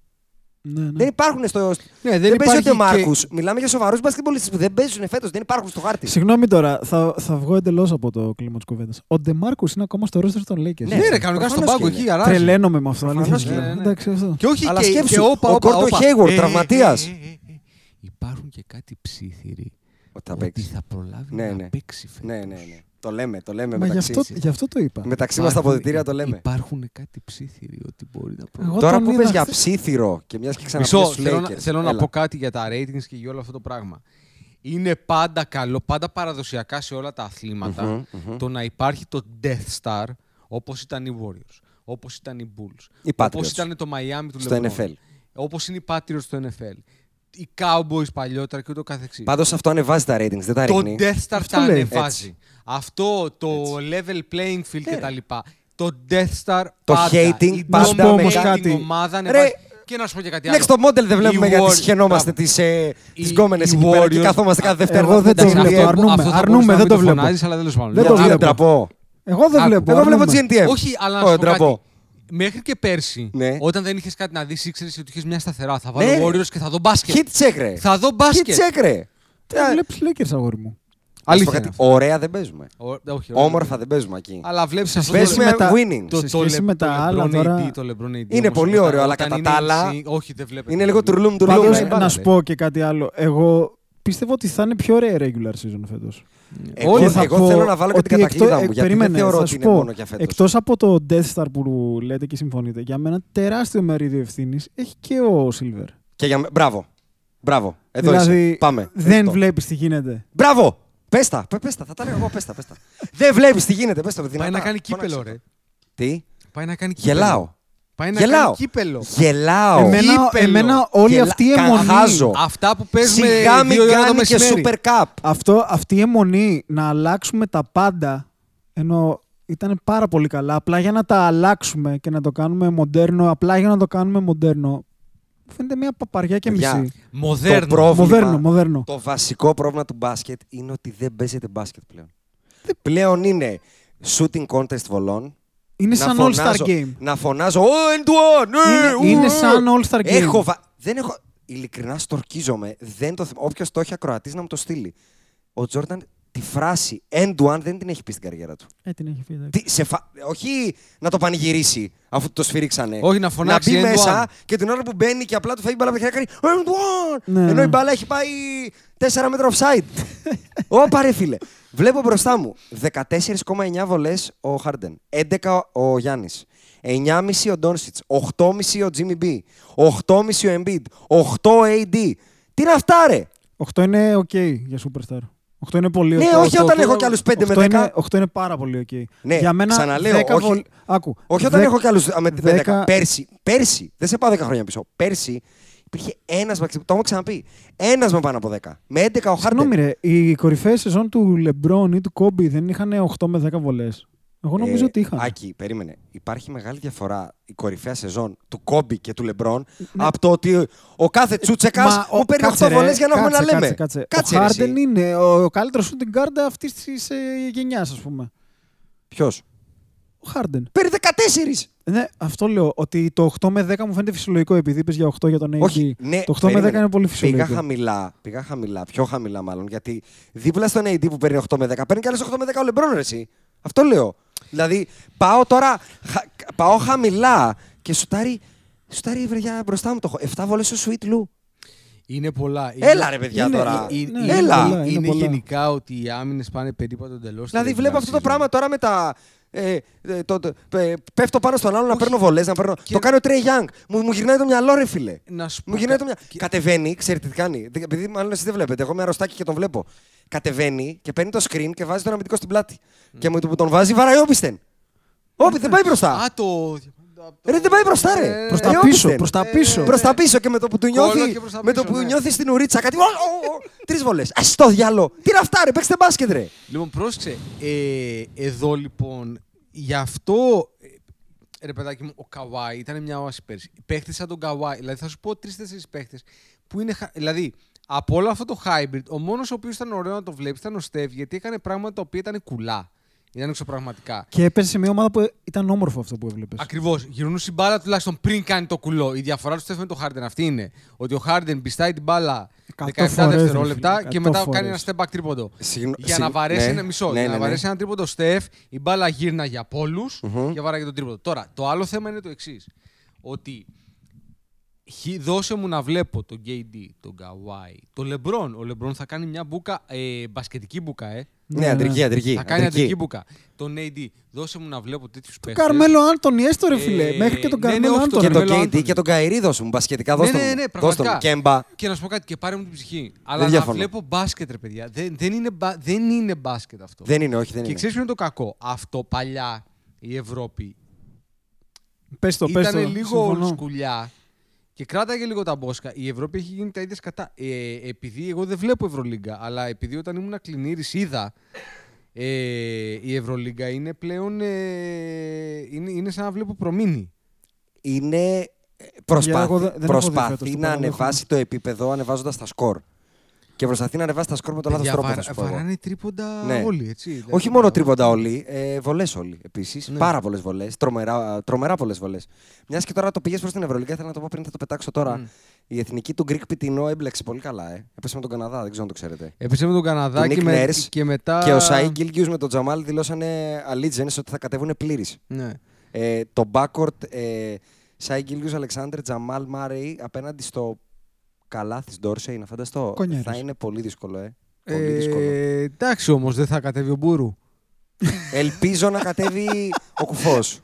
Ναι, ναι. Δεν υπάρχουν στο. Ναι, δεν δεν παίζει ούτε ο υπάρχει και- Μάρκους. Μιλάμε για σοβαρούς μπασκετμπολίστε που δεν παίζουν φέτος, δεν υπάρχουν στο χάρτη. Συγγνώμη τώρα, θα, θα βγω εντελώς από το κλίμα της κουβέντας. Ο Ντεμάρκο είναι ακόμα στο ρόστερ των Lakers. Ναι, Ναι, ρε, κανονικά στον προφανώς πάγκο και εκεί αράζει. Τρελαίνομαι με αυτό. Προφανώς αλήθεια. και ναι, ναι. Εντάξει, αυτό. Και όχι Αλλά και, σκέψου, και όπα, ο όπα, Gordon όπα. Hayward, Ε, ε, τραυματίας. ε, ε, ε, ε. Υπάρχουν και κάτι ψήθυροι Ότι θα ότι παίξει. θα προλάβει Ναι, να ναι. παίξει φέτος. Ναι, ναι, ναι. Το λέμε, το λέμε Μα γι' μεταξύ, αυτό, γι' αυτό το είπα. μεταξύ μα στα Υπάρχουν- αποδητήρια το λέμε. Υπάρχουν κάτι ψήθυροι ότι μπορεί να προλάβει. Εγώ Τώρα τον που είδα πες για χθες- ψήθυρο και μιας και Μισό, ξαναπείς στους θέλω, να, Lakers. θέλω να Έλα. πω κάτι για τα ratings και για όλο αυτό το πράγμα. Είναι πάντα καλό, πάντα παραδοσιακά σε όλα τα αθλήματα Μμμ, μμμ. το να υπάρχει το Death Star όπως ήταν οι Warriors, όπως ήταν οι Bulls, Οι όπως Patriots. ήταν το Miami του Στο LeBron, NFL. όπως είναι οι Patriots στο NFL, οι Cowboys παλιότερα και ούτω καθεξής. Πάντως αυτό ανεβάζει τα ratings, δεν τα το ρίχνει. Death Star Αυτό τα λέει. ανεβάζει. Αυτό το level playing field κτλ. Το Death Star Το πάντα. hating η πάντα dominating όμως κάτι. ομάδα Ρε, ανεβάζει. Και να σου πω και κάτι άλλο. Next το model δεν βλέπουμε Οι γιατί Warriors- συχαινόμαστε Μπράβο. τις, ε, τις Οι- γκόμενες οι εκεί πέρα και Warriors- καθόμαστε κάθε Δευτέρα. Εγώ να δεν το δούμε τα βλέπω. NBA. αρνούμε, αυτό θα αρνούμε, μπορείς να δεν μην το βλέπω. φωνάζεις, αλλά τέλος πάντων. Δεν το Γιατί βλέπω. ντραπώ. Εγώ δεν Άκου, βλέπω. Εγώ βλέπω αρνούμε. GNTM. Όχι, αλλά να Ω, σου πω ντραπώ. κάτι. Μέχρι και πέρσι, Ναι. όταν δεν είχες κάτι να δεις, ήξερες ότι είχες μια σταθερά. Θα βάλω Ναι. Warriors και θα δω μπάσκετ. Hit check ρε. Θα δω Hit μπάσκετ. check ρε. Δεν βλέπεις Lakers, αγόρι μου. Αλήθεια κάτι, είναι αυτό. ωραία δεν παίζουμε. Ο- όχι, Όμορφα δεν παίζουμε εκεί. Αλλά βλέπεις αυτό Παίζουμε με τα- winning. το, Σε το, σχέση Le- με το τα άλλα LeBron τώρα- AD, το LeBron AD Είναι όμως, πολύ όταν- ωραίο, αλλά όταν κατά είναι τα άλλα in sync- όχι, δεν βλέπετε. Είναι λίγο τουρλούμ Πάντως, τουρλούμ. ε. να Μπάλα, σου ναι. πω και κάτι άλλο. Εγώ πιστεύω ότι θα είναι πιο ωραία regular season φέτος. Εγώ, Και θα εγώ πω θέλω να βάλω και την ότι κατακλείδα εκτό- μου, ε, γιατί περίμενε, δεν θεωρώ θα ότι σου είναι πω, μόνο για φέτος. Εκτός από το Death Star που λέτε και συμφωνείτε, για μένα τεράστιο μερίδιο ευθύνης έχει και ο Silver. Και για... με- Μπράβο. Μπράβο. Εδώ δηλαδή, είσαι. Πάμε. δεν Ευχαριστώ. βλέπεις τι γίνεται. Μπράβο! Πες τα, πε- πες τα, θα τα λέω εγώ, πες τα, πες τα. δεν βλέπεις τι γίνεται, πες τα. Πάει δυνατά. να κάνει Φώναξε κύπελο, το. ρε. Τι, Πάει να κάνει κύπελο. γελάω. Πάει να Γελάω. κάνει κύπελο. Γελάω. Εμένα, Κύπελο. εμένα όλη Γελα- αυτή η αιμονή, Καχάζω. Αυτά που παίζουμε Σιγά μην δύο ώρα το κάνει και μεσημέρι. Super Cup. αυτό, αυτή η αιμονή να αλλάξουμε τα πάντα, ενώ ήταν πάρα πολύ καλά, απλά για να τα αλλάξουμε και να το κάνουμε μοντέρνο, απλά για να το κάνουμε μοντέρνο, μου φαίνεται μια παπαριά και Παιδιά, μισή. Μοδέρνο. Το πρόβλημα- Μοδέρνο, μοδέρνο. Το βασικό πρόβλημα του μπάσκετ είναι ότι δεν παίζεται μπάσκετ πλέον. Πλέον είναι shooting contest βολών. Είναι να σαν φωνάζω- All-Star Game. Να φωνάζω, oh, end one, ναι, Είναι- είναι ου, σαν ου». All-Star Game. Έχω βα... Δεν έχω... Ειλικρινά στορκίζομαι. Δεν το... Όποιος το έχει ακροατής να μου το στείλει. Ο Τζόρνταν τη φράση end one δεν την έχει πει στην καριέρα του. Ε, την έχει πει. εντάξει. Τι, σε φα... Όχι να το πανηγυρίσει αφού το σφυρίξανε. Όχι, να φωνάξει Να μπει end μέσα one. και την ώρα που μπαίνει και απλά του φεύγει η μπάλα από τα χέρια κάνει end one. Ναι, Ενώ ναι. η μπάλα έχει πάει 4 μέτρα offside. Ωπα ρε φίλε. Βλέπω μπροστά μου 14,9 βολές ο Χάρντεν, 11 ο Γιάννης, 9,5 ο Ντόνσιτς, 8,5 ο Τζίμι Μπι, 8,5 ο Embiid, 8 ο AD. Τι είναι αυτά ρε! 8 είναι ok για Superstar. 8 είναι πολύ Ναι, ok. όχι Οκτώ- όταν έχω κι άλλους 5 με 10. οκτώ είναι, 8 είναι πάρα πολύ ok. Ναι, για μένα ξαναλέω, 10 όχι- βολ- Άκου. Όχι όταν Δεκ- έχω κι άλλους με 10. δέκα- Πέρσι, πέρσι, δεν σε πάω 10 χρόνια πίσω. Πέρσι υπήρχε ένας, το έχω ξαναπεί, ένας με πάνω από 10. Με 11 ο Συγγνώμη Χάρντεν. ρε, οι κορυφαίες σεζόν του LeBron ή του Kobe δεν είχαν 8 με 10 βολές. Εγώ νομίζω Ε, ότι είχαν. Άκη, περίμενε. Υπάρχει μεγάλη διαφορά η κορυφαία σεζόν του Κόμπι και του Λεμπρόν Ναι. από το ότι ο κάθε τσούτσεκας Μα, ο- μου παίρνει 8 κάτσε, ρε, βολές για να έχουμε να κάτσε, λέμε. Κάτσε, Κάτσε, ο ρε, Harden εσύ. είναι ο, ο καλύτερος shooting guard αυτής της ε, γενιάς, ας πούμε. Ποιος; Ο Harden. Παίρνει 14. Ναι, αυτό λέω. Ότι το 8 με 10 μου φαίνεται φυσιολογικό επειδή είπες για 8 για τον AD. Όχι, ναι, το 8 με 10 περίμενε. είναι πολύ Πήγα φυσιολογικό. χαμηλά, πήγα χαμηλά, πιο χαμηλά μάλλον. Γιατί δίπλα στον AD που παίρνει 8 με 10, παίρνει και άλλες 8 με 10 ο Λεμπρόν, ρε, εσύ. Αυτό λέω. Δηλαδή, πάω τώρα, χα- πάω χαμηλά και σουτάρει, σουτάρει η βρεγιά μπροστά μου το έχω. 7 βολέ στο Sweet Lou. Είναι πολλά. Έλα ρε παιδιά είναι- τώρα. Ε, ναι, είναι, έλα. είναι, πολλά, είναι είναι πολλά. γενικά ότι οι άμυνες πάνε περίπου εντελώς. Δηλαδή βλέπω αυτό το πράγμα τώρα με τα. Ε, ε, το, το- ε, πέφτω πάνω στον άλλο να παίρνω βολές, να παίρνω. Και- Το κάνει ο Τρέι Young. Μου, μου γυρνάει το μυαλό, ρε φίλε. Να σου πω Μου γυρνάει κα- το μυαλό. και- Κατεβαίνει, ξέρετε τι κάνει. Δεν- Επειδή μάλλον εσείς δεν βλέπετε. Εγώ είμαι αρρωστάκι και τον βλέπω. Κατεβαίνει και παίρνει το screen και βάζει τον αμυντικό στην πλάτη. Και με το που τον βάζει, βαράει όπισθεν. Όπι, δεν πάει μπροστά. Α, το. Ρε, δεν πάει μπροστά, ρε. Ε, Προς Ε, τα πίσω, όπισθεν. προς τα πίσω. Προς τα πίσω και με το που του Κόλλο νιώθει, και προς τα με το πίσω, που ναι. νιώθει στην ουρίτσα κάτι. Τρεις βολές. Α το διάλο. Τι είναι αυτά, ρε. Παίξτε μπάσκετ, ρε. Λοιπόν, πρόσεξε. Ε, εδώ λοιπόν, γι' αυτό. ε, Ρε παιδάκι μου, ο Καουάι ήταν μια όαση πέρσι. Παίχτες σαν τον Καουάι, δηλαδή θα σου πω τρει-τέσσερι παίχτες που είναι. χα- Δηλαδή, από όλο αυτό το hybrid, ο μόνος ο οποίος ήταν ωραίο να το βλέπεις ήταν ο Στεβ, γιατί έκανε πράγματα τα οποία ήταν κουλά. Ήταν εξωπραγματικά. Και έπεσε σε μια ομάδα που ήταν όμορφο αυτό που έβλεπες. Ακριβώς. Γυρνούσε η μπάλα τουλάχιστον πριν κάνει το κουλό. Η διαφορά τους Στεφ με τον Χάρντεν αυτή είναι. Ότι ο Χάρντεν πιστάει την μπάλα 17 Εκατό φορές, ρε δευτερόλεπτα φίλε, και εκατό μετά κάνει φορές. ένα step back τρίποντο. Συγγνω- Για συγ- να βαρέσει ναι. ένα μισό. Ναι, για ναι, να ναι. βαρέσει ένα τρίποντο Στεφ, η μπάλα γύρναγε από όλους και βάραγε τον τρίποντο. Τώρα, το άλλο θέμα είναι το εξής. Ότι χι- δώσε μου να βλέπω τον KD, τον Καουάι, τον Λεμπρόν. Ο Λεμπρόν θα κάνει μια μπουκα, ε, μπασκετική μπουκα, ε. Ναι, αντρική, αντρική. Θα κάνει αντρική μπουκα. Τον AD, δώσε μου να βλέπω τέτοιους Το παίχτες. Καρμέλο Άντωνη, έστω ρε φίλε. Ε, Μέχρι και τον ναι, ναι, Καρμέλο όχι, το Και Άντωνη. τον Καρμέλο KD Άντωνη. και τον Καηρή δώσ' μου μπασκετικά. Ναι, Δώσ' τον ναι, μου. ναι, Δώσ' τον πραγματικά. μου. Κέμπα. Και να σου πω κάτι, και πάρε μου την ψυχή. Αλλά να διαφωνώ. βλέπω μπάσκετ, ρε παιδιά. Δεν, δεν, είναι, μπα- δεν είναι μπάσκετ αυτό. Δεν είναι, όχι, δεν και είναι. ξέρεις ποιο είναι το κακό; Αυτό παλιά η Ευρώπη Πες το, πες το. ήταν λίγο συμφωνώ. σκουλιά και κράταγε λίγο τα μπόσκα. Η Ευρώπη έχει γίνει τα ίδια σκατά. Ε, επειδή εγώ δεν βλέπω Ευρωλίγκα, αλλά επειδή όταν ήμουν κλινήρης είδα ε, η Ευρωλίγκα είναι πλέον ε, είναι, είναι σαν να βλέπω προμήνη. είναι εγώ προσπάθει, δεν- δεν έχω δει προσπάθει φέτος το να παραδέχομαι. ανεβάσει το επίπεδο ανεβάζοντας τα σκορ. Και προσπαθεί να ανεβάσει τα σκορ με τον λάθος Παιδιά, τρόπο. βαρα- θα σου πω εγώ. Βαράνε τρίποντα Ναι. όλοι, έτσι. Δηλαδή, Όχι μόνο τρίποντα όλοι, ε, βολές όλοι επίσης. Ναι. Πάρα πολλές βολές. Τρομερά, τρομερά πολλές βολές. Μιας και τώρα το πήγε προς την Ευρωλίγα, θέλω να το πω πριν θα το πετάξω τώρα. Μμ. Η εθνική του Greek Πιτινό έμπλεξε πολύ καλά. Ε. Έπεσε με τον Καναδά, δεν ξέρω αν το ξέρετε. Έπεσε με τον Καναδά Του και, Nick με, Nurse και μετά. Και ο Σαΐ Γκίλγκιους με τον Τζαμάλ δηλώσανε allegiance ότι θα κατέβουν πλήρης. Ναι. Ε, το backcourt ε, Σάι Γκίλγκιους Αλεξάνδρ Τζαμάλ Μάρεϊ απέναντι στο καλάθι Ντόρσεϊ, να φανταστώ. Κονιάρης. Θα είναι πολύ δύσκολο, ε. Πολύ δύσκολο. Ε, εντάξει όμως, δεν θα κατέβει ο Μπούρου. Ελπίζω να κατέβει ο κουφός.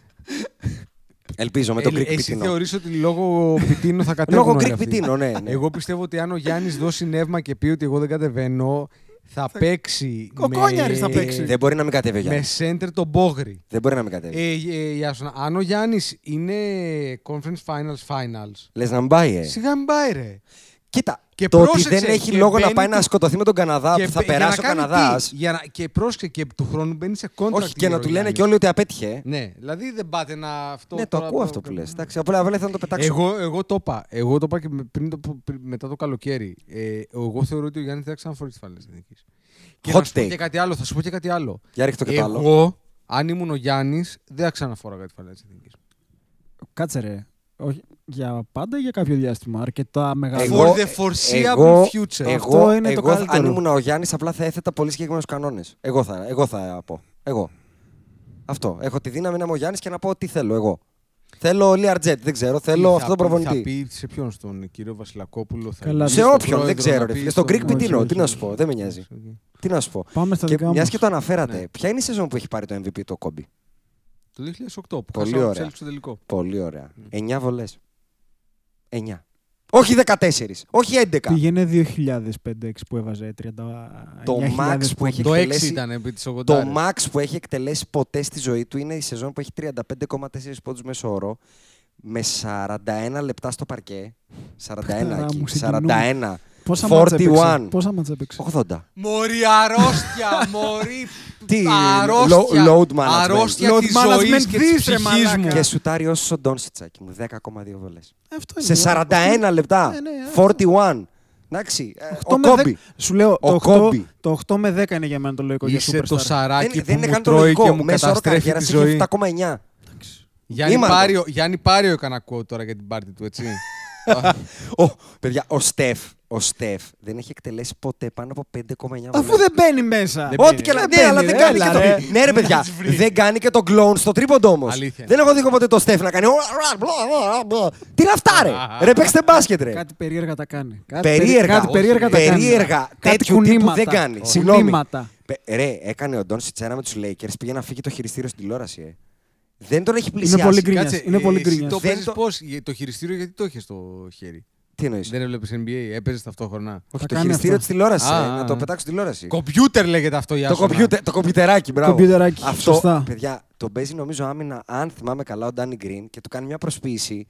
Ελπίζω με τον Ε, Greek Εσύ Πιτίνο. θεωρείς ότι λόγω Πιτίνο θα κατέβουν Λόγω όλοι Greek αυτοί; Πιτίνο, ναι. ναι. Εγώ πιστεύω ότι αν ο Γιάννης δώσει νεύμα και πει ότι εγώ δεν κατεβαίνω, θα παίξει. Ο Κόνιαρης θα με- παίξει. Δεν μπορεί να μην κατέβει ο Με Γιάννης. center τον Μπόγρι. Δεν μπορεί να μην κατέβει. Ε, ε, Ιάσονα, αν ο Γιάννης είναι conference finals finals, Λες να μην πάει, ε. σιγά μην πάει ρε. Κοίτα, Και το ότι πρόσεξε, δεν έχει και λόγο να μπαίνει πάει να του- σκοτωθεί με τον Καναδά που θα μπε- για περάσει ο να κάνει Καναδάς. τι, για να, και πρόσεξε και του χρόνου μπαίνει σε contract. Όχι, και να γύρω του ο λένε Γιάννης. και όλοι ότι απέτυχε. ε. Ναι, δηλαδή δεν πάτε να αυτό. Ναι, το τώρα ακούω αυτό που λες. Εντάξει, απλά απλά ήθελα να το πετάξω. Εγώ, εγώ το είπα. Εγώ το είπα και με- πριν το, πριν- μετά το καλοκαίρι. Ε, εγώ θεωρώ ότι ο Γιάννη δεν θα ξαναφορεί τις φάλες εθνικής. Και Hot να σου πω take. και κάτι άλλο. Θα σου πω και κάτι άλλο. Για ρίχτε το και το άλλο. Εγώ, αν ήμουν ο Γιάννης, δεν θα ξαναφόραγα τη φάλες της εθνικής. Κάτσε ρε. Όχι, για πάντα ή για κάποιο διάστημα. Αρκετά μεγάλο. Εγώ- For the foreseeable εγώ- future. Εγώ, Αυτό είναι το εγώ, αν καλύτερο. ήμουν ο Γιάννης, απλά θα έθετα πολύ συγκεκριμένους κανόνες. Εγώ θα, εγώ θα πω. Εγώ. Αυτό. Έχω τη δύναμη να είμαι ο Γιάννης και να πω τι θέλω εγώ. Θέλω Λιαρτζέτ, δεν ξέρω. Θέλω Τι αυτό θα τον πει- Θα προπονητή. πει σε ποιον, στον κύριο Βασιλακόπουλο. Θα Καλά, πει Σε στον όποιον, δεν πρόεδρο, ξέρω. να Ρε, πει φίλε. Στον Greek όχι, Πιτίνο, όχι, τι να όχι. σου πω, δεν με νοιάζει. Τι να σου πω. Πάμε στα Και δικά μιας μας. και το αναφέρατε, Ναι. ποια είναι η σεζόν που έχει πάρει το MVP το κόμπι. Το 2008 που Πολύ χάσαμε ωραία. τους Celtics στο τελικό. Πολύ ωραία. 9 βολές. 9. Όχι 14, όχι 11. Πήγαινε 2005-6 που έβαζε 30. Το max που έχει Το 6 εκτελέσει- ήταν επί της 80. Το max που έχει εκτελέσει ποτέ στη ζωή του είναι η σεζόν που έχει 35,4 πόντους μέσω όρο με 41 λεπτά στο παρκέ. 41 Χριστάρα εκεί. μου, συγκινούμε. 41. Πόσα μάτσα έπαιξε; 41. Πόσα μάτσα έπαιξε; 80. Μωρή αρρώστια, μωρή Τι, αρρώστια. lo- load management. Αρρώστια Load της management ζωής και της δεις, ρε ψυχής μαλάκα. μου. Και σουτάρει όσο ο Ντόνσιτσάκι μου. 10,2 βολές. Αυτό είναι. Σε 41 λεπτά. Ναι, ναι, 41. Εντάξει. ε, 8 Ο με Κόμπι. 10 Σου λέω, Ο το 8, Κόμπι. το 8 με 10 είναι για μένα το λογικό για Είσαι το superstar. σαράκι Δεν, που δεν είναι μου καν το τρώει και λογικό. μου Μέσο όρο καταστρέφει καριέρας τη έχει ζωή. 7,9. Γιάννη Ήμαρτο. Πάριο, Γιάννη Πάριο έκανα quote τώρα για την πάρτι του, έτσι. Ο, παιδιά, ο Στεφ, ο Στεφ δεν έχει εκτελέσει ποτέ πάνω από 5,9 Αφού βολές. δεν μπαίνει μέσα. Δεν Ό,τι μπαίνει, και να δεν ναι, αλλά μπαίνει, δεν ρε, κάνει έλα, και ρε. το. Ναι, ρε παιδιά, δεν κάνει και το κλόουν στο τρίποντο όμως. Αλήθεια. Δεν έχω δει ποτέ το Στεφ να κάνει. Τι είναι αυτά, ρε; Ρε, παίξτε μπάσκετ, ρε. Κάτι περίεργα τα κάνει. Κάτι Περίεργα. Κάτι περίεργα τα κάνει. Περίεργα. Κάτι Τέτοιου τύπου κουνήματα. δεν κάνει. Συγγνώμη. Κουνήματα. Πε- Ρε, έκανε ο Ντόν Σιτσέρα με τους Lakers, πήγε να φύγει το χειριστήριο στην τηλεόραση. Ε. Δεν τον έχει πλησιάσει. πολύ γκρι- Γκρίνιας, Κάτσε, είναι ε, πολύ εσύ γκρίνιας. Το Δεν παίζεις το- πώς, για- το χειριστήριο γιατί το είχε στο χέρι; Τι εννοείς; Δεν έβλεπες NBA, έπαιζες ταυτόχρονα. Όχι, Θα το κάνει χειριστήριο της αυτό. τηλεόρασης. Α, Να α, το α. πετάξω στη τηλεόραση. Κομπιούτερ λέγεται αυτό, Το, Ιάσονα. κομπιούτερ, το κομπιουτεράκι, μπράβο. Κομπιουτεράκι, Αυτό, σωστά. παιδιά, τον παίζει νομίζω άμυνα, αν θυμάμαι καλά, ο Ντάνι Γκριν και του κάνει μια προσποίηση.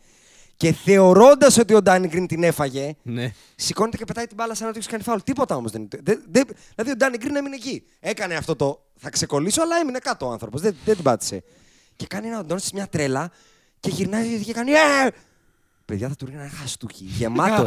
Και θεωρώντας ότι ο Ντάνι Γκριν την έφαγε, Ναι. σηκώνεται και πετάει την μπάλα σαν να του έχεις κάνει φάουλ. Τίποτα όμως δεν είναι. Δεν, δεν, δηλαδή ο Ντάνι Γκριν έμεινε εκεί. Έκανε αυτό το. Θα ξεκολλήσω, αλλά έμεινε κάτω ο άνθρωπος. Δεν, δεν την πάτησε. Και κάνει ένα Ντόνσι μια τρέλα και γυρνάει και κάνει. Ε! Παιδιά θα του ρίχνει ένα χαστούκι. Γεμάτο. ε.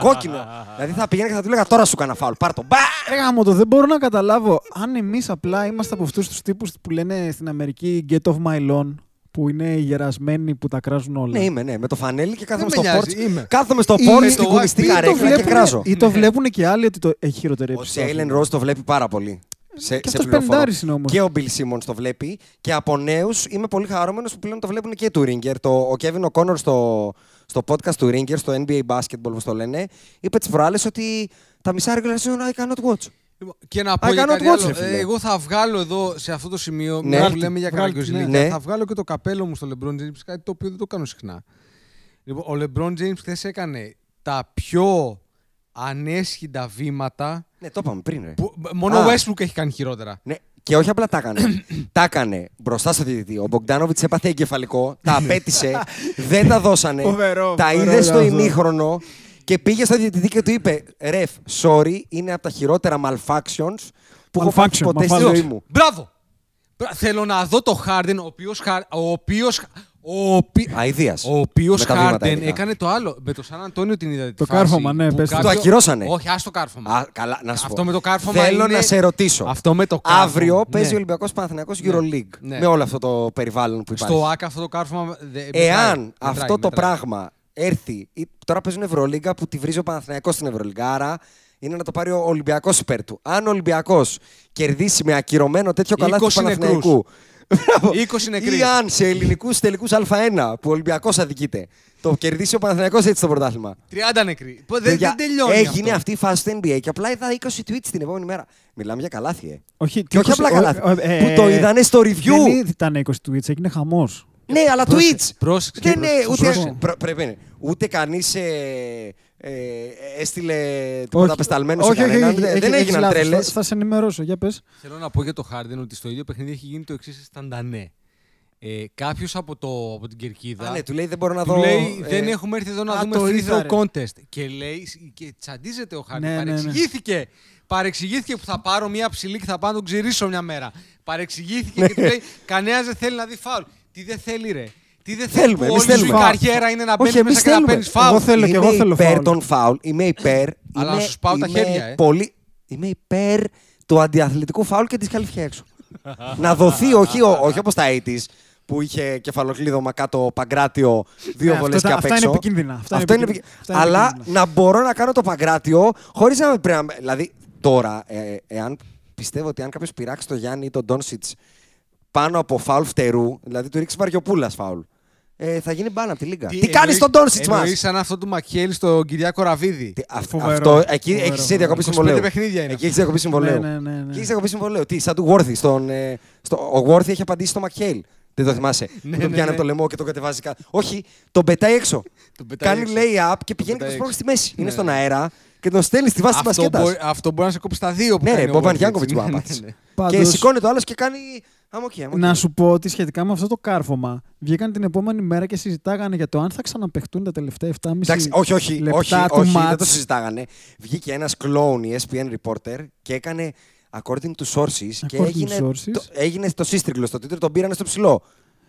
Κόκκινο. δηλαδή θα πήγαινε και θα του λέγα τώρα σου κάνα φάουλ. Πάρ το. Μπα! Ρε γάμο το, δεν μπορώ να καταλάβω αν εμείς απλά είμαστε από αυτούς τους τύπους που λένε στην Αμερική Get off my lawn, που είναι οι γερασμένοι που τα κράζουν όλα. Ναι, είμαι, ναι. Με το φανέλι και κάθομαι Δεν στο με πόρτ. νοιάζει, είμαι. Κάθομαι στο Ή πόρτ με στην το κουνιστή Ή Ή το, καρέκλα και βλέπουνε, κράζω. ή το Ναι. βλέπουν και άλλοι ότι το έχει Ο χειροτερέψει. το Τζέιλεν άθλημα. Ροζ το βλέπει πάρα πολύ. Σε, Και σε αυτός πληροφορώ. πεντάρης είναι όμως. Και ο Μπιλ Σίμον το βλέπει. Και από νέους είμαι πολύ χαρούμενος που πλέον το βλέπουν και του Ρίγκερ. Το, ο Κέβιν O'Connor στο, στο podcast του Ρίγκερ, στο NBA Basketball, όπως το λένε, είπε τις προάλλες ότι τα μισά regular season I cannot watch. Λοιπόν, Και να πω I για cannot κάτι watch, άλλο. ρε φίλε. Ε, εγώ θα βγάλω εδώ σε αυτό το σημείο, Ναι. μια που λέμε για Βγάλτε, καραγκιόζηλικια, ναι. θα βγάλω και το καπέλο μου στο LeBron James, κάτι το οποίο δεν το κάνω συχνά. Λοιπόν, ο LeBron James χθες έκανε τα πιο ανέσχυντα βήματα. Ναι, το είπαμε πριν, ρε. Που, μόνο Α. ο Westbrook έχει κάνει χειρότερα. Ναι, και όχι απλά τα έκανε. τα έκανε μπροστά στο διαιτητή. Ο Μπογκδάνοβιτς έπαθε εγκεφαλικό, τα απέτησε, δεν τα δώσανε. Φοβερό, τα φοβερό είδε στο ήταν αυτό. ημίχρονο και πήγε στο διαιτητή και του είπε: Ρεφ, sorry, είναι από τα χειρότερα malfunctions που έχω πάθει Malfunction, ποτέ στη malfunction. ζωή μου. Μπράβο! Μπρα- Θέλω να δω το Harden, ο οποίος, χα- ο οποίος, Ο, πι... Αηδίας. ο οποίο Με τα βήματα Χάρντεν ειδικά. έκανε το άλλο. Με το Σαν Αντώνιο την είδατε. Το τη φάση κάρφωμα, ναι, που πες το. Το ακυρώσανε. Όχι, ας το κάρφωμα. Α, καλά, να σου Αυτό πω. με το κάρφωμα Θέλω είναι- να σε ρωτήσω. Αυτό με το κάρφωμα. Αύριο Ναι. παίζει ο Ολυμπιακός Παναθηναϊκός Ναι. EuroLeague. Ναι. Με όλο αυτό το περιβάλλον που υπάρχει. Στο ΑΚΑ αυτό το κάρφωμα. δε- Εάν μετράει, αυτό μετράει, το μετράει. πράγμα έρθει. ή- Τώρα παίζουν Ευρωλίγκα που τη βρίζει ο Παναθηναϊκός στην Ευρωλίγκα. Άρα είναι να το πάρει ο Ολυμπιακός υπέρ του. Αν ο Ολυμπιακός κερδίσει με ακυρωμένο τέτοιο καλάθι του 20 Παναθηναϊκού. Μπράβο. 20 νεκροί. Ή αν σε ελληνικούς τελικούς Α1 που ο Ολυμπιακός αδικείται, το κερδίσει ο Παναθηναϊκός έτσι το πρωτάθλημα. 30 νεκροί. Πω, Δεν, Παιδιά, δεν τελειώνει. Έγινε αυτό. αυτή η φάση στο NBA και απλά είδα 20 tweets την επόμενη μέρα. Μιλάμε για καλάθι, ε. Όχι, Και όχι 20 απλά ο- καλάθι. ο- ε, που το είδανε στο Δεν review. ήταν 20 tweets, έγινε χαμός. Ναι, αλλά Πρόσεξε, tweets. πρόσεξε, Δεν πρόσεξε, είναι ούτε. πρόσεξε. προ- Πρέπει είναι. Ούτε κανείς ε, ε, έστειλε τίποτα απεσταλμένο σε όχι, όχι, κανέναν. όχι, Δεν- έχει- Δεν έχεις έγιναν λάθος. τρέλες. Θα, θα σε ενημερώσω, για πες. Θέλω να πω για το Χάρντεν ότι στο ίδιο παιχνίδι έχει γίνει το εξής σταντανέ. Ε, Κάποιος από, το, από την κερκίδα. Α, ναι, του λέει δεν μπορώ να του δω. λέει ε, δεν έχουμε έρθει εδώ να α, δούμε το free είδα, throw ρε. contest. Και λέει και τσαντίζεται ο Χάρντεν. Ναι, ναι, ναι. Παρεξηγήθηκε. Παρεξηγήθηκε που θα πάρω μια ψηλή και θα πάω να τον ξηρίσω μια μέρα. Παρεξηγήθηκε και του λέει κανένας δεν θέλει να δει φάουλ. Τι δεν θέλει, ρε. Τι δεν θέλει. Θέλουμε, που εμείς όλη σου η θέλουμε. καριέρα είναι να Όχι, μπαίνεις εμείς μέσα και να θέλουμε. παίρνεις φάουλ. Εγώ θέλω και είμαι εγώ θέλω υπέρ φάουλ. των φάουλ. Είμαι υπέρ. Αλλά είμαι- να σου σπάω τα είμαι χέρια, ε. Πολύ, είμαι υπέρ του αντιαθλητικού φάουλ και της καλυφιά έξω. να δοθεί, όχι, όχι όπως τα 80's που είχε κεφαλοκλείδωμα κάτω παγκράτιο, δύο Ναι, βολές αυτό και τα- απ' αυτά είναι έξω. επικίνδυνα. Αυτά είναι Αυτό είναι επικίνδυνα. επικίνδυνα. Αυτά είναι Αλλά επικίνδυνα. να μπορώ να κάνω το παγκράτιο χωρίς να με πρέπει να. Δηλαδή τώρα, ε, εάν πιστεύω ότι αν κάποιος πειράξει το Γιάννη ή τον Ντόνσιτς πάνω από φάουλ φτερού, δηλαδή του ρίξει Βαριοπούλα φάουλ, ε, θα γίνει μπάνα από τη Λίγκα. Τι, κάνεις εννοείς- στον Ντόνσιτ μας; εννοείς σαν αυτό του Μακχέλη στον Κυριάκο Ραβίδη. Τι- αυ- Φοβερό. Αυτό, εκεί Φοβερό, έχει φοβερό. διακοπή 25 συμβολέου. παιχνίδια είναι Εκεί έχει διακοπή συμβολέου. Ναι, ναι, ναι, ναι. Εκεί έχει διακοπή συμβολέου. Τι, σαν του Worthy. Στον, ε, στο, ο Worthy έχει απαντήσει στο McHale. Δεν το θυμάσαι. Ναι, που τον ναι, πιάνει ναι. από το λαιμό και τον κατεβάζει κάτω. Όχι, τον πετάει έξω. Τον πετάει Κάνει έξω. lay-up και πηγαίνει και πετάει τον σπρώχνει στη μέση. Είναι Ναι, στον ναι. αέρα και τον στέλνει στη βάση της Αυτό, μπασκέτας. μπορεί, αυτό μπορεί να σε κόψει τα δύο που Ναι, κάνει ρε, ο Μπομπαν Βόρτιτς, Γιάνκοβιτς έτσι. μπορεί να Ναι, πάθει. ναι, ναι. Και Πάντως- σηκώνει το άλλο και κάνει. Αμοκί, αμοκί. Να σου πω ότι σχετικά με αυτό το κάρφωμα βγήκαν την επόμενη μέρα και συζητάγανε για το αν θα ξαναπεχτούν τα τελευταία 7,5 Εντάξει, όχι, όχι, λεπτά όχι, του όχι, δεν μάτς. το συζητάγανε. Βγήκε ένας κλόουν, η ESPN reporter, και έκανε according to sources και According to έγινε, sources. το, έγινε το σύστριγκλο στο Twitter, τον πήρανε στο ψηλό.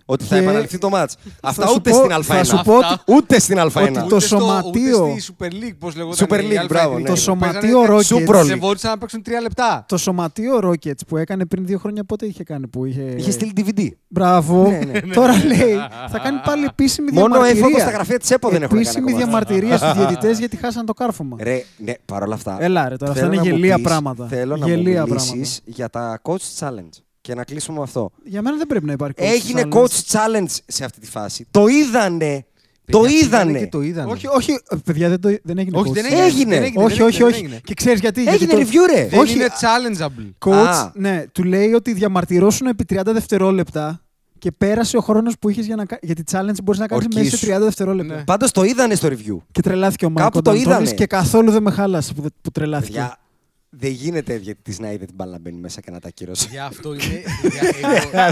Ότι θα Και επαναληφθεί το μάτς. Αυτά σου ούτε πω- στην θα Α1. σου πω Αυτά. Ούτε στην Α1. ότι το Ούτε στο- σωματείο- Ούτε στη Super League, πώς λεγόταν. Super η League, Αλφα μπράβο, Εθνική, ναι. Το Το σωματείο παίζανε- Rockets. Super League. Δεν μπορούσαν να παίξουν τρία λεπτά. Το σωματείο Rockets που έκανε πριν δύο χρόνια πότε είχε κάνει που είχε. Είχε στείλει DVD. Μπράβο. Ναι, ναι. Τώρα λέει θα κάνει πάλι επίσημη Μόνο διαμαρτυρία. έφαγο στα γραφεία της ΕΠΟ δεν έχουν κάνει Επίσημη ακόμα. διαμαρτυρία στους διαιτητές γιατί χάσαν το κάρφωμα. Ρε, ναι, παρόλα αυτά. Έλα, ρε, τώρα, αυτά θέλω είναι να μου γελία πεις- πράγματα. Θέλω να Γελία μου μιλήσεις πράγματα. για τα coach challenge. Και να κλείσουμε με αυτό. Για μένα δεν πρέπει να υπάρχει coach Έγινε challenge. coach challenge σε αυτή τη φάση. Το είδανε. Το Παιδιά, πήγανε είδανε. Και το είδανε. Όχι, όχι, ε, παιδιά, δεν, το, δεν έγινε Όχι, coach δεν challenge. έγινε. Έγινε. δεν έγινε, Όχι, δεν όχι, έγινε, όχι. δεν έγινε. Και ξέρεις γιατί. Έγινε γιατί το- review, ρε. Δεν Όχι. είναι challengeable. Coach, Α. ναι, του λέει ότι διαμαρτυρώσουν επί 30 δευτερόλεπτα και πέρασε ο χρόνος που είχες για να κα- Γιατί challenge μπορείς να κάνεις Ορκίσου. μέσα σε 30 δευτερόλεπτα. Ναι. Πάντως το είδανε στο review. Και τρελάθηκε ο Μάρκο Κάπου το Νταντώνης είδανε. και καθόλου δεν με χάλασε που, που τρελάθηκε. Παιδιά, δεν γίνεται διαιτητής να είδε την μπάλα να μπαίνει μέσα και να τα ακυρώσει. Για αυτό είναι. για-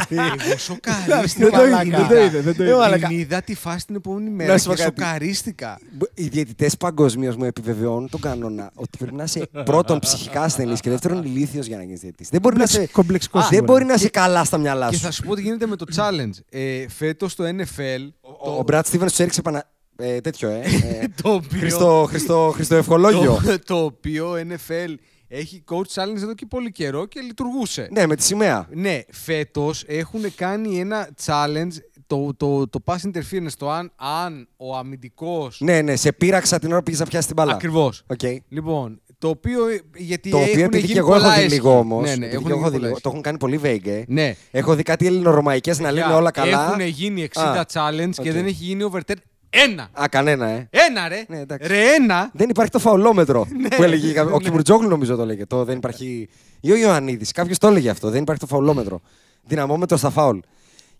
εγώ- Εγώ σοκαρίστηκα. Δεν το είδε, μαλάκα. δεν το είδε, δεν το είδε. Ε, μαλάκα. Την είδα τη φάση την επόμενη Να μέρα σου πω και κάτι. σοκαρίστηκα. Οι διαιτητές παγκοσμίως μου επιβεβαιώνουν τον κανόνα ότι πρέπει να είσαι πρώτον ψυχικά ασθενής και δεύτερον ηλίθιος για να γίνεις διαιτητής. Δεν μπορεί να Κομπλεξ- είσαι. κομπλεξικός Α, δεν σίγουρα. μπορεί να είσαι καλά στα μυαλά Και σου. θα σου πω τι γίνεται με το challenge. Ε, Φέτος στο NFL. Ο- Ο Μπρατ Στίβεν του έριξε πανα... ε, τέτοιο, ε. ε, Το οποίο- Χριστό, Χριστό, Χριστό ευχολόγιο. το, το οποίο NFL έχει coach challenge εδώ και πολύ καιρό και λειτουργούσε. ναι, με τη σημαία. Ναι, φέτος έχουν κάνει ένα challenge το, το, το pass interference, το αν, αν ο αμυντικός. Ναι, ναι, σε πείραξα την ώρα που πήγες να πιάσεις την μπάλα. Ακριβώς. Οκ. Λοιπόν, το οποίο. ε, Γιατί Το οποίο έχουν επειδή γίνει και εγώ έχω πολλά δει έσχη. λίγο όμως. Ναι, ναι, έχουν γίνει το πολλά έσχη. έχουν κάνει πολύ vague. Ναι. Έχω δει κάτι ελληνορωμαϊκές να λένε όλα καλά. Έχουν γίνει 60 Α, challenge και οκ. δεν έχει γίνει overturn. Ένα! Α, κανένα, ε. Ένα ρε! Ναι, εντάξει. ρε ένα! Δεν υπάρχει το φαουλόμετρο Ναι. που έλεγε. Ο Ναι. Κιμπουρτζόγλου νομίζω το έλεγε. Το δεν υπάρχει. Ή ο Ιωαννίδης. Κάποιος το έλεγε αυτό. Δεν υπάρχει το φαουλόμετρο. Δυναμόμετρο στα φάουλ.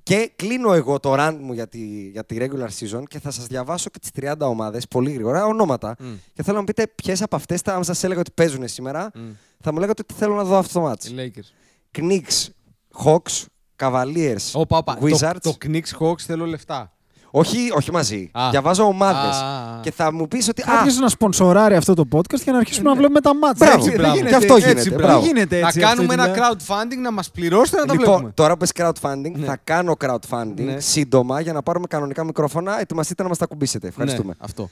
Και κλείνω εγώ το run μου για τη, για τη regular season και θα σας διαβάσω και τις 30 ομάδες πολύ γρήγορα, ονόματα. Και θέλω να μου πείτε ποιες από αυτές, αν σας έλεγα ότι παίζουν σήμερα, θα μου λέγατε ότι θέλω να δω αυτό το match. Οι Lakers. Knicks, Hawks, Cavaliers, Όπα, όπα. Το, Wizards. το Knicks Hawks θέλω λεφτά. Όχι, όχι μαζί. Α. Διαβάζω ομάδε. Α. Και θα μου πεις ότι. Α, Κάποιο να σπονσοράρει αυτό το podcast και να αρχίσουμε να βλέπουμε τα μάτια. Μπράβο, Έτσι, μπράβο. δεν Και αυτό γίνεται, έτσι, μπράβο. Δεν γίνεται να έτσι. κάνουμε αυτή η ένα δουλειά. crowdfunding να μας πληρώσετε να τα λοιπόν, βλέπουμε. τώρα πες crowdfunding, Ναι. θα κάνω crowdfunding Ναι. σύντομα για να πάρουμε κανονικά μικρόφωνα. Ετοιμαστείτε να μας τα κουμπίσετε. Ευχαριστούμε. Ναι, αυτό.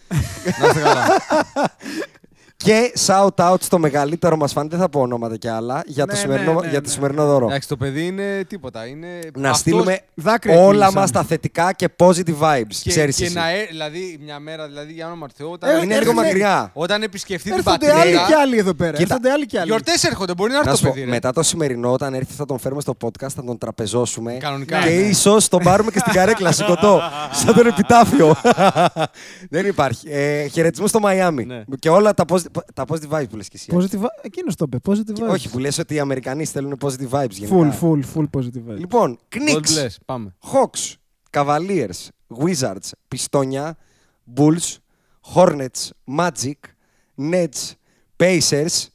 να είστε καλά. Και shout out στο μεγαλύτερο μας φαν, δεν θα πω ονόματα κι άλλα, για, το, Ναι, σημερινό, ναι, ναι, για ναι. το σημερινό δώρο. Εντάξει, το παιδί είναι τίποτα. Είναι Να αυτός στείλουμε δάκρυα όλα κύλησαν. μας τα θετικά και positive vibes. Και, ξέρεις και εσύ. να, ε- δηλαδή, μια μέρα, δηλαδή, για όνομα του Θεού, όταν, Ε, Είναι λίγο έρχεται- μακριά. όταν επισκεφτεί την Έρχονται άλλοι πατρίδα. και άλλοι εδώ πέρα. Κοίτα. Έρχονται άλλοι και άλλοι. Γιορτές έρχονται, μπορεί να έρθει Να το σου πω, παιδί. ρε. μετά το σημερινό, όταν έρθει, θα τον φέρουμε στο podcast, θα τον τραπεζώσουμε. Κανονικά. Και Ναι. ίσως τον πάρουμε και στην καρέκλα, σηκωτό. σαν τον επιτάφιο. Δεν υπάρχει. Ε, Χαιρετισμού στο Μαϊάμι. Ναι. Και όλα τα positive, τα positive vibes που λες και εσύ. ε. Positive, εκείνος το είπε. Positive Και vibes. όχι, που λες ότι οι Αμερικανοί στέλνουν positive vibes γενικά. Full, full, full positive vibes. Λοιπόν, God Knicks, bless, πάμε. Hawks, Cavaliers, Wizards, Πιστόνια, Bulls, Hornets, Magic, Nets, Pacers,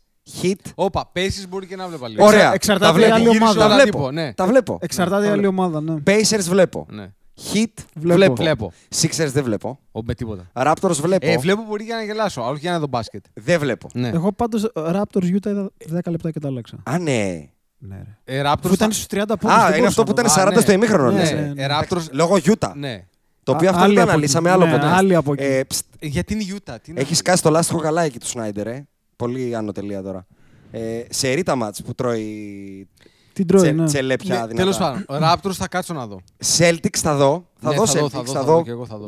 Heat. Όπα, πέσει μπορεί και να βλέπα λίγο. Ωραία. εξαρτάται τα βλέπω. η άλλη Γύρισε ομάδα. Τα όλα βλέπω. τύπο, ναι. Τα βλέπω. Εξαρτάται η άλλη ομάδα, ναι. Pacers βλέπω. Ναι. Heat Βλέπω. βλέπω. Βλέπω. Sixers δεν βλέπω. Ο, με τίποτα. Raptors βλέπω. Ε, βλέπω μπορεί για να γελάσω, άλλο για να δω μπάσκετ. Δεν βλέπω. Ναι. Εγώ πάντως Raptors Utah είδα 10 λεπτά και τα άλλαξα. Α, ναι. Ναι, ρε. Ε, Raptors Αφού ήταν θα- στους 30 πόντους. Α, δεν είναι μπορούσα αυτό να που το ήταν δω. 40 ναι. στο ημίχρονο. Ναι, Ναι. ναι, ναι. Ε, Raptors... Λόγω Utah. Ναι. Το οποίο Α, αυτό άλλοι το από αναλύσαμε εκεί. άλλο Ναι, ποτέ. άλλοι από εκεί. Ε, ψτ, Ε, Γιατί είναι η Utah. Τι είναι Έχει αυτό; σκάσει το λάστιχο καλά εκεί του Σνάιντερ, ε. Πολύ άνω τελεία τώρα. Ε, σε ρίτα μάτς που τρώει Την τρώει, τσε, ναι. τσελέπια Ναι, δυνατά. Τέλος πάντων, Raptors θα κάτσω να δω. Celtics θα δω. Θα Ναι, δω θα Celtics, δω, θα δω, θα θα δω. δω και εγώ θα δω.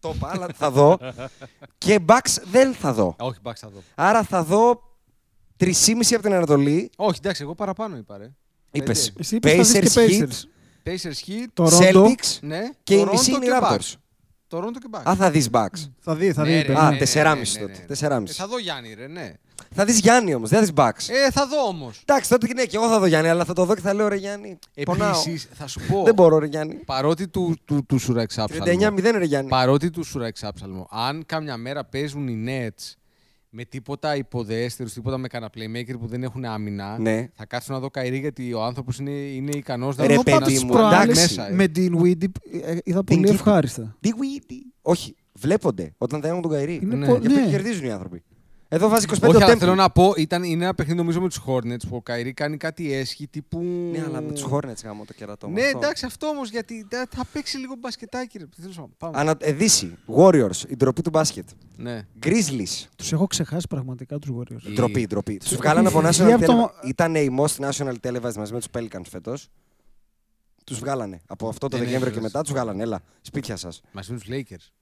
Το είπα, αλλά θα δω. και Bucks δεν θα δω. Α, Όχι, μπαξ θα δω. Άρα θα δω 3,5 από την Ανατολή. Όχι, εντάξει, εγώ παραπάνω είπα, ρε. Είπες Εσύ είπες θα δεις Pacers, και Heat, Pacers. Pacers Heat, Το Ρόντο. Celtics ναι, και η Toronto μισή είναι οι και Raptors. Bucks. Toronto και Bucks. Α, θα δεις Bucks. Θα δει, θα Ναι, δει. ρε, παιδί. Α, ναι, ναι, 4,5 ναι, τότε, ναι. 4,5. Ε, θα δω Γιάννη, ρε, ναι. Θα δεις Γιάννη όμως, δεν θα δεις Bucks. Ε, θα δω όμως. Εντάξει, τότε ναι, και εγώ θα δω Γιάννη, αλλά θα το δω και θα λέω ρε Γιάννη. Πονάω. Επίσης, θα σου πω. Δεν μπορώ ρε Γιάννη. Παρότι του, του, του σούρα εξάψαλμο. 39-0 ρε Γιάννη. Παρότι του σούρα εξάψαλμο. Αν κάμια μέρα παίζουν οι Nets με τίποτα υποδέστερους, τίποτα με κανένα playmaker που δεν έχουν άμυνα, Ναι. θα κάτσω να δω Καϊρή γιατί ο άνθρωπος είναι, είναι ικανός να Ρε, Εγώ παιδί πάντως μου, τις προάλλες εντάξει. μέσα, ε. με την Windy ε, είδα Την πολύ Kitty. ευχάριστα. Τι γουίτι. Όχι, βλέπονται όταν δεν έχουν τον Καϊρή. Είναι Ναι. πο- Γι' αυτό και ναι. κερδίζουν οι άνθρωποι. Εδώ βάζει 25 Όχι, ο αλλά Temple. θέλω να πω, ήταν, είναι ένα παιχνίδι νομίζω με τους Hornets που ο Καϊρή κάνει κάτι έσχη τύπου. Ναι, αλλά με τους Hornets γάμο το κερατό. μου Ναι, αυτό. εντάξει, αυτό όμως γιατί θα- θα παίξει λίγο μπασκετάκι. Ρε. Τέλος πάντων, πάμε. Ανα... ε, Δύση, Warriors, η ντροπή του μπάσκετ. Ναι. Grizzlies, Τους έχω ξεχάσει πραγματικά τους Warriors. Η- ντροπή, ντροπή. Τους Έχει βγάλανε από φυγεί National από το- Televised. Ήταν η most National Televised μαζί με τους Pelicans φέτος. Τους βγάλανε. Από αυτό το Ναι, ναι, Δεκέμβριο και ναι. μετά τους βγάλανε. Έλα, σπίτια σας. Μαζί με τους Lakers.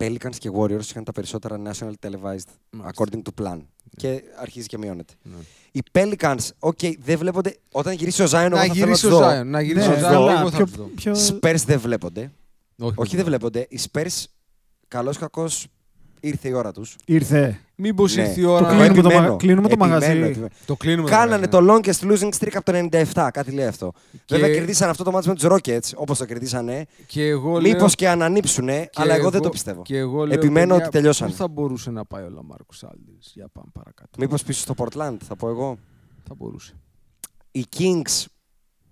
Pelicans και Warriors είχαν τα περισσότερα National Televised Μάλιστα. according to plan. Και αρχίζει και μειώνεται. Ναι. Οι Pelicans, οκ, δεν βλέπονται. Όταν γυρίσει ο Zion, εγώ Να θα θέλω να γυρίσει τους ο δω. Zion. Να γυρίσει Ναι, ο Zion. καλά, λίγο θα πιο- τους δω. πιο- Spurs δεν βλέπονται. Όχι, Όχι, δεν βλέπονται. Οι Spurs, καλός κακός, ήρθε η ώρα τους. Ήρθε. Μήπως Ναι. ήρθε η Το ώρα. κλείνουμε το Επιμένω. μα- κλείνουμε το Επιμένω, μαγαζί. επιμένω. Το κλείνουμε. Κάνανε το το longest losing streak από το 97. Κάτι λέει αυτό. Και- Βέβαια κερδίσαν αυτό το match με τους Rockets, όπως το κερδίσανε. Και εγώ Μήπως λέω- και ανανήψουνε, και αλλά εγώ δεν το πιστεύω. Και εγώ λέω, Επιμένω παιδιά, ότι τελειώσανε. Πού θα μπορούσε να πάει ο Λαμάρκος Άλντερ. Για πάμε παρακάτω. Μήπως πίσω στο Portland, θα πω εγώ. Θα μπορούσε. Οι Kings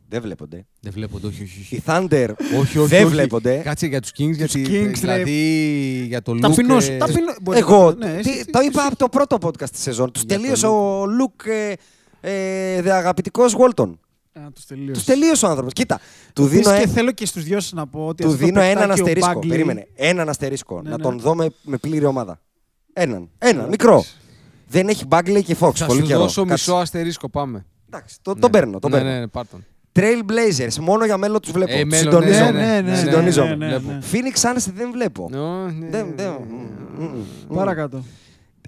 δεν βλέπονται. Δεν βλέπω, όχι, όχι. Οι όχι. Thunder όχι, όχι, δεν όχι. βλέπονται. Κάτσε για τους Kings, γιατί. Kings, δηλαδή για το Luke. Ταπεινός. ε, ταπεινό- μπορείς Εγώ να- ναι, τι- εσύ- το εσύ- είπα από το πρώτο podcast της σεζόν. Τους Για τελείωσε το ο Luke ε, ε, δε αγαπητικός Walton. Α, τους τελείωσε. Τους τελείωσε ο άνθρωπος. Κοίτα, του Επίσης δίνω, και ε- θέλω και στους δυο σας να πω ότι του αυτό το δίνω έναν παιχτάκι, ο αστερίσκο. Bagley- Περίμενε. Έναν αστερίσκο. Ναι, να ναι. τον δω με, με πλήρη ομάδα. Έναν. Ένα, μικρό. Δεν έχει Bagley και Fox. Θα πολύ σου καιρό. δώσω Κάτσε. μισό αστερίσκο, πάμε. Εντάξει, το, τον παίρνω. Τον ναι, παίρνω. ναι, ναι, πάρ' τον. Trail Blazers, μόνο για μέλλον τους βλέπω. Ε, Τους μέλλον, συντονίζω. ναι, ναι, ναι, Συντονίζω. ναι, ναι, ναι, Βλέπω. ναι. Phoenix Suns δεν βλέπω. Νο, ναι, Δεν, ναι, δεν, ναι, μ, ναι. μ, μ, μ. Παρακάτω.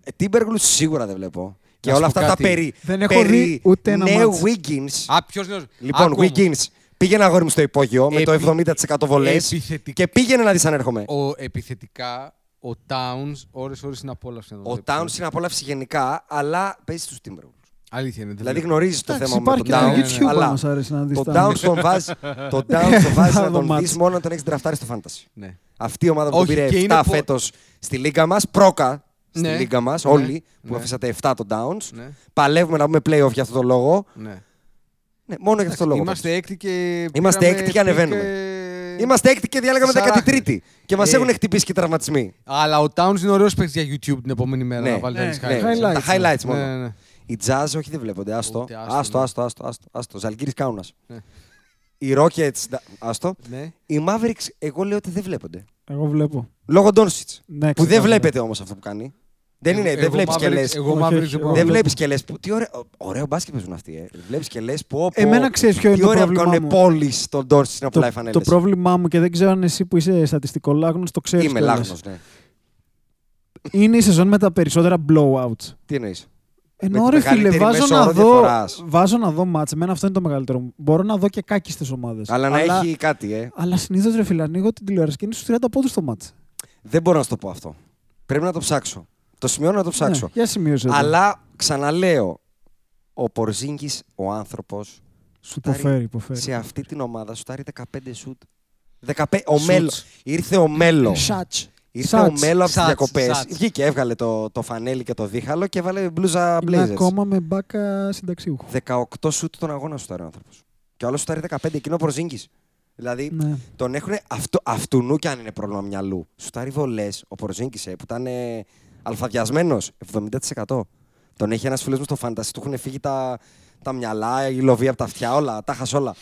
Ε, Timberwolves σίγουρα δεν βλέπω. Και Να όλα σου πω αυτά τα κάτι. περί, Δεν έχω περί δει ούτε ένα νέου μάτς. Wiggins. Α, ποιος νέο. Λοιπόν, Wiggins, πήγαινε αγόρι μου στο υπόγειο με το Επι- 70% βολές επιθετικ- και πήγαινε να δεις αν έρχομαι. Ο, επιθετικά, ο Towns, ώρες-ώρες είναι απόλαυση να το Ο βλέπεις. Towns είναι απόλαυση γενικά, αλλά παίζει στους Timberwolves. Αλήθεια είναι. δεν Δηλαδή βλέπω. γνωρίζεις το Εντάξει, θέμα με υπάρχει τον και ένα ναι, ναι, Towns, YouTube αλλά αν μας άρεσε να δεις το τα- Towns τον βάζει, το Towns τον βάζεις Θα να δω τον μάτς. δεις μόνο να τον έχεις ντραφτάρει στο Fantasy. Ναι. Αυτή η ομάδα που τον Όχι, πήρε και 7 είναι πο- φέτος στη λίγα μας, πρόκα στη Ναι. λίγα μας, Ναι. όλοι, που Ναι. αφήσατε 7 τον Downs. Ναι. Παλεύουμε να πούμε playoff για αυτό το λόγο. ναι. Ναι, μόνο για αυτό το λόγο. Είμαστε πάντως. έκτοι και. Είμαστε πήραμε έκτοι και ανεβαίνουμε. pick, ε, Είμαστε έκτη και διάλεγαμε Σαράχτες. 13η. Και μας Ε. έχουν χτυπήσει και τραυματισμοί. Αλλά ο Towns είναι ωραίος παίκτης για YouTube την επόμενη μέρα Ναι, να βάλει τα ναι, ρισκά. Ναι, highlights, τα highlights Ναι, μόνο. Ναι, ναι. Οι Jazz όχι δεν βλέπονται. Άστο. Ούτε, άστο, Άστο, ναι. άστο, άστο, άστο, άστο. Ζαλγκύρης Κάουνας. Ναι. Οι Rockets, ντα- άστο. Ναι. Οι Mavericks, εγώ λέω ότι δεν βλέπονται. Εγώ βλέπω. Λόγω Ντόνσιτ. Ναι, Που δεν ξεκάθαρα. βλέπετε όμως αυτό που κάνει. Δεν, είναι, Εγώ δεν βλέπει και Mavericks- λε. Εγώ Όχι, Mavericks όχι, δεν εγώ μπορώ. Δεν βλέπω. βλέπεις και λες. Τι ωραίο, ωραίο μπάσκετ παίζουν αυτοί. Ε. Βλέπεις και λες. Πω, πω, Εμένα ξέρεις ποιο είναι τι το ωραία που πρόβλημά κάνουν μου. πόλεις στον Ντόνσιτ να πουλάει Το, φανέλε. το πρόβλημά μου και δεν ξέρω αν εσύ που είσαι στατιστικό λάγνος το ξέρεις Είμαι κιόλας. λάγνος, ναι. Είναι η σεζόν με τα περισσότερα blowouts. Τι εννοείς; Ενώ τη ρε φίλε, μεγαλύτερη βάζω μέσο να, όρο δω, διαφοράς. βάζω να δω μάτς. Εμένα αυτό είναι το μεγαλύτερο μου. Μπορώ να δω και κάκιστες ομάδες. Αλλά να έχει κάτι, ε. Αλλά συνήθως ρε φίλε, ανοίγω την τηλεόραση και είναι στους 30 πόντους το μάτς. Δεν μπορώ να σου το πω αυτό. Πρέπει να το ψάξω. Το σημειώνω να το ψάξω. Ναι, για σημείωσε το. Αλλά ξαναλέω, ο Πορζίνγκης, ο άνθρωπος, Υποφέρει, υποφέρει. σε αυτή την ομάδα σου τάρει 15 σουτ. 15, ο Μέλο. Ήρθε ο Μέλο. Σάτς. Ήρθε ο Σάτς. Μέλο από τις Σάτς, διακοπές. Σάτς. Βγήκε, έβγαλε το, το φανέλι και το δίχαλο και έβαλε μπλούζα Είναι Blazers. ακόμα με μπάκα συνταξιούχου. 18 σουτ τον αγώνα σου τάρει ο άνθρωπος. Και ο άλλος σου τάρει 15, εκείνο ο Πορζίνγκης. Δηλαδή Ναι. τον έχουν αυτού, αυτού νου κι αν είναι πρόβλημα μυαλού. Σου τάρει βολές ο Πορζίνγκης ε, που ήταν ε, αλφαδιασμένο 70%. Τον έχει ένας φίλος μου στο φάνταση, του έχουν φύγει τα, τα μυαλά, η λοβή από τα αυτιά, όλα, τα χας όλα.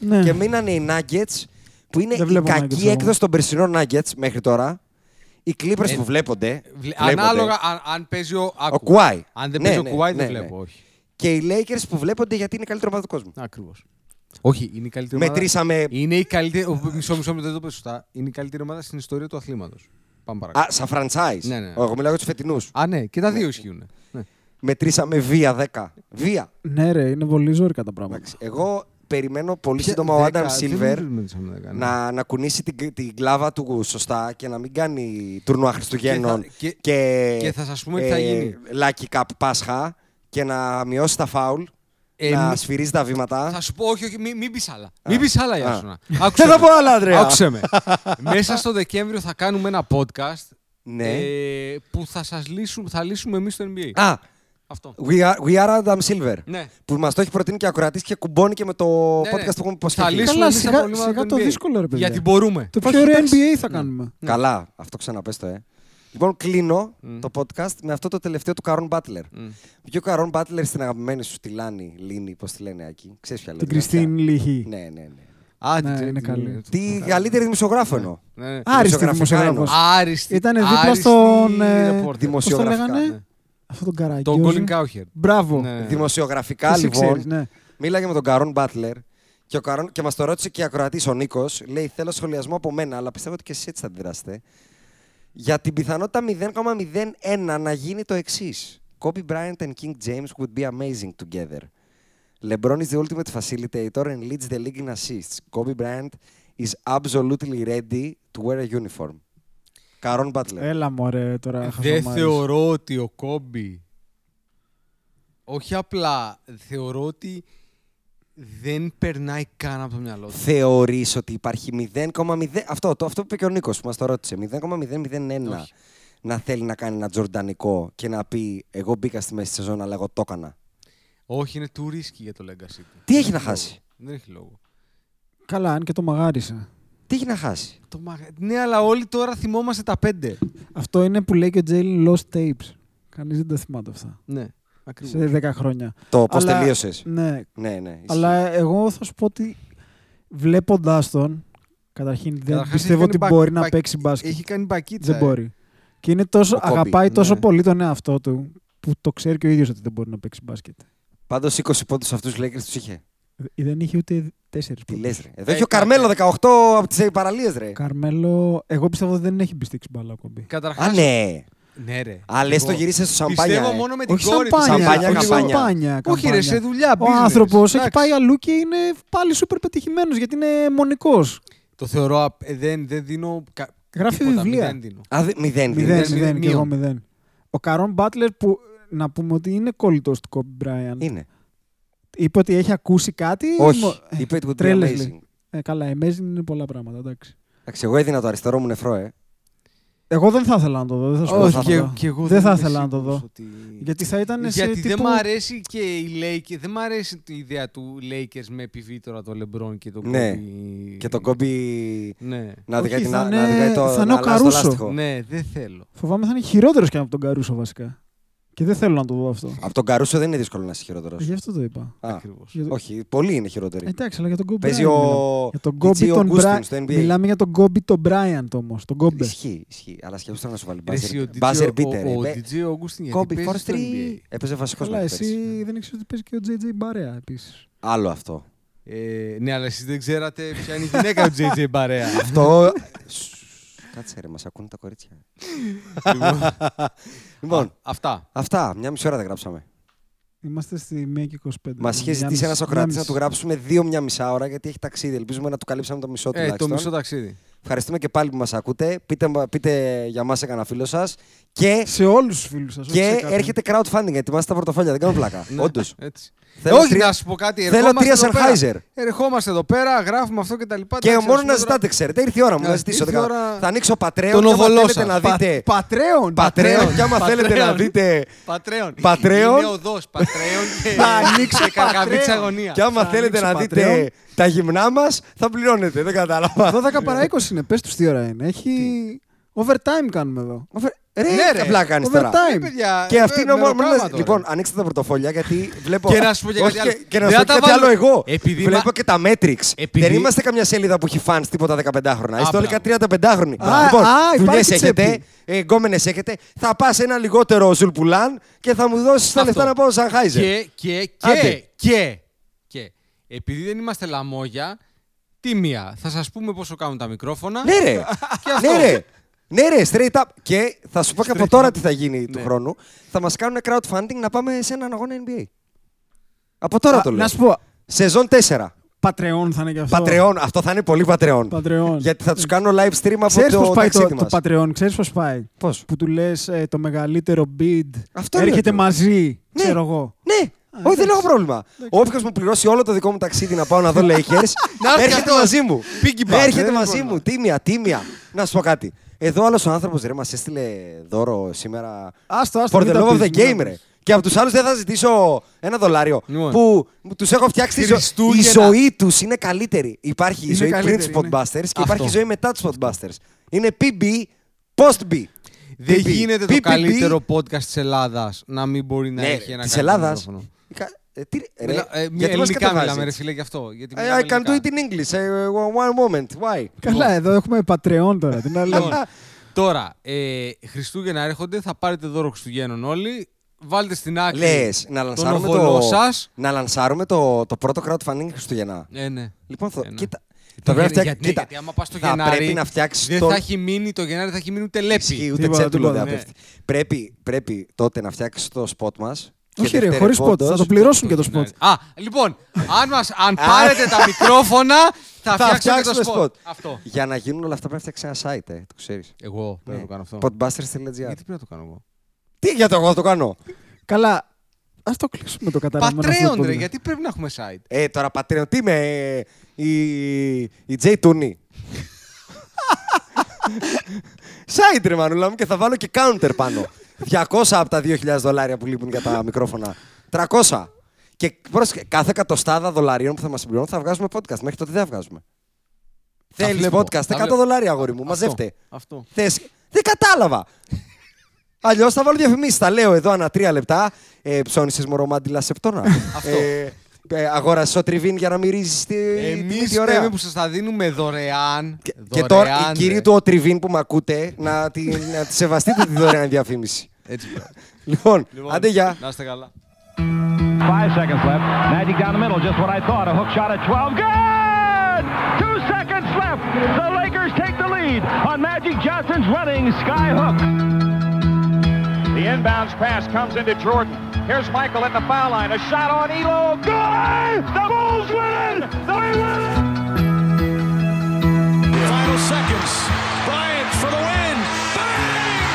Ναι. Και μείνανε οι Nuggets που είναι Δεν η βλέπω Nuggets κακή εγώ. έκδοση των περσινών Nuggets μέχρι τώρα. Οι Clippers Ε, που βλέπονται. Βλε- βλέπονται. Ανάλογα αν, αν παίζει ο. Ο άκου. Κουάι. Αν δεν Ναι, παίζει ναι, ο Κουάι, ναι, δεν ναι. βλέπω. Όχι. Και οι Lakers που βλέπονται γιατί είναι η καλύτερη ομάδα του κόσμου. Ακριβώς. Όχι, είναι η καλύτερη ομάδα. Μετρήσαμε. Είναι η καλύτερη. ο, Μισό, μισό, μισό, δεν το πες σωστά. Είναι η καλύτερη ομάδα στην ιστορία του αθλήματος. Πάμε παρακάτω. Α, σαν franchise. Ναι, ναι. Εγώ μιλάω για τους φετινούς. Α, ναι, και τα δύο ισχύουν. Ναι. Μετρήσαμε βία 10. Βία. Ναι, ρε, είναι πολύ ζώρικα τα πράγματα. Εντάξει. Εγώ περιμένω πολύ Ποια- σύντομα ο δέκα, Άνταμ δεν Σίλβερ μετρήσαμε δέκα, ναι. να, να κουνήσει την, την κλάβα του σωστά και να μην κάνει τουρνουά Χριστουγέννων Και θα- και- και, και θα σας πούμε τι θα γίνει. Lucky Cup Πάσχα και να μειώσει τα φάουλ, Ε, να μη- σφυρίζει τα βήματα. Θα σου πω, όχι, όχι, μην, μην πεις άλλα. Μην πεις άλλα, Ιάσονα. Δεν Άκουσε θα με. πω άλλα, Ανδρέα. Άκουσε με. Μέσα στο Δεκέμβριο θα κάνουμε ένα podcast Ναι. ε, που θα σας λύσουμε, θα λύσουμε εμείς το NBA. Α, Αυτό. we are, we are Adam Silver. Ναι. Που μας το έχει προτείνει και ακροατής και κουμπώνει και με το Ναι, podcast ναι. που έχουμε Θα υποσχεθεί. λύσουμε Καλά, εμείς τα σιγά- προβλήματα σιγά του το NBA. δύσκολο, ρε παιδιά. Γιατί μπορούμε. Το Όχι, πιο ωραίο εντάξει. NBA θα κάνουμε. Καλά, αυτό ξαναπες το, ε. Λοιπόν, κλείνω το podcast με αυτό το τελευταίο του Καρόν Μπάτλερ. Βγήκε ο Καρόν Μπάτλερ στην αγαπημένη σου τη Λάνη, Λίνη, πώς τη λένε εκεί. Ξέρεις ποια λέει. Την Κριστίν Λιχή. Ναι, ναι, ναι. Α, Ναι, τι ξέρει, είναι τι καλή. λέει. Τη καλύτερη δημοσιογράφο εννοώ. Ναι, ναι. Άριστη Δημοσιογραφικά δημοσιογράφος. Άριστη. Ήτανε δίπλα άριστη στον, ε, reporter. Πώς το Δημοσιογραφικά. λέγανε; Ναι. Αυτό τον καράκι. Το Colin Cowherd. Μπράβο. Ναι. Δημοσιογραφικά, Εσύ λοιπόν, ξέρεις, ναι. μίλαγε με τον Καρόν Μπάτλερ και, ο Καρόν, και μας το ρώτησε και η ακροατής ο Νίκος. Λέει: Θέλω σχολιασμό από μένα, αλλά πιστεύω ότι και εσείς έτσι θα αντιδράσετε. Για την πιθανότητα 0,01 να γίνει το εξής. Kobe Bryant and King James would be amazing together. LeBron is the ultimate facilitator and leads the league in assists. Kobe Bryant is absolutely ready to wear a uniform. Καρόν Μπάτλερ. Έλα μωρέ τώρα. Δεν χαζομάρες. θεωρώ ότι ο Κόμπι. Όχι απλά. Θεωρώ ότι δεν περνάει καν από το μυαλό του. Θεωρείς ότι υπάρχει 0,0. Αυτό, το, αυτό που είπε και ο Νίκος που μας το ρώτησε. 0,001 Όχι. να θέλει να κάνει ένα τζορντανικό και να πει: Εγώ μπήκα στη μέση της σεζόν, αλλά εγώ το έκανα. Όχι, είναι too risky για το legacy του. Τι Δεν έχει να λόγο. χάσει; Δεν έχει λόγο. Καλά, αν και το μαγάρισε. Τι έχει να χάσει; Το μαγα- Ναι, αλλά όλοι τώρα θυμόμαστε τα πέντε. Αυτό είναι που λέει και ο Jalen Lost Tapes. Κανείς δεν τα θυμάται αυτά. Ναι, ακριβώς. Σε 10 χρόνια. Το πώς Αλλά- τελείωσες. Ναι. Ναι, ναι. ισχύει. Αλλά εγώ θα σου πω ότι βλέποντάς τον, καταρχήν δεν Καταρχάς, πιστεύω έχει ότι κάνει μπορεί μπα- να μπα- παίξει μπάσκετ. Έχει κάνει μπακίτσα. Δεν ε. μπορεί. Και είναι τόσο, Ο Kobe, αγαπάει τόσο ναι. πολύ τον εαυτό του που το ξέρει και ο ίδιος ότι δεν μπορεί να παίξει μπάσκετ. Πάντως 20 πόντους αυτούς τους Lakers τους είχε. Ε, Δεν είχε ούτε τέσσερις Τι πόντους. λες, ρε. Εδώ Ε, έχει ο κα- Καρμέλο 18 από τις παραλίες, ρε. Καρμέλο, εγώ πιστεύω ότι δεν έχει μπιστήξει μπάλα ακόμη. Καταρχάς, Α, ναι. Ναι, ρε. Α, λες το Εγώ γύρισε στο σαμπάνια. Πιστεύω ε. μόνο με την Όχι κόρη του. σαμπάνια, Σαμπάνια, όχι καμπάνια. σαμπάνια, Όχι, ρε, καμπάνια. σε δουλειά. Ο business. άνθρωπος έχει Εντάξει. πάει αλλού και είναι πάλι σούπερ πετυχημένος γιατί είναι μονικός. Το θεωρώ. απ- ε, δεν, δεν δίνω. κα- Γράφει τίποτα, βιβλία. μηδέν δίνω. Α, δε- μηδέν. Μηδέν, δίνεις. μηδέν, μηδέν, και εγώ μείον. μηδέν. Ο Καρόν Μπάτλερ που να πούμε ότι είναι κολλητός του Κόμπι Μπράιαν. Είναι. Είπε ότι έχει ακούσει κάτι. Όχι. Μο- ε, Είπε it would be τρέλες, amazing. λέει. Ε, καλά, amazing είναι πολλά πράγματα. Εντάξει. Εντάξει, εγώ έδινα το αριστερό μου νεφρό, ε. Εγώ δεν θα ήθελα να το δω. Δεν θα σου πω Όχι, τίποτα. και, και εγώ δεν θα είμαι ήθελα να το σίγουρος δω. Ότι... Γιατί θα ήταν σε Γιατί τύπου... δεν μ' αρέσει και οι Lakers, δεν μ' αρέσει η ιδέα του Lakers με επιβίτορα το LeBron και τον Ναι. Kobe. Και τον Κόμπι Ναι. να Όχι, οδηγάει την θα να είναι- οδηγάει το θα είναι να ο αλλάζει το Καρούσο. λάστιχο. ναι, δεν θέλω. Φοβάμαι θα είναι χειρότερος και από τον Καρούσο βασικά. Και δεν θέλω να το δω αυτό. Από τον Καρούσο δεν είναι δύσκολο να είσαι χειρότερος. Ε, Γι' αυτό το είπα. Ακριβώς. Για το- Όχι, πολλοί είναι χειρότεροι. Εντάξει, αλλά για τον Kobe Παίζει Bryant ο μιλάμε. Για τον DJ Kobe τον Augustin Bryant. στο NBA. Μιλάμε για τον Kobe τον Bryant όμως. Τον Kobe. Ισχύει, ισχύει. Αλλά σκέφτομαι να σου βάλει Ρε, εσύ, ο buzzer- DJ buzzer ο- beater. Ο ε. DJ Augustin γιατί Kobe παίζει for στο three. NBA. Έπαιζε βασικός Καλά, εσύ δεν ήξερες ότι παίζει και ο JJ Μπαρέα επίσης. Άλλο αυτό. Ε, ναι, αλλά εσείς δεν ξέρατε ποια είναι η γυναίκα του JJ Μπαρέα. Αυτό. Κάτσε ρε, μας ακούνε τα κορίτσια. Λοιπόν, Αυτά. αυτά. Μια μισή ώρα δεν γράψαμε. Είμαστε στη 1 και 25. Μας είχε Μια ζητήσει μισή- ένα Σοκράτη μια να μισή. του γράψουμε δύο μια μισά ώρα γιατί έχει ταξίδι. Ελπίζουμε να του καλύψαμε το μισό Ε, το τουλάχιστον. μισό ταξίδι. Ευχαριστούμε και πάλι που μας ακούτε. Πείτε, πείτε για μας έκανα φίλο σας. Και, Σε όλους τους φίλους σας. και έρχεται crowdfunding. Ετοιμάστε τα πορτοφόλια. Δεν κάνω πλάκα. Ναι, Όντως. έτσι. Θέλω Ε, όχι, τρία- να σου πω κάτι. θέλω ερχόμαστε τρία εδώ πέρα. Sennheiser. Ερχόμαστε εδώ πέρα, γράφουμε αυτό και τα λοιπά. Και Εντάξει, μόνο ας να πούμε τώρα- ζητάτε, ξέρετε. Ήρθε η ώρα μου Ναι, να ζητήσω. ήρθε η δεν κάνω. ώρα- Θα ανοίξω Patreon. Τον και άμα οβολό θέλετε σας. να δείτε. Πατρέον! Patreon. Και άμα θέλετε να Patreon. δείτε. Πατρέον. Πατρέον. Είναι οδός. Πατρέον και, Θα ανοίξω και καρκαβίτσα Πατρέον. αγωνία. Και άμα Θα θέλετε να ανοίξω δείτε τα γυμνά μας, θα πληρώνετε. Δεν κατάλαβα. 12 παρά 20 είναι. Πες τους τι ώρα είναι. Έχει. Overtime κάνουμε εδώ. Ρε, Ναι, ρε. απλά κάνεις τώρα. Overtime. Ε, παιδιά, Και ε, αυτή είναι ο μόνο. μεροκάματο, Λοιπόν, ρε. ανοίξτε τα πορτοφόλια γιατί βλέπω. Και να σου πω και Όχι, κάτι άλλο. Και, και να Δεν σου πω θα και τα κάτι άλλο βάλω- εγώ. Επειδή Βλέπω μα- και τα Matrix. Επειδή- Δεν είμαστε καμιά σελίδα που έχει fans τίποτα 15χρονα. Είστε Α, όλοι μπράβο. 35χρονοι. Α, Λοιπόν, α, δουλειές υπάρχει έχετε, τσέπη. γκόμενες έχετε. Θα πας ένα λιγότερο ζουλπουλάν και θα μου δώσεις τα Αυτό. λεφτά να πάω σαν Χάιζερ. Και, και, Άντε. και, και, και, επειδή δεν είμαστε λαμόγια, τι μία, θα σας πούμε πόσο κάνουν τα μικρόφωνα. Ναι, ρε. Και αυτό. Ναι, ρε. Ναι, ρε, straight up. Και θα σου πω και από Straight τώρα up. τι θα γίνει του Ναι. χρόνου. Θα μας κάνουν crowdfunding να πάμε σε έναν αγώνα NBA. Από τώρα το Α, λέω. Να σου πω. Σεζόν 4. Πατρεόν θα είναι και αυτό. Πατρεών. Αυτό θα είναι πολύ πατρεών. Πατρεόν. Γιατί θα τους κάνω live stream από Ξέρεις το πώς πάει το, ταξίδι το μας. Patreon, ξέρεις πώς πάει; Πώς; Που του λες ε, το μεγαλύτερο bid Αυτό έρχεται λέω. μαζί, Ναι. ξέρω εγώ. Ναι. Όχι, δεν έχω πρόβλημα. Όποιος μου πληρώσει όλο το δικό μου ταξίδι να πάω να δω Lakers, Να έρθει έρχεται αυτός. μαζί μου. Piggyback, δεν Έρχεται είναι μαζί πρόβλημα. μου. Τίμια, τίμια. Να σου πω κάτι. Εδώ άλλος ο άνθρωπος ρε μας έστειλε δώρο σήμερα. Άστο, άστο. For μην the τα love of πεις, the μην τα game, ρε. πεις. Και από τους άλλους δεν θα ζητήσω ένα δολάριο. Λοιπόν. Που τους έχω φτιάξει τη ζω- Η Χριστούγεννα. ζωή τους είναι καλύτερη. Υπάρχει η Είναι ζωή πριν καλύτερη, τους ναι. Spotbusters και υπάρχει η Αυτό. ζωή μετά τους Spotbusters. Είναι PB, post B. Δεν PB. γίνεται το PPB. καλύτερο podcast της Ελλάδας να μην μπορεί να Ναι, έχει ένα της καλό Ελλάδας. Μικρόφωνο. Κα- ε, τι- ρε, Μιλά- ε, γιατί μια μας ελληνικά κατεβάζεις μιλάμε ρε έτσι; φίλε γι' αυτό. Γιατί I, μιλάμε I can do it ελληνικά. in English. Uh, one moment. Why? Καλά, εδώ έχουμε Patreon τώρα. Τι να λέμε. Λοιπόν, Τώρα, ε, Χριστούγεννα έρχονται, θα πάρετε δώρο Χριστουγέννων όλοι. Βάλτε στην άκρη Λες, να τον λανσάρουμε, οβολό το, σας. να λανσάρουμε το, το πρώτο crowdfunding Χριστουγεννά. Ε, ναι. Λοιπόν, θα, Ε, ναι. κοίτα. Το πρέπει να Γενάρη- φτιάξ- γιατί, ναι, κοίτα, γιατί άμα πας το θα Γενάρη, πρέπει να φτιάξεις δεν τον- θα έχει μείνει το Γενάρη, θα έχει μείνει ούτε λέπι. Ισχύει, ούτε Τίποτα, τσέτουλο δεν τίποτα, θα ναι. πέφτει. Πρέπει, πρέπει τότε να φτιάξεις το spot μας. Όχι ρε, χωρίς spot. Θα το πληρώσουν και το spot. Γενάρη. Α, λοιπόν, αν, μας, αν πάρετε τα μικρόφωνα, θα, Θα φτιάξετε και φτιάξουμε το spot. spot. Αυτό. Για να γίνουν όλα αυτά πρέπει να φτιάξεις ένα site, ε, το ξέρεις. Εγώ πρέπει να το κάνω αυτό. Podbusters.gr. Γιατί πρέπει να το κάνω εγώ; Τι για το εγώ θα το κάνω; Καλά, ας το κλείσουμε το καταλαβαίνω. αυτό το Πατρέον, ρε, podcast. γιατί πρέπει να έχουμε site; Ε, τώρα Patreon, τι είμαι, ε, η, η J Tooney. Site ρε μανούλα μου και θα βάλω και counter πάνω. 200 από τα 2.000 δολάρια που λείπουν για τα μικρόφωνα. 300. Και πρόσεχε, κάθε εκατοστάδα δολαρίων που θα μας συμπληρώνουν θα βγάζουμε podcast. Μέχρι τότε δεν θα βγάζουμε. Τα Θέλεις βλέπω, podcast, 100 τα βλέπω. δολάρια αγόρι μου, Αυτό, μαζεύτε. Αυτό. Θες... Δεν κατάλαβα. Αλλιώς θα βάλω διαφημίσεις. Τα λέω εδώ ανά τρία λεπτά. Ε, Ψώνισες μορομάντιλα σεπτόνα. Αυτό. Ε, ε, αγόρασε ο τριβίν για να μυρίζεις τη Εμείς τη ωραία. λέμε που σας τα δίνουμε δωρεάν. Και, και δωρεάν, τώρα οι ρε. κύριοι του ο τριβίν που με ακούτε να τη, να τη σεβαστείτε τη δωρεάν διαφήμιση. Έτσι πρέπει. Λοιπόν, Λοιπόν, άντε γεια. Να είστε καλά. Five seconds left. Magic down the middle, just what I thought. A hook shot at 12. Good! Two seconds left. The Lakers take the lead on Magic Johnson's running sky hook. The inbounds pass comes into Jordan. Here's Michael at the foul line. A shot on Elo. Good! The Bulls win! They win! Final seconds. Bryant for the win. Bang!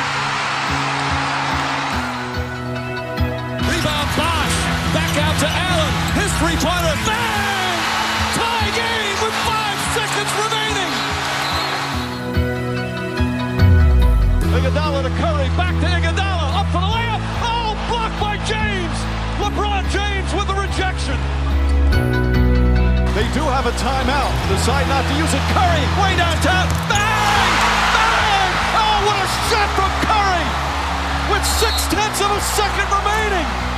Rebound Bosch. Back out to Allen. His three-pointer. Bang! Tie game with five seconds remaining. They do have a timeout. Decide not to use it. Curry, way downtown. Bang! Bang! Oh, what a shot from Curry! With six tenths of a second remaining.